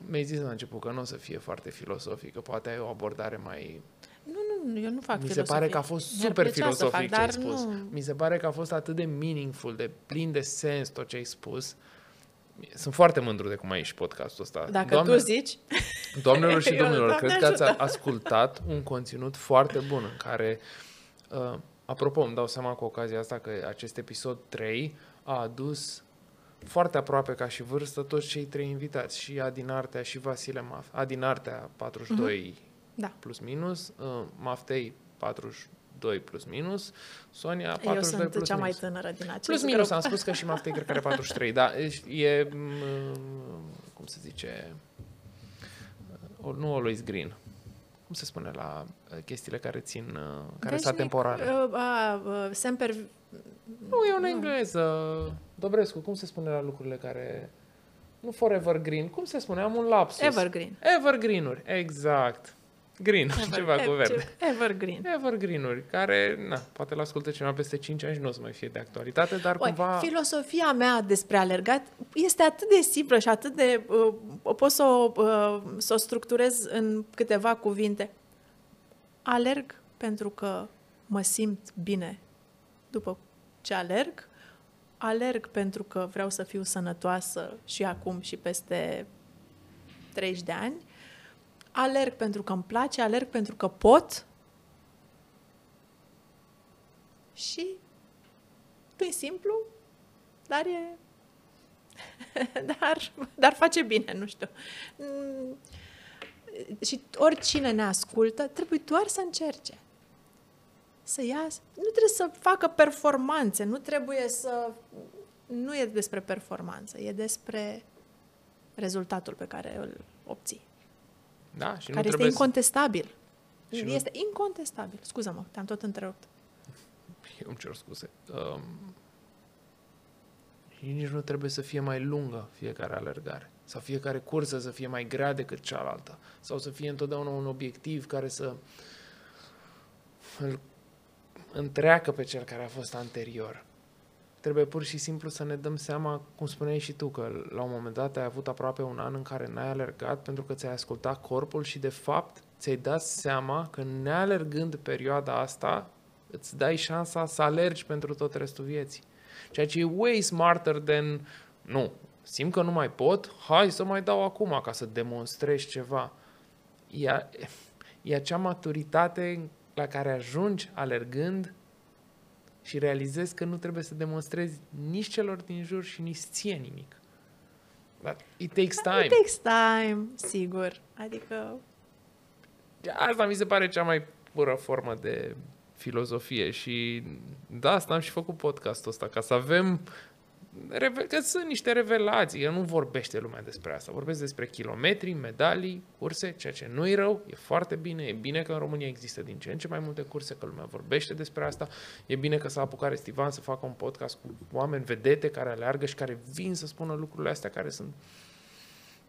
Mi-ai zis la început că nu o să fie foarte filosofică, poate ai o abordare mai... Nu, nu, eu nu fac Mi se filosofie. pare că a fost Mi-ar super plăcea să filosofic fac, ce ai dar spus. Nu... Mi se pare că a fost atât de meaningful, de plin de sens tot ce ai spus. Sunt foarte mândru de cum ai ieșit podcastul ăsta. Dacă Doamne- tu zici, Doamnelor și Eu, domnilor, Doamne cred că ați ajută! ascultat un conținut foarte bun în care, uh, apropo, îmi dau seama cu ocazia asta că acest episod 3 a adus foarte aproape ca și vârstă toți cei trei invitați, și Adin Artea și Vasile Maf. Adin Artea 42 Da. plus minus, uh, Maftei 42 plus minus, Sonia eu 42 sunt plus cea mai minus. tânără din acest Plus minus, grup. am spus că și Maftei cred că are 43, da, e, e m, cum se zice, o, nu always green. Cum se spune la uh, chestiile care țin, uh, care sunt Veșnic, atemporale? uh, a, uh, semper... Nu, e în engleză. Dobrescu, cum se spune la lucrurile care... Nu forever green, cum se spune? Am un lapsus. Evergreen. Evergreen-uri, exact. Green, ceva cu verde. Evergreen. Evergreen-uri, care, na, poate l ascultă cineva peste 5 ani și nu o să mai fie de actualitate, dar Oi, cumva... filosofia mea despre alergat este atât de simplă și atât de... Uh, pot să o, uh, să o structurez în câteva cuvinte. Alerg pentru că mă simt bine după ce alerg. Alerg pentru că vreau să fiu sănătoasă și acum și peste 30 de ani. Alerg pentru că îmi place, alerg pentru că pot. Și nu e simplu, dar e... dar, dar face bine, nu știu. Mm, Și oricine ne ascultă, trebuie doar să încerce. Să ia... Nu trebuie să facă performanțe, nu trebuie să... Nu e despre performanță, e despre rezultatul pe care îl obții. Da, și nu care este trebuie să... incontestabil. Și nu- Este incontestabil. Scuză-mă, te-am tot întrerupt. eu îmi cer scuze, um, nici nu trebuie să fie mai lungă fiecare alergare. Sau fiecare cursă să fie mai grea decât cealaltă. Sau să fie întotdeauna un obiectiv care să îl întreacă pe cel care a fost anterior. Trebuie pur și simplu să ne dăm seama, cum spuneai și tu, că la un moment dat ai avut aproape un an în care n-ai alergat pentru că ți-ai ascultat corpul și de fapt ți-ai dat seama că nealergând perioada asta, îți dai șansa să alergi pentru tot restul vieții. Ceea ce e way smarter than, nu, simt că nu mai pot, hai să mai dau acum ca să demonstrezi ceva. E, e acea maturitate la care ajungi alergând și realizezi că nu trebuie să demonstrezi nici celor din jur și nici ție nimic. But it takes time. It takes time, sigur. Adică... Asta mi se pare cea mai pură formă de filozofie și da, asta am și făcut podcastul ăsta, ca să avem că sunt niște revelații, că nu vorbește lumea despre asta. Vorbesc despre kilometri, medalii, curse, ceea ce nu e rău, e foarte bine, e bine că în România există din ce în ce mai multe curse, că lumea vorbește despre asta, e bine că s-a apucat Restivan să facă un podcast cu oameni vedete care aleargă și care vin să spună lucrurile astea care sunt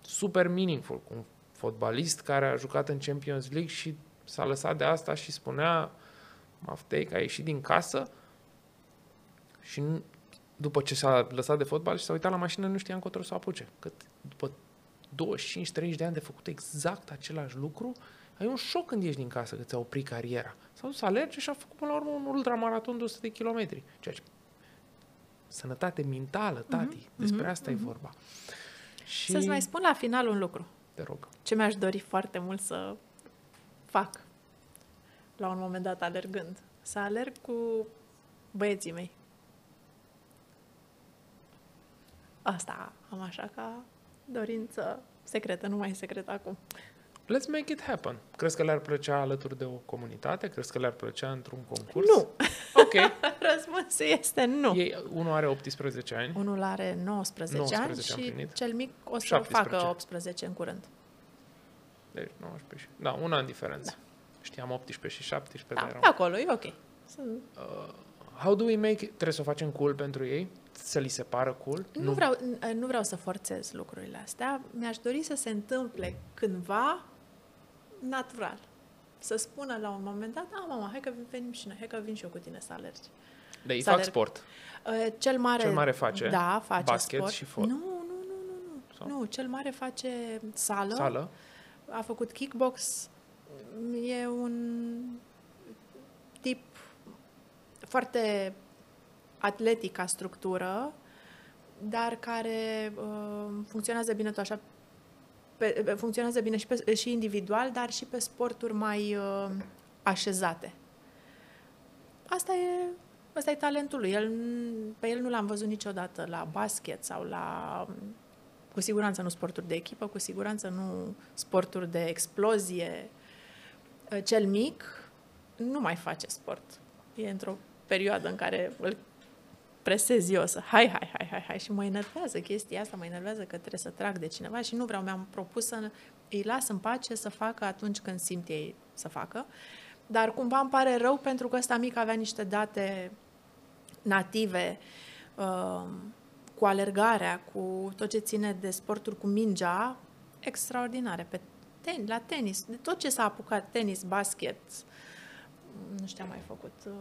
super meaningful, cu un fotbalist care a jucat în Champions League și s-a lăsat de asta și spunea Maftei că a ieșit din casă și după ce s-a lăsat de fotbal și s-a uitat la mașină, nu știa încotro să o apuce. Că după 25-30 de ani de făcut exact același lucru, ai un șoc când ieși din casă că ți-a oprit cariera. S-a dus să alerge și a făcut până la urmă un ultramaraton de 100 de kilometri. Ceea ce sănătate mentală, tati, mm-hmm. despre mhm, asta mm-hmm. e vorba. Și... Să-ți mai spun la final un lucru. Te rog. Ce mi-aș dori foarte mult să fac la un moment dat alergând. Să alerg cu băieții mei. Asta am așa ca dorință secretă, nu mai secretă acum. Let's make it happen. Crezi că le-ar plăcea alături de o comunitate? Crezi că le-ar plăcea într-un concurs? Nu. Ok. Răspunsul este nu. Ei, unul are 18 ani. Unul are 19, 19 ani și cel mic o să 17. facă 18 în curând. Deci 19 și... Da, un an diferență. Da. Știam 18 și 17. Da, erau... acolo, e ok. Sunt... Uh, how do we make it? Trebuie să o facem cool pentru ei? Să li se pară cool? Nu, nu. Vreau, nu vreau să forțez lucrurile astea. Mi-aș dori să se întâmple cândva natural. Să spună la un moment dat, da, mama, hai că venim și noi, hai că vin și eu cu tine să alergi. De ei fac alerg. sport. Uh, cel mare, cel mare face da, face basket sport. și fot. Nu, nu, nu, nu. Nu, nu cel mare face sală. Sală. A făcut kickbox. E un tip foarte atletic ca structură, dar care uh, funcționează bine tot așa, pe, funcționează bine și, pe, și individual, dar și pe sporturi mai uh, așezate. Asta e, asta e talentul lui. El, pe el nu l-am văzut niciodată la basket sau la cu siguranță nu sporturi de echipă, cu siguranță nu sporturi de explozie. Cel mic nu mai face sport. E într-o perioadă în care îl presez eu să hai, hai, hai, hai, hai și mă enervează chestia asta, mă enervează că trebuie să trag de cineva și nu vreau, mi-am propus să îi las în pace să facă atunci când simt ei să facă. Dar cumva îmi pare rău pentru că ăsta mic avea niște date native uh, cu alergarea, cu tot ce ține de sporturi cu mingea, extraordinare. Pe ten, la tenis, de tot ce s-a apucat, tenis, basket, nu știu, am mai făcut... Uh,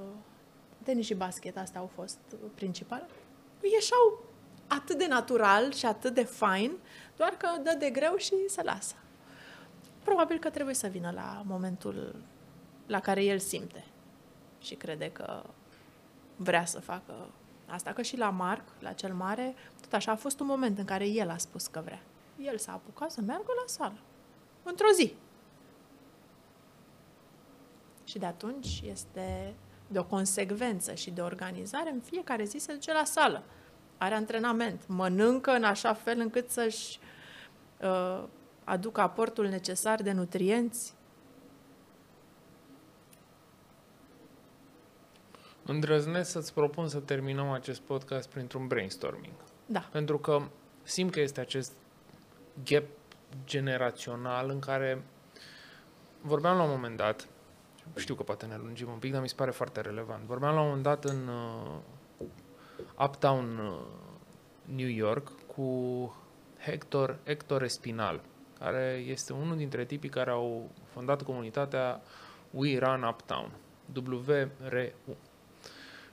tenis și basket, astea au fost principale, ieșau atât de natural și atât de fain, doar că dă de greu și se lasă. Probabil că trebuie să vină la momentul la care el simte și crede că vrea să facă asta. Că și la Marc, la cel mare, tot așa a fost un moment în care el a spus că vrea. El s-a apucat să meargă la sală. Într-o zi. Și de atunci este de o consecvență și de organizare, în fiecare zi se duce la sală. Are antrenament, mănâncă în așa fel încât să-și uh, aducă aportul necesar de nutrienți. Îndrăznesc să-ți propun să terminăm acest podcast printr-un brainstorming. Da. Pentru că simt că este acest gap generațional în care vorbeam la un moment dat știu că poate ne lungim un pic, dar mi se pare foarte relevant. Vorbeam la un moment dat în uh, Uptown uh, New York cu Hector, Hector Espinal, care este unul dintre tipii care au fondat comunitatea We Run Uptown, WRU,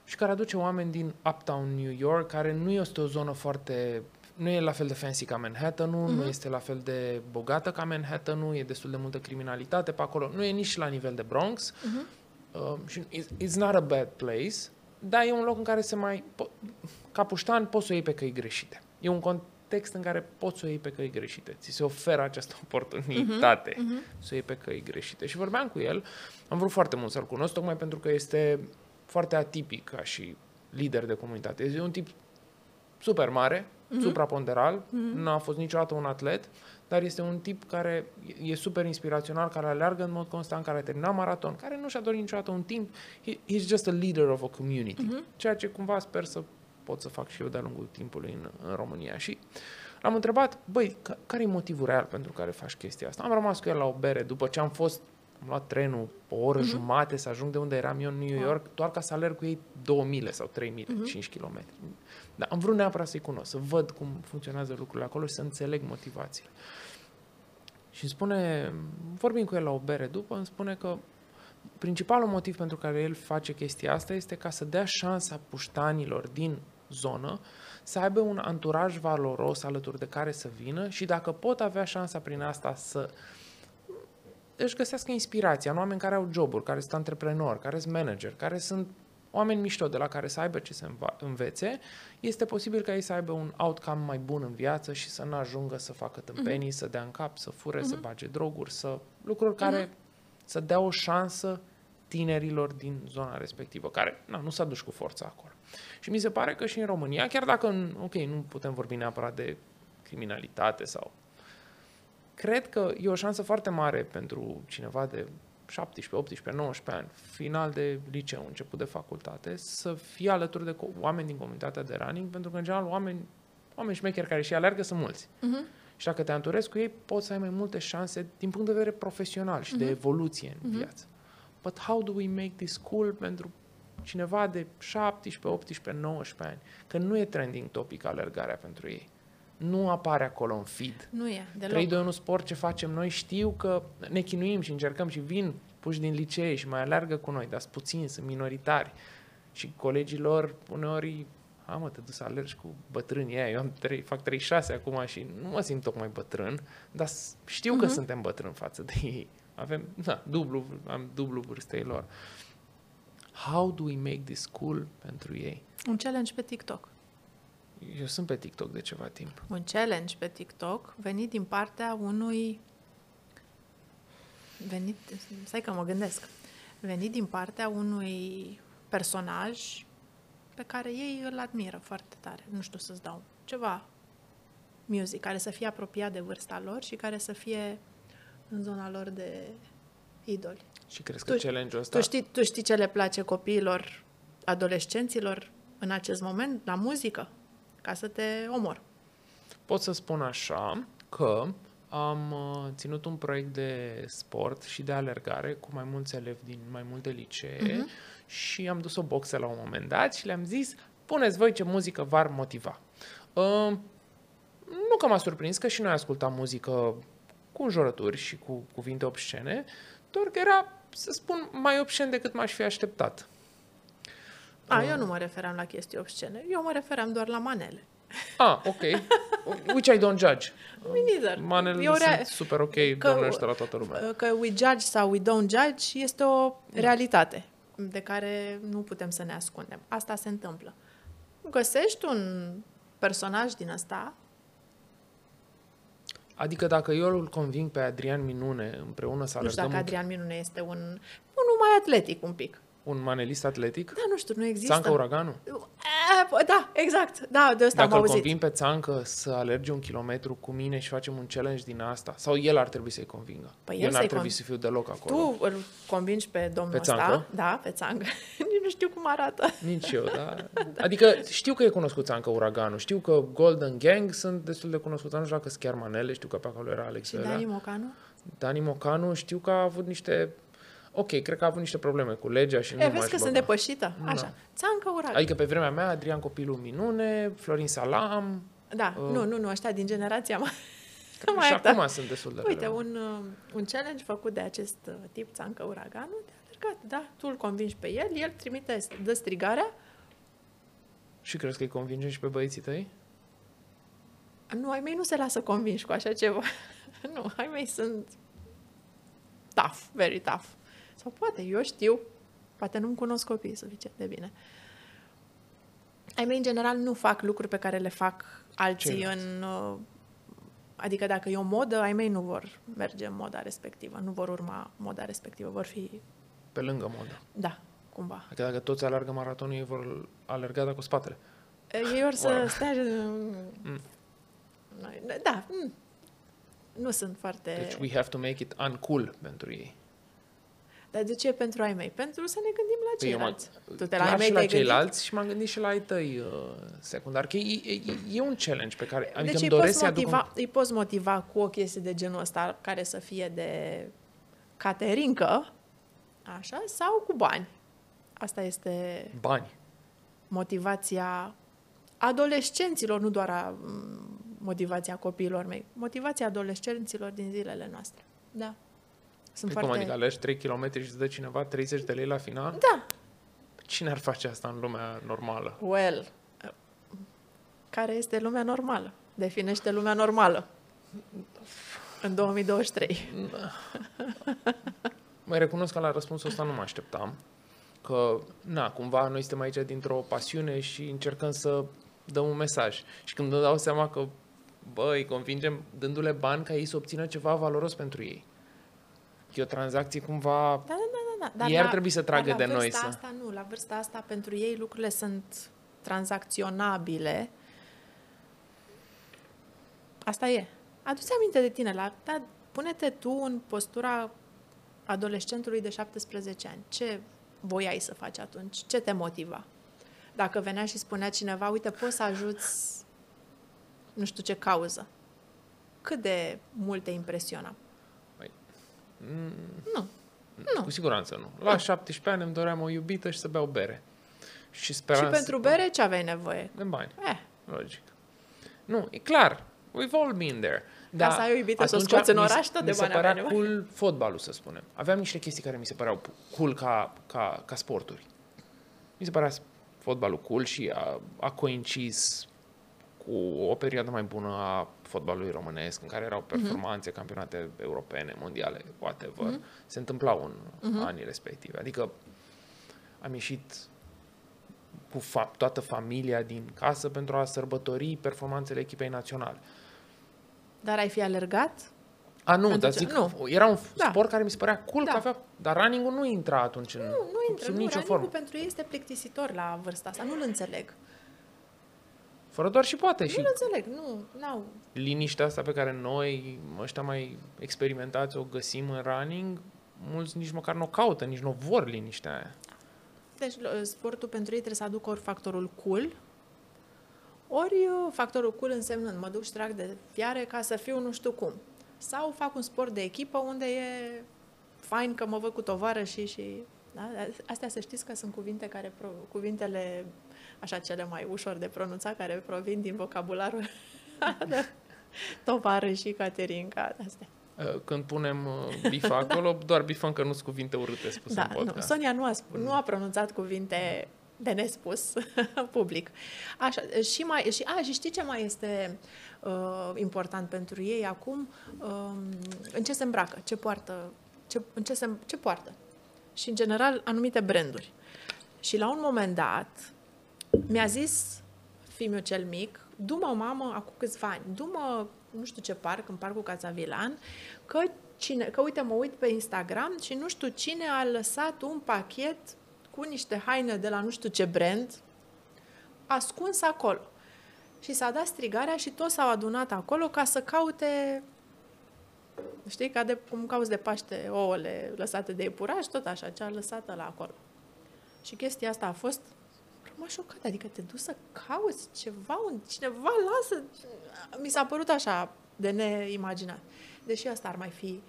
și care aduce oameni din Uptown New York, care nu este o zonă foarte nu e la fel de fancy ca Manhattan-ul, uh-huh. nu este la fel de bogată ca Manhattan-ul, e destul de multă criminalitate pe acolo, nu e nici la nivel de Bronx. Uh-huh. Uh, și it's, it's not a bad place, dar e un loc în care se mai... Po- ca puștan poți să o iei pe căi greșite. E un context în care poți să o iei pe căi greșite. Ți se oferă această oportunitate uh-huh. Uh-huh. să o iei pe căi greșite. Și vorbeam cu el, am vrut foarte mult să-l cunosc, tocmai pentru că este foarte atipic ca și lider de comunitate. Este un tip super mare, uh-huh. supraponderal, uh-huh. nu a fost niciodată un atlet, dar este un tip care e super inspirațional, care aleargă în mod constant, care a terminat maraton, care nu și-a dorit niciodată un timp. He, he's just a leader of a community. Uh-huh. Ceea ce cumva sper să pot să fac și eu de-a lungul timpului în, în România. Și l-am întrebat, băi, care e motivul real pentru care faci chestia asta? Am rămas cu el la o bere după ce am fost am luat trenul o oră uh-huh. jumate să ajung de unde eram eu în New York, wow. doar ca să alerg cu ei 2000 sau 3000, uh-huh. 5 km. Dar am vrut neapărat să-i cunosc, să văd cum funcționează lucrurile acolo și să înțeleg motivațiile. Și îmi spune, vorbim cu el la o bere după, îmi spune că principalul motiv pentru care el face chestia asta este ca să dea șansa puștanilor din zonă să aibă un anturaj valoros alături de care să vină și dacă pot avea șansa prin asta să își găsească inspirația în oameni care au joburi, care sunt antreprenori, care sunt manager, care sunt oameni mișto de la care să aibă ce să învețe, este posibil ca ei să aibă un outcome mai bun în viață și să nu ajungă să facă tâmpenii, uh-huh. să dea în cap, să fure, uh-huh. să mhm. bage droguri, să lucruri care uh-huh. să dea o șansă tinerilor din zona respectivă, care na, nu s-a dus cu forța acolo. Și mi se pare că și în România, chiar dacă, ok, nu putem vorbi neapărat de criminalitate sau... Cred că e o șansă foarte mare pentru cineva de 17, 18, 19 ani, final de liceu, început de facultate, să fie alături de oameni din comunitatea de running, pentru că, în general, oameni, oameni șmecheri care și alergă sunt mulți. Uh-huh. Și dacă te anturezi cu ei, poți să ai mai multe șanse din punct de vedere profesional și uh-huh. de mhm. evoluție în uh-huh. viață. But how do we make this cool pentru cineva de 17, 18, 19 ani? Că nu e trending topic alergarea pentru ei. Nu apare acolo în feed. Nu e, deloc. 3, 2, 1 sport, ce facem noi, știu că ne chinuim și încercăm și vin puși din licee și mai alergă cu noi, dar sunt puțini, sunt minoritari. Și colegii lor uneori a, mă, te duci să alergi cu bătrânii aia. Eu am 3, fac 36 acum și nu mă simt tocmai bătrân, dar știu uh-huh. că mhm. suntem bătrâni față de ei. Avem, da, dublu, am dublu vârstei lor. How do we make this cool pentru ei? Un challenge pe TikTok. Eu sunt pe TikTok de ceva timp. Un challenge pe TikTok venit din partea unui venit, stai că mă gândesc, venit din partea unui personaj pe care ei îl admiră foarte tare. Nu știu să-ți dau ceva music care să fie apropiat de vârsta lor și care să fie în zona lor de idoli. Și crezi că tu, challenge-ul ăsta... Tu știi, tu știi ce le place copiilor, adolescenților în acest moment la muzică? Ca să te omor. Pot să spun așa că am uh, ținut un proiect de sport și de alergare cu mai mulți elevi din mai multe licee uh-huh. și am dus o boxă la un moment dat și le-am zis, puneți voi ce muzică v-ar motiva. Uh, nu că m-a surprins, că și noi ascultam muzică cu înjurături și cu cuvinte obscene, doar că era, să spun, mai obscen decât m-aș fi așteptat. A, uh. eu nu mă referam la chestii obscene, eu mă referam doar la manele. Ah, ok. Which I don't judge. Me neither. Manele eu rea- sunt super ok, că, la toată lumea. Că we judge sau we don't judge este o realitate de care nu putem să ne ascundem. Asta se întâmplă. Găsești un personaj din ăsta Adică dacă eu îl conving pe Adrian Minune împreună să alergăm... Nu știu dacă Adrian Minune este un... unul mai atletic un pic. Un manelist atletic? Da, nu știu, nu există. Țancă Uraganul? Da, exact. Da, de asta Dacă am auzit. Dacă îl pe Țancă să alerge un kilometru cu mine și facem un challenge din asta, sau el ar trebui să-i convingă? Păi el n-ar trebui con... să fiu deloc acolo. Tu îl convingi pe domnul pe ăsta? Țancă? Da, pe Țancă. Nici nu știu cum arată. Nici eu, da. da. Adică știu că e cunoscut Țancă Uraganul, știu că Golden Gang sunt destul de cunoscuți, nu știu dacă sunt chiar manele, știu că pe acolo era Alex Și Dani Mocanu? Dani Mocanu știu că a avut niște ok, cred că a avut niște probleme cu legea și nu E, m-aș vezi că sunt băga. depășită? Da. Așa. Țancă urac. Adică pe vremea mea, Adrian Copilul Minune, Florin Salam, Da, Uh. nu, nu, nu, ăștia din generația mea. cred că Mai și iertat. acum sunt destul de Uite, relevant. un, uh, un challenge făcut de acest uh, tip, Țancă Uraganul, te-a alergat, da, tu îl convingi pe el, el trimite, dă strigarea, Și crezi că îi convingem și pe băieții tăi? nu, ai mei nu se lasă convinși cu așa ceva. nu, ai mei sunt tough, very tough. Sau poate, eu știu, poate nu-mi cunosc copiii suficient de bine. Ai mei, în general, nu fac lucruri pe care le fac alții Ceilalți. în... uh, Adică dacă e o modă, ai mei nu vor merge în moda respectivă, nu vor urma moda respectivă, vor fi, Pe lângă modă. da, cumva. Adică dacă toți alergă maratonul, ei vor alerga dacă cu spatele. Ei or să Wow. stea... Mm. Noi- Da, mm. nu sunt foarte... Deci we have to make it uncool pentru ei. Dar de ce pentru ai mei? Pentru să ne gândim la Păi eu mă- ceilalți. tu te la clar ai mei și la te-ai gândit? ceilalți și m-am gândit și la ai tăi uh, secundar. Că e, e, e un challenge pe care adică deci îmi îi doresc poți, să aduc motiva, îi poți motiva cu o chestie de genul ăsta care să fie de caterincă, așa, sau cu bani. Asta este un bani. motivația adolescenților, nu doar a, m, motivația copiilor mei, motivația adolescenților din zilele noastre. Da. Sunt Păi cum foarte... adică alegi 3 km și îți dă cineva 30 de lei la final? Da, Cine ar face asta în lumea normală? well, care este lumea normală? Definește lumea normală. În 2023. Mai recunosc că la răspunsul ăsta nu mă așteptam. Că, na, cumva noi suntem aici dintr-o pasiune și încercăm să dăm un mesaj. Și când îmi dau seama că, bă, îi convingem dându-le bani ca ei să obțină ceva valoros pentru ei. E o tranzacție cumva... Da, da, da, da. Ei ar trebui să tragă dar la de noi vârsta să- Asta, nu, la vârsta asta, pentru ei lucrurile sunt tranzacționabile. Asta e. Adu-ți aminte de tine. La, da, pune-te tu în postura adolescentului de 17 ani. Ce voiai să faci atunci? Ce te motiva? Dacă venea și spunea cineva, uite, poți să ajuți nu știu ce cauză. Cât de mult te impresiona? Mm, Nu. Nu. Cu siguranță nu. La 17 ani îmi doream o iubită și să beau bere. Și speram Și pentru să... bere ce aveai nevoie? De bani. Eh, Logic. Nu, e clar. We've all been there. Ca să ai o iubită, să o atunci scoți în mi se- oraș, tot de mi se bani părea avea nevoie. cool fotbalul, să spunem. Aveam niște chestii care mi se păreau cool ca, ca, ca sporturi. Mi se părea fotbalul cool și a, a coincis cu o perioadă mai bună a fotbalului românesc, în care erau Mhm. performanțe, campionate europene, mondiale, whatever. Se întâmplau în Mhm. anii respectivi. Adică am ieșit cu fa- toată familia din casă pentru a sărbători performanțele echipei naționale. Dar ai fi alergat? A, nu, Pentru dar ce- zic, nu. era un Da. sport care mi se părea cool Da. că avea, dar running nu intra atunci în, Nu, nu intră. sub Nu, nicio running-ul formă. pentru ei este plictisitor la vârsta asta. Nu-l înțeleg. Fără doar și poate și Nu-l înțeleg. Nu, n-au. liniștea asta pe care noi, ăștia mai experimentați, o găsim în running, mulți nici măcar nu o caută, nici nu vor liniștea aia. Deci l- sportul pentru ei trebuie să aducă ori factorul cool, ori uh, factorul cool însemnând mă duc și trag de fiare ca să fiu nu știu cum. Sau fac un sport de echipă unde e fain că mă văd cu tovară și... și da? Astea să știți că sunt cuvinte care, pro, cuvintele așa cele mai ușor de pronunțat, care provin din vocabularul de tovară și Caterinca, astea. Uh, Când punem uh, bif acolo, doar bifăm că nu sunt cuvinte urâte spuse Da, în nu. podcast. Sonia nu a, sp- nu a pronunțat cuvinte de nespus public. Așa, și, mai, și, a, și știi ce mai este uh, important pentru ei acum? Uh, în ce se îmbracă, ce poartă, ce, în ce, se, ce poartă. Și, în general, anumite branduri. Și la un moment dat, mi-a zis fiul cel mic, du-mă, mamă, acum câțiva ani, du-mă, nu știu ce parc, în parcul Cazavilan, că, cine, că uite, mă uit pe Instagram și nu știu cine a lăsat un pachet cu niște haine de la nu știu ce brand ascuns acolo. Și s-a dat strigarea și toți s-au adunat acolo ca să caute Știi, ca de, cum cauți de Paște ouăle lăsate de iepuraș, tot așa, ce a lăsat la acolo. Și chestia asta a fost m-a șocat, adică te duci să cauți ceva, un, cineva lasă... Mi s-a părut așa de neimaginat. Deși asta ar mai fi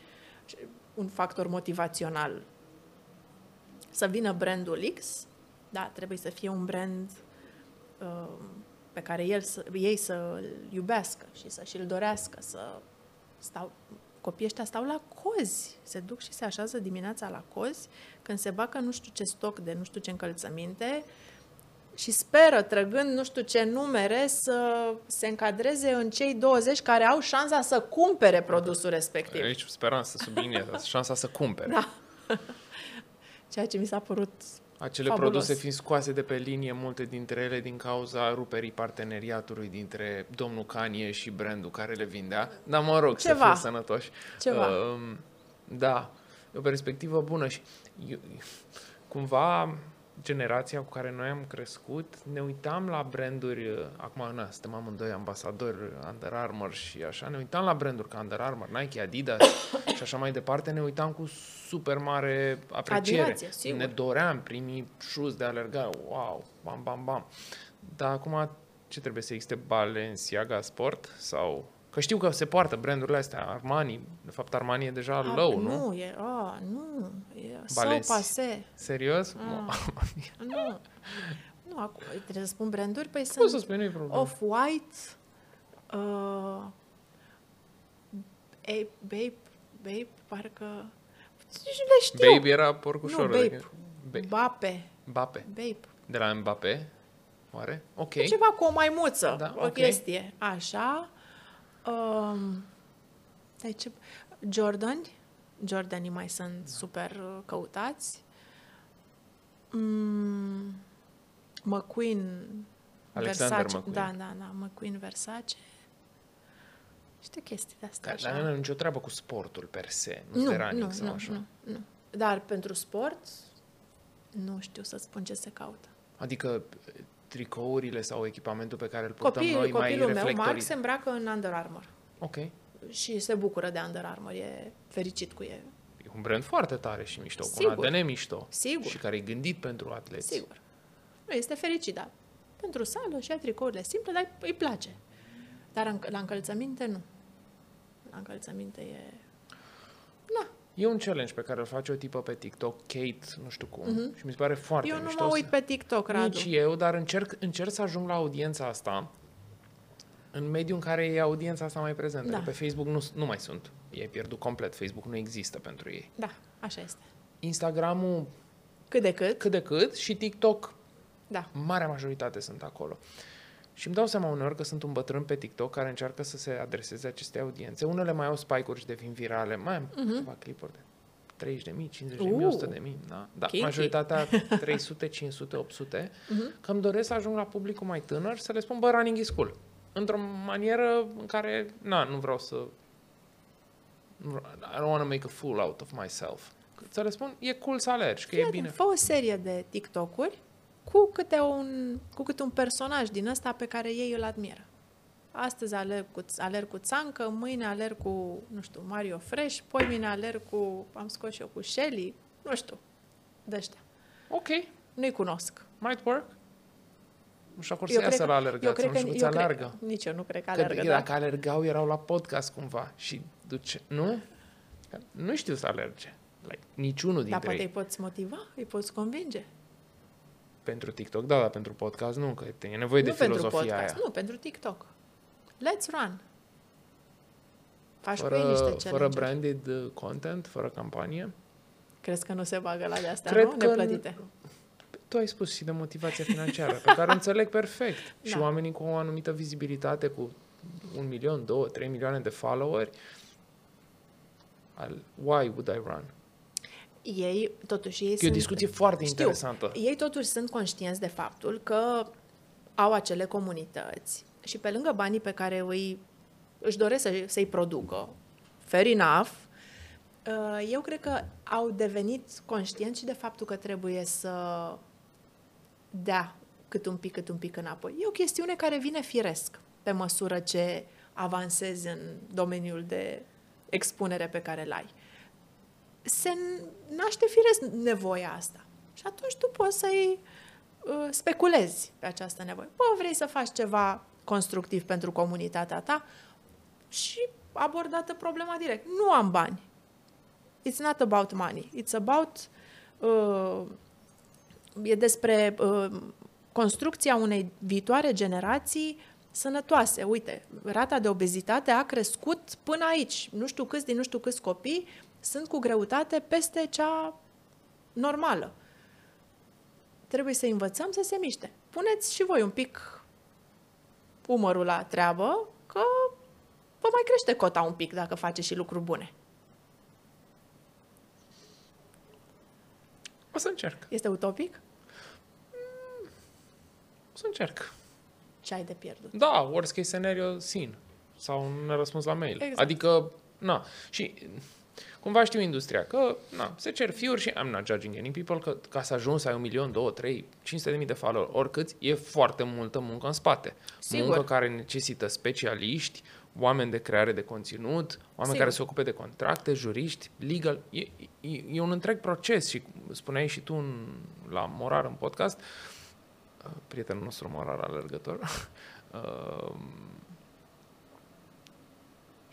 un factor motivațional să vină brandul X, da, trebuie să fie un brand uh, pe care el să, ei să-l iubească și să și-l dorească, să stau, copiii ăștia stau la cozi, se duc și se așează dimineața la cozi, când se bacă nu știu ce stoc de nu știu ce încălțăminte și speră, trăgând nu știu ce numere, să se încadreze în cei 20 care au șansa să cumpere produsul respectiv. Aici speram să subliniez șansa să cumpere. Da. Ceea ce mi s-a părut Acele Fabulos. produse fiind scoase de pe linie, multe dintre ele din cauza ruperii parteneriatului dintre domnul Kanye și brandul care le vindea. Dar mă rog, Ceva. să fim sănătoși. Ceva. Um, da, e o perspectivă bună și eu, cumva generația cu care noi am crescut, ne uitam la branduri, uh, acum na, suntem amândoi ambasadori Under Armour și așa, ne uitam la branduri ca Under Armour, Nike, Adidas și așa mai departe, ne uitam cu super mare apreciere. Admirație, sigur. ne doream primii shoes de alergare, wow, bam, bam, bam. Dar acum ce trebuie să existe Balenciaga Sport sau... Că știu că se poartă brandurile astea, Armani, de fapt Armani e deja Ah, low, nu? Nu, e, a, nu, e Balenci- so pase. Serios? Ah. Nu, nu, acum, trebuie să spun branduri, păi Poți să sunt spui, nu-i problemă. Off-White, uh, Ape, Bape, Bape, parcă, nici nu le știu. Baby era porcușorul. Nu, adică- Bape. Ba- Bape, Bape. Bape. De la Mbappé? Oare? Ok. E ceva cu o maimuță, Da, o ok. chestie. Așa. Um, de ce? Jordan. Jordanii mai sunt super uh, căutați. Mm, McQueen Alexander Versace. McQueen. Da, da, da. McQueen Versace. Niște chestii de astea. Dar așa. dar nu are nicio treabă cu sportul per se, nu, nu, de running nu, sau nu, așa. nu, nu. Dar pentru sport, nu știu să spun ce se caută. Adică tricourile sau echipamentul pe care îl purtăm Copil, noi mai copilul meu, reflectorii. Max, se îmbracă în Under Armour. Ok. E și se bucură de Under Armour, e fericit cu el. un brand foarte tare și mișto, cu Sigur. un ADN mișto. Sigur. Și care e gândit pentru atleți. Sigur. Nu, este fericit, dar pentru sală și a tricourile simple, dar îi place. Dar în- la încălțăminte, nu. La încălțăminte e... Na, E un challenge pe care îl face o tipă pe TikTok, Kate, nu știu cum, și mi se pare foarte Mhm. eu nu mișto. mă să- uit pe TikTok, Radu. Nici eu, dar încerc, încerc să ajung la audiența asta în mediul în care e audiența asta mai prezentă. Da. Pe Facebook nu, nu mai sunt. Ei pierdut complet. Facebook nu există pentru ei. Da, așa este. Instagramul Cât de cât, cât de cât și TikTok, da. marea majoritate sunt acolo. Și îmi dau seama uneori că sunt un bătrân pe TikTok care încearcă să se adreseze acestei audiențe. Unele mai au spike-uri și devin virale. Mai am câteva clipuri de 30 de mii, 50 de mii, Uh. 100 de mii. Da? da Kinky. majoritatea 300, 500, 800. Că îmi doresc să ajung la publicul mai tânăr și să le spun, bă, running is cool. Într-o manieră în care, na, nu vreau să... nu vreau- I don't want to make a fool out of myself. Să le spun, e cool să alergi, că e Fii bine. atent, Fă o serie de TikTok-uri cu câte un, cu câte un personaj din ăsta pe care ei îl admiră. Astăzi alerg cu, alerg cu Țancă, mâine alerg cu, nu știu, Mario Fresh, poi mine alerg cu, am scos și eu cu Shelly, nu știu, de ăștia. Ok, Nu-i cunosc. might work. Nu știu acolo Eu să iasă cred la că- alergat, eu cred nu că, știu câți eu cred, alergă. nici eu nu cred că Că alergă, d- da. dacă alergau, erau la podcast cumva și duce... Nu? Că Nu știu să alerge. Like, niciunul Dar dintre poate ei. îi poți motiva, îi poți convinge. Pentru TikTok, da, dar pentru podcast nu, că e nevoie nu de pentru filozofia podcast, aia. nu, pentru TikTok. Let's run. Faci cu ei Fără, niște fără challenge branded uh, content, fără campanie. Crezi că nu se bagă la de-astea, Cred nu? că- Neplătite. Tu ai spus și de motivația financiară, pe care o înțeleg perfect. Și Da. oamenii cu o anumită vizibilitate, cu un milion, două, trei milioane de followeri, I'll- why would I run? Ei, totuși, ei E o sunt... discuție foarte Știu. interesantă. Ei totuși sunt conștienți de faptul că au acele comunități și pe lângă banii pe care îi, își doresc să, să-i producă, fair enough, uh, eu cred că au devenit conștienți și de faptul că trebuie să dea cât un pic, cât un pic înapoi. E o chestiune care vine firesc pe măsură ce avansezi în domeniul de expunere pe care îl ai. Se naște firesc nevoia asta. Și atunci tu poți să-i uh, speculezi pe această nevoie. Bă, vrei să faci ceva constructiv pentru comunitatea ta și abordată problema direct. Nu am bani. It's not about money. It's about uh, e despre uh, construcția unei viitoare generații sănătoase. Uite, rata de obezitate a crescut până aici. Nu știu câți din nu știu câți copii sunt cu greutate peste cea normală. Trebuie să învățăm să se miște. Puneți și voi un pic umărul la treabă, că vă mai crește cota un pic dacă faceți și lucruri bune. O să încerc. Este utopic? O să încerc. Ce ai de pierdut? Da, worst case scenario, sin. Sau un răspuns la mail. Exact. Adică, na. Și cumva știu industria că, na, se cer fiuri și I'm not judging any people, că ca să ajungi să ai un milion, două, trei, 500 de mii de follower, oricâți, e foarte multă muncă în spate. Sigur. Muncă care necesită specialiști, oameni de creare de conținut, oameni Sigur. care se ocupe de contracte, juriști, legal. E, e, e un întreg proces și spuneai și tu în, la Morar în podcast, uh, prietenul nostru Morar alergător, uh,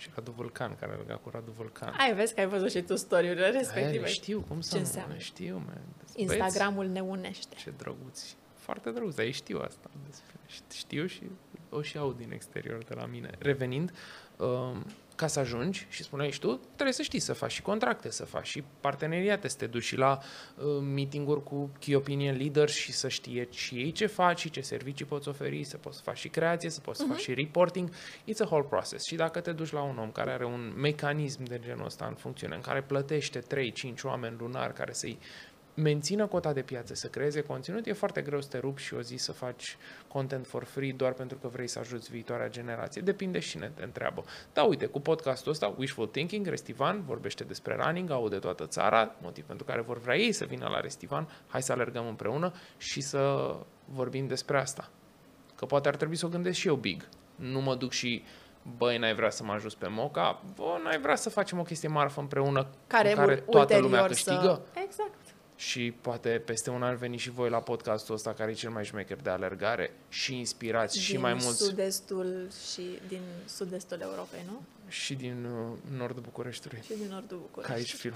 și Radu Vulcan, care alerga cu Radu Vulcan. Ai, vezi că ai văzut și tu story-urile Aia respective. le știu, cum să Ce nu înseamnă? le știu, man. Deci, băieți, Instagramul ne unește. Ce drăguți. Foarte drăguți, dar ei știu asta. despre- Știu și o și aud din exterior de la mine. Revenind, um, ca să ajungi, și spuneai și tu, trebuie să știi să faci și contracte, să faci și parteneriate, să te duci și la uh, meeting-uri cu key opinion leaders și să știe și ei ce faci și ce servicii poți oferi, să poți să faci și creație, să poți să faci și reporting. It's a whole process. Și dacă te duci la un om care are un mecanism de genul ăsta în funcțiune, în care plătește 3-5 oameni lunar care să-i mențină cota de piață, să creeze conținut, e foarte greu să te rupi și o zi să faci content for free doar pentru că vrei să ajuți viitoarea generație. Depinde și ne te întreabă. Da, uite, cu podcastul ăsta, Wishful Thinking, Restivan vorbește despre running, aude toată țara, motiv pentru care vor vrea ei să vină la Restivan, hai să alergăm împreună și să vorbim despre asta. Că poate ar trebui să o gândesc și eu big. Nu mă duc și băi, n-ai vrea să mă ajut pe Moca, bă, n-ai vrea să facem o chestie marfă împreună Care, în care ul- toată ulterior lumea câștigă? Să... Exact. Și poate peste un an veni și voi la podcastul ăsta care e cel mai șmecher de alergare și inspirați și din mai mulți sud-estul și din sud-estul Europei, nu? și din uh, nordul Bucureștiului. Și din nordul Ca București. aici film.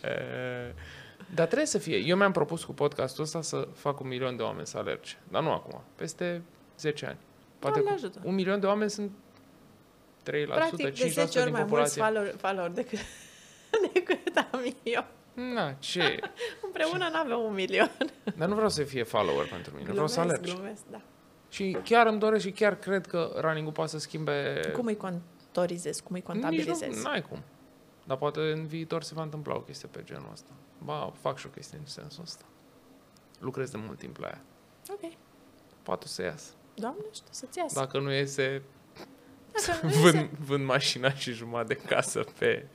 Eh, Dar trebuie să fie. Eu mi-am propus cu podcastul ăsta să fac un milion de oameni să alerge. Dar nu acum. Peste 10 ani. Poate Doamne cu ajută. un milion de oameni sunt 3%, Practic, 5% de 10 ori din mai mulți populație. follower, follower decât, decât am eu. Na, ce? Împreună n-avem un milion. Dar nu vreau să fie follower pentru mine. Vreau să alerg. glumesc, da. Și chiar îmi doresc și chiar cred că running-ul poate să schimbe... Cum îi contorizezi, cum îi Nici contabilizezi? nu, n-ai cum. Dar poate în viitor se va întâmpla o chestie pe genul ăsta. Ba, fac și o chestie în sensul ăsta. Lucrez de mult timp la ea. Ok. Poate să iasă. Doamne, știu să-ți iasă. Dacă nu iese, Dacă nu vând, iese- vând mașina și jumătate de casă pe...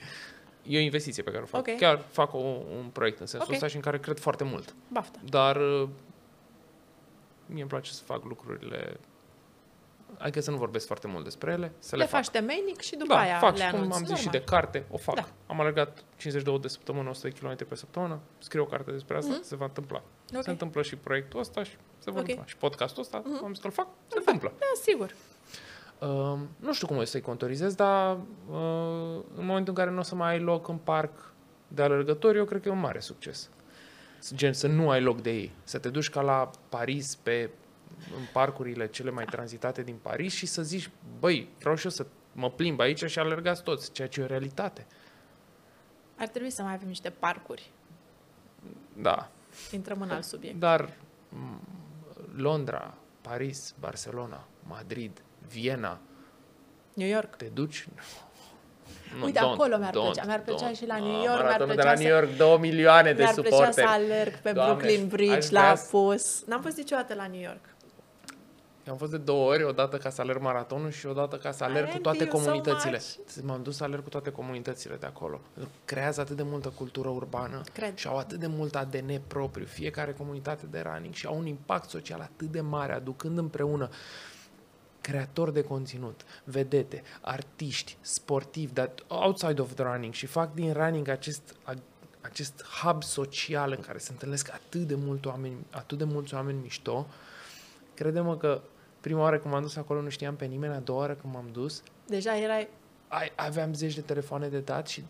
E o investiție pe care o fac. Ok. Chiar fac o, un proiect în sensul Ok. ăsta și în care cred foarte mult. Baftă. Dar uh, mie îmi place să fac lucrurile... Adică să nu vorbesc foarte mult despre ele, să le, Le fac. faci temeinic și după Da, aia fac le și cum anunți. am zis și Normal. de carte, o fac. Da. Am alergat 52 de săptămână, 100 de km pe săptămână, scriu o carte despre asta, Mhm. se va întâmpla. Ok. Se întâmplă și proiectul ăsta și se va Ok. întâmpla. Și podcastul ăsta, Mhm. am zis că îl fac, se întâmplă. Da, sigur. Uh, nu știu cum o să-i contorizez, dar uh, în momentul în care nu o să mai ai loc în parc de alergători, eu cred că e un mare succes. Gen, să nu ai loc de ei. Să te duci ca la Paris pe în parcurile cele mai tranzitate din Paris și să zici, băi, vreau și eu să mă plimb aici și alergați toți, ceea ce e o realitate. Ar trebui să mai avem niște parcuri. Da, Intrăm în alt subiect. dar m, Londra, Paris, Barcelona, Madrid, Viena, New York. te duci... Nu, Uite, don't, acolo mi-ar don't, plăcea. Mi-ar plăcea don't. și la Ah, New York, mi-ar maratonul de plăcea la să- New York, 2 milioane de Mi-ar plăcea să suporteri. alerg pe Doamne, Brooklyn aș Bridge, vrea la să- pus. N-am fost niciodată la New York. Eu am fost de două ori, o dată ca să alerg maratonul și o dată ca să alerg I cu envy toate you so comunitățile. much. M-am dus să alerg cu toate comunitățile de acolo. Creează atât de multă cultură urbană Cred. și au atât de mult ADN propriu, fiecare comunitate de running și au un impact social atât de mare, aducând împreună creatori de conținut, vedete, artiști, sportivi, dar outside of the running și fac din running acest, a- acest hub social în care se întâlnesc atât de mulți oameni, atât de mulți oameni mișto. Crede-mă că prima oară când m-am dus acolo nu știam pe nimeni, a doua oară când m-am dus, Deja erai... ai, aveam zeci de telefoane de dat și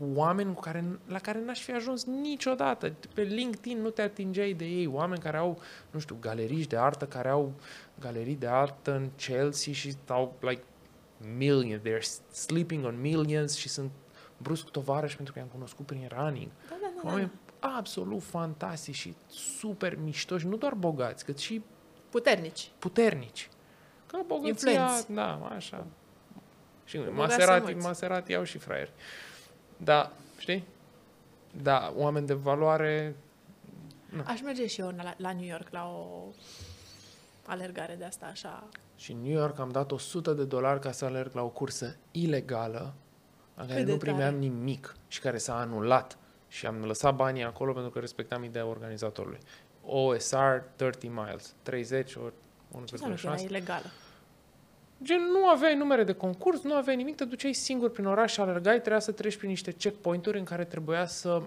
cu cu oameni cu care, la care n-aș fi ajuns niciodată. Pe LinkedIn nu te atingeai de ei, oameni care au, nu știu, galeriști de artă, care au galerii de artă în Chelsea și au, like, millions, they're sleeping on millions și sunt brusc tovarăși pentru că i-am cunoscut prin running. Da, da, da, da. Oameni absolut fantastici și super mișto și nu doar bogați, cât și Puternici. puternici. Ca bogăția, Influenți. da, așa. Și Bogați Maserati, sunt mulți. Maserati au și fraieri. Da, știi? Da, oameni de valoare, Aș merge și eu la, la New York la o alergare de asta așa. Și în New York am dat 100 de dolari ca să alerg la o cursă ilegală, la care Cât de nu primeam tare. nimic și care s-a anulat. Și am lăsat banii acolo pentru că respectam ideea organizatorului. OSR 30 miles, 30 ori Ce înseamnă că era 1,6. ilegală? Gen, nu aveai numere de concurs, nu aveai nimic, te duceai singur prin oraș și alergai, trebuia să treci prin niște checkpoint-uri în care trebuia să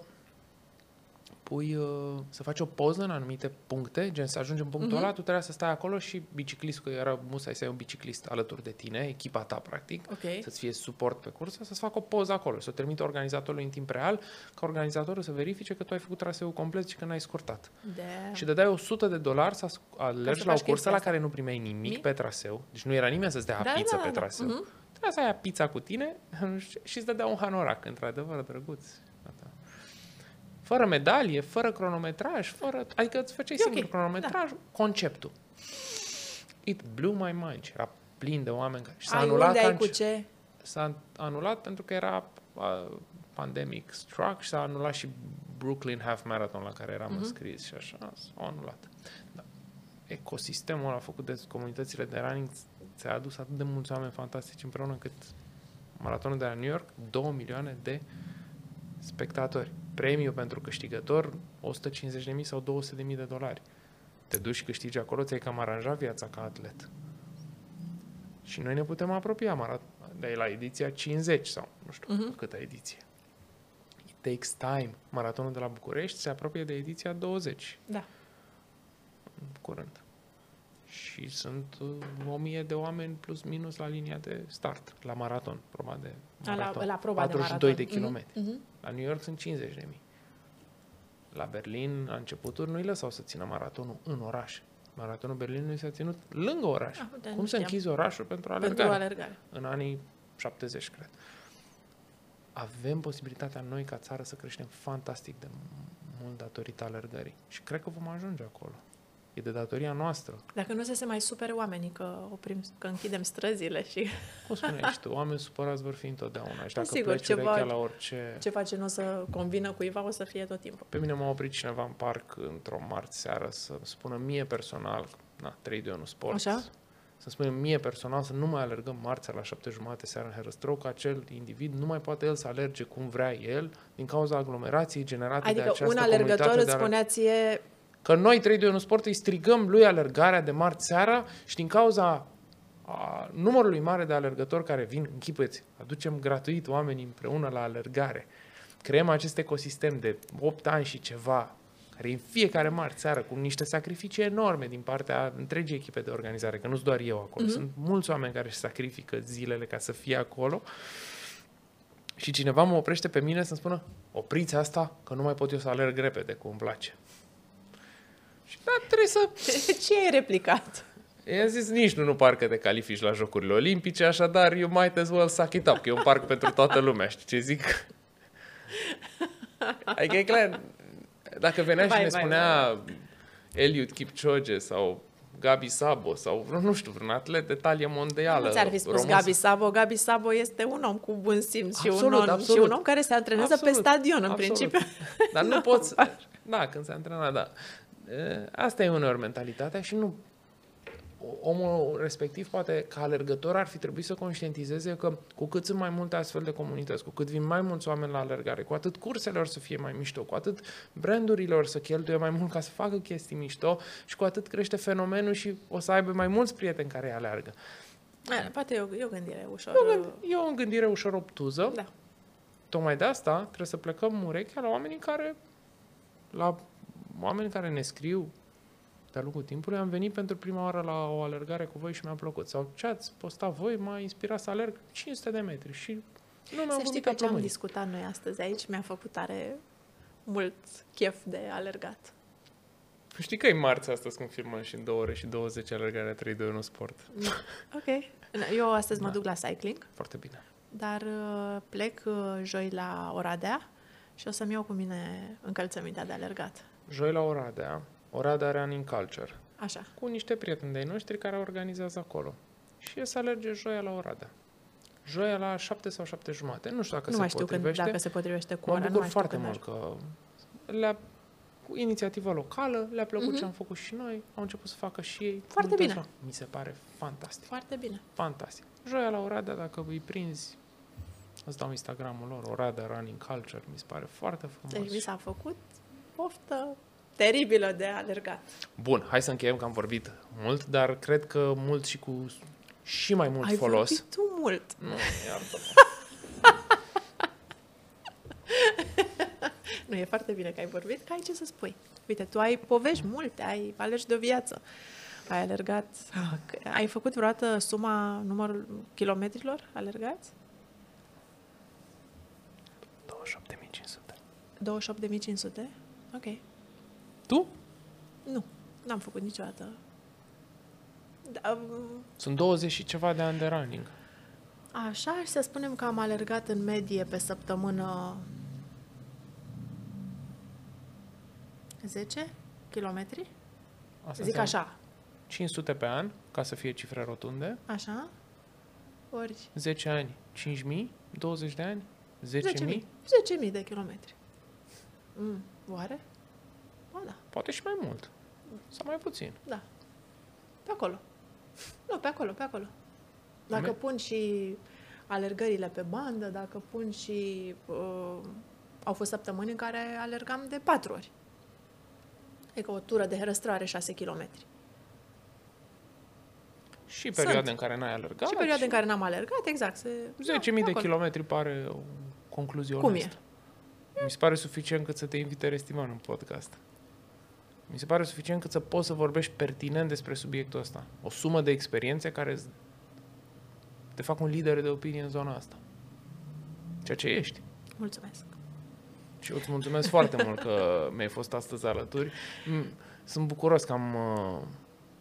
pui, uh, să faci o poză în anumite puncte, gen să ajungi în punctul Mhm. ăla, tu trebuia să stai acolo și biciclistul, că era musai să ai un biciclist alături de tine, echipa ta, practic, Ok. să-ți fie suport pe cursă, să-ți facă o poză acolo, să o trimite organizatorului în timp real, ca organizatorul să verifice că tu ai făcut traseul complet și că n-ai scurtat. De... Și dădeai 100 de dolari să asc- alergi să la o faci cursă chestia la asta. care nu primeai nimic Nimic? pe traseu. Deci nu era nimeni să-ți dea Da, pizza da, pe da, da. traseu. Mhm. Trebuia să ai pizza cu tine și îți dădea un hanorac, într-adevăr, drăguț. Gata. Fără medalie, fără cronometraj, fără... Adică îți făceai E ok, singur cronometraj, conceptul. It blew my mind. Și era plin de oameni. care- Și s-a ai anulat unde ai anci- cu ce? s-a anulat pentru că era uh, pandemic struck și s-a anulat și Brooklyn Half Marathon la care eram Mhm. înscris și așa, s-a anulat. Da. Ecosistemul ăla făcut de comunitățile de running ți-a adus atât de mulți oameni fantastici împreună încât maratonul de la New York, 2 milioane de spectatori. Premiu pentru câștigător, 150.000 sau 200.000 de dolari. Te duci și câștigi acolo, ți-ai cam aranjat viața ca atlet. Și noi ne putem apropia marat- de la ediția 50 sau nu știu Mhm. câtă ediție. It takes time. Maratonul de la București se apropie de ediția 20 Da. în curând. Și sunt uh, o mie de oameni plus minus la linia de start, la maraton, proba de A, maraton. La, la proba 42 de de maraton. kilometri. Mhm, mhm. La New York sunt 50 de mii. La Berlin, la începuturi, nu-i lăsau să țină maratonul în oraș. Maratonul Berlinului s-a ținut lângă oraș. Ah, uite, Cum nu să știam. închizi orașul pentru alergare? Pentru alergare. în anii 70, cred. Avem posibilitatea noi ca țară să creștem fantastic de mult datorită alergării. Și cred că vom ajunge acolo. E de datoria noastră. Dacă nu să se mai supere oamenii că, oprim, că închidem străzile și Cum spuneai și tu, oameni supărați vor fi întotdeauna. Și Da, dacă sigur, pleci ceva- urechea la orice... ce face nu o să convină cuiva, o să fie tot timpul. Pe mine m-a oprit cineva în parc într-o marți seară să spună mie personal, na, 3 de 1 sport, Așa? să spună mie personal să nu mai alergăm marțea la 7 jumate seara în Herăstrău, că acel individ nu mai poate el să alerge cum vrea el din cauza aglomerației generate de Adică această un alergător comunitate îți de aler- spunea ție, Că noi, 3 de 1 sport, îi strigăm lui alergarea de marți seara și din cauza a numărului mare de alergători care vin, închipuiți, aducem gratuit oamenii împreună la alergare. Creăm acest ecosistem de 8 ani și ceva, care e în fiecare marți seară, cu niște sacrificii enorme din partea întregii echipe de organizare, că nu sunt doar eu acolo, Mhm. sunt mulți oameni care își sacrifică zilele ca să fie acolo. Și cineva mă oprește pe mine să-mi spună, opriți asta, că nu mai pot eu să alerg repede, cum îmi place. Și da, trebuie să... ce ai replicat? I-am zis, nici nu, nu parcă te califici la Jocurile Olimpice, așadar you might as well suck it up, că e un parc pentru toată lumea, știi ce zic? Adică e clar, dacă venea Vai, și ne vai, spunea Eliud Kipchoge sau Gabi Sabo sau, nu știu, vreun atlet de talie mondială. Nu ți-ar fi spus român- Gabi Sabo. Gabi Sabo este un om cu bun simț și, un Absolut, om, și absolut. un om care se antrenează Absolut, pe stadion, în absolut. principiu. Dar nu poți... Da, când se antrena, da. E, Asta e uneori mentalitatea și nu... Omul respectiv, poate, ca alergător, ar fi trebuit să conștientizeze că cu cât sunt mai multe astfel de comunități, cu cât vin mai mulți oameni la alergare, cu atât cursele or să fie mai mișto, cu atât brandurile or să cheltuie mai mult ca să facă chestii mișto și cu atât crește fenomenul și o să aibă mai mulți prieteni care îi alergă. Da, Poate e o, e o gândire ușor. E o gând- E o gândire ușor obtuză, Da. Tocmai de asta trebuie să plecăm urechea la oamenii care, la oameni care ne scriu de-a lungul timpului. Am venit pentru prima oară la o alergare cu voi și mi-a plăcut. Sau ce ați postat voi m-a inspirat să alerg 500 de metri și Nu mi-am Să știi vomitat că ce am plămânii. discutat noi astăzi aici mi-a făcut tare mult chef de alergat. Știi că e marți astăzi când filmăm și în 2 ore și 20 alergarea 3 2 1 sport. Ok. Eu astăzi mă Da. duc la cycling, Foarte bine. dar uh, plec uh, joi la Oradea și o să-mi iau cu mine încălțămintea de alergat. Joi la Oradea, Oradea Running Culture, Așa. cu niște prieteni de-ai noștri care organizează acolo. Și e să alerge joia la Oradea. Joia la 7 sau 7 jumate. Nu știu dacă nu se mai știu când, potrivește. dacă se potrivește cu mă ora. nu bucur mai știu foarte când mult merg. că le-a cu inițiativă locală, le-a plăcut Mhm. ce am făcut și noi, au început să facă și ei. Foarte Uite bine. așa. Mi se pare fantastic. Foarte bine. Fantastic. Joia la Oradea, dacă îi prinzi, îți dau Instagramul lor, Oradea Running Culture, mi se pare foarte frumos. Deci mi s-a făcut poftă teribilă de alergat. Bun, hai să încheiem că am vorbit mult, dar cred că mult și cu și mai mult Ai folos. vorbit tu mult. Nu, iartă Nu, e foarte bine că ai vorbit, că ai ce să spui. Uite, tu ai povești multe, ai alergi de o viață. Ai alergat... Ai făcut vreodată suma numărul kilometrilor alergați? 28.500. 28.500? Ok. Tu? Nu, n-am făcut niciodată. Da, um, Sunt 20 și ceva de ani de running. Așa, și să spunem că am alergat în medie pe săptămână 10 kilometri? Asta Zic înseamnă așa, 500 pe an, ca să fie cifre rotunde. așa, ori 10 ani, 5.000, 20 de ani, 10.000. 10.000. 10.000 de kilometri. Mm, oare? Ba da, Poate și mai mult. Sau mai puțin. da. Pe acolo. Nu, pe acolo, pe acolo. Dacă Me- pun și alergările pe bandă, dacă pun și... Uh, au fost săptămâni în care alergam de patru ori. Adică o tură de herăstrare 6 km. Și perioade Sunt. în care n-ai alergat. și perioade în care n-am alergat, exact. Se, 10.000 da, de acolo. kilometri pare o concluzie Cum onestă. Mi se pare suficient cât să te invite Restiman în podcast. Mi se pare suficient cât să poți să vorbești pertinent despre subiectul ăsta. O sumă de experiențe care îți- te fac un lider de opinie în zona asta. Ceea ce ești. Mulțumesc. Și eu îți mulțumesc foarte mult că mi-ai fost astăzi alături. Mm, Sunt bucuros că am uh,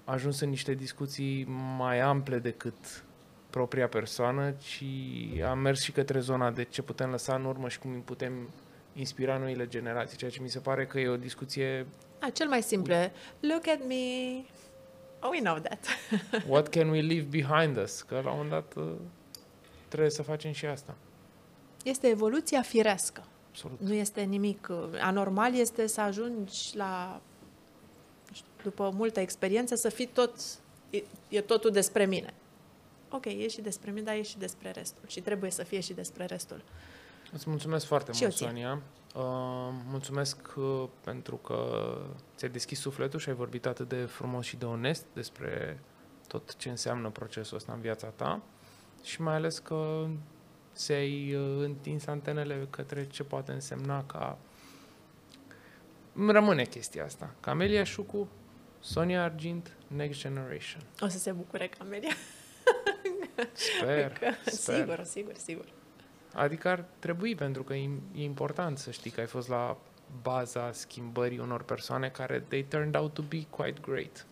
ajuns în niște discuții mai ample decât propria persoană, ci am mers și către zona de ce putem lăsa în urmă și cum îi putem inspira noile generații, ceea ce mi se pare că e o discuție A, cel mai simplu e, look at me. Oh, we know that. what can we leave behind us, că la un moment dat uh, trebuie să facem și asta. Este evoluția firească. Absolut. Nu este nimic uh, anormal, este să ajungi la, nu știu, după multă experiență, să fii tot, e, e totul despre mine. Ok, e și despre mine, dar e și despre restul. Și trebuie să fie și despre restul. Îți mulțumesc foarte Și mult, eu ție. Sonia. Uh, mulțumesc uh, pentru că ți-ai deschis sufletul și ai vorbit atât de frumos și de onest despre tot ce înseamnă procesul ăsta în viața ta și mai ales că ți-ai uh, întins antenele către ce poate însemna ca... Îmi rămâne chestia asta. Camelia Șucu, Sonia Argint, Next Generation. O să se bucure Camelia. Sper, sper. Sigur, sigur, sigur. Adică ar trebui, pentru că e, e important să știi că ai fost la baza schimbării unor persoane care they turned out to be quite great.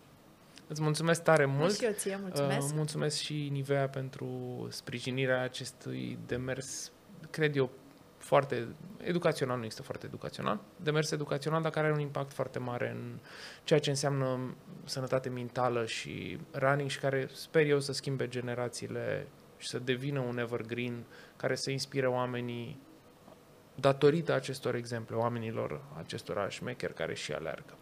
Îți mulțumesc tare mult. Și eu ție mulțumesc. Uh, mulțumesc și Nivea pentru sprijinirea acestui demers, cred eu, foarte educațional, nu este foarte educațional, demers educațional, dar care are un impact foarte mare în ceea ce înseamnă sănătate mentală și running și care sper eu să schimbe generațiile și să devină un evergreen care să inspire oamenii datorită acestor exemple, oamenilor acestora șmecheri care și aleargă.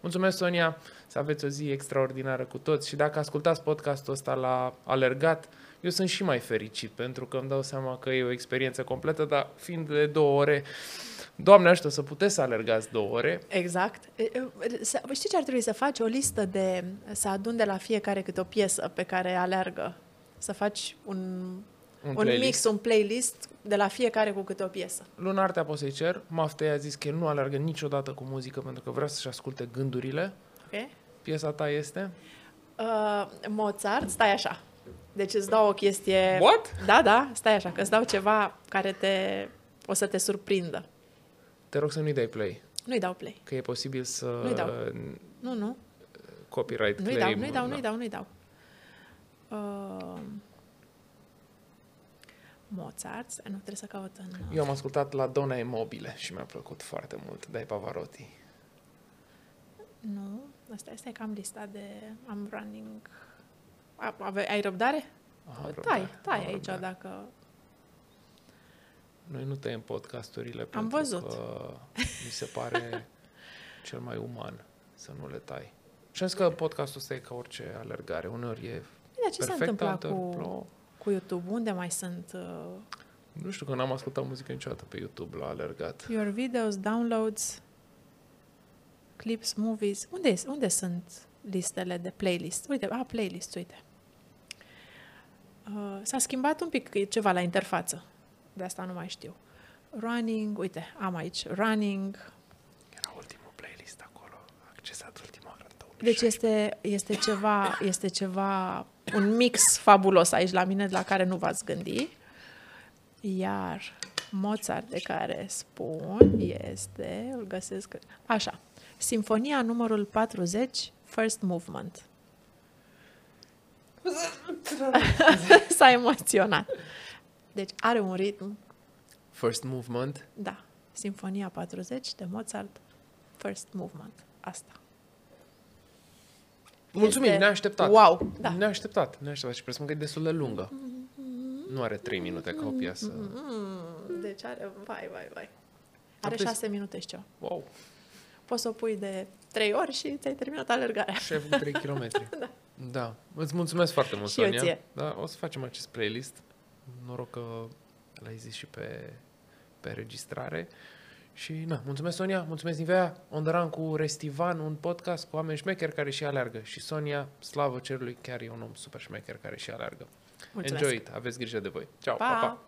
Mulțumesc, Sonia, să aveți o zi extraordinară cu toți și dacă ascultați podcastul ăsta la alergat, eu sunt și mai fericit pentru că îmi dau seama că e o experiență completă, dar fiind de două ore, Doamne ajută să puteți să alergați două ore. Exact. E, e, să- Știi ce ar trebui să faci? O listă de... Să adun de la fiecare câte o piesă pe care aleargă. Să faci un, Un, un playlist. mix, un playlist de la fiecare cu câte o piesă. Lunar te poți să-i cer. Maftei a zis că el nu alergă niciodată cu muzică pentru că vrea să-și asculte gândurile. Ok? Piesa ta este? Uh, Mozart, stai așa. Deci îți dau o chestie... What? Da, da, stai așa, că îți dau ceva care te... o să te surprindă. Te rog să nu-i dai play, Nu-i dau play. că e posibil să Nu-i dau. Nu, nu. copyright Nu-i claim. dau, nu-i dau, da. nu-i dau, nu-i dau. Uh, Mozart, stai, nu trebuie să caut în... Eu am ascultat la Dona e Mobile și mi-a plăcut foarte mult, Dai Pavarotti. Nu, asta este că am lista de... Am running... A, ave, ai răbdare? Aha, tai, răbdare, tai am aici răbdare. dacă... Noi nu tăiem podcasturile Am pentru văzut. că mi se pare cel mai uman să nu le tai. Și am zis că podcastul ăsta e ca orice alergare. Uneori e Dar ce s-a perfect, întâmplat alteori cu, plouă. cu YouTube? Unde mai sunt uh, Nu știu că n-am ascultat muzică niciodată pe YouTube la alergat. your videos, downloads, clips, movies? Unde, unde sunt listele de playlist? Uite, a, playlist, uite. Uh, s-a schimbat un pic ceva la interfață. De asta nu mai știu. Running, uite, am aici running. Era ultimul playlist acolo, accesat ultima oară în 2016. Deci este, este, ceva, este ceva, un mix fabulos aici la mine la care nu v-ați gândi. Iar Mozart de care spun este, îl găsesc, așa, Sinfonia numărul 40, First Movement. S-a emoționat. Deci are un ritm, First Movement. da, Sinfonia 40 de Mozart, First Movement. Asta. Mulțumim, Este- neașteptat. Wow, da. Neașteptat, neașteptat și presupun că e destul de lungă. Nu are 3 minute ca o piesă. Mm, deci are, vai, vai, vai. Are Apoi- șase minute și ceva. Wow, Poți să o pui de trei ori și ți-ai terminat alergarea. șef 3 km. da. da. Îți mulțumesc foarte mult, Și eu Sonia. ție. Da, o să facem acest playlist. Noroc că l-ai zis și pe, pe registrare. Și, na, mulțumesc, Sonia, mulțumesc, Nivea, On the Run cu Restivan, un podcast cu oameni șmecheri care și alergă. Și Sonia, slavă cerului, chiar e un om super șmecher care și alergă. Mulțumesc. Enjoy it, aveți grijă de voi. Ciao, Pa! pa, pa!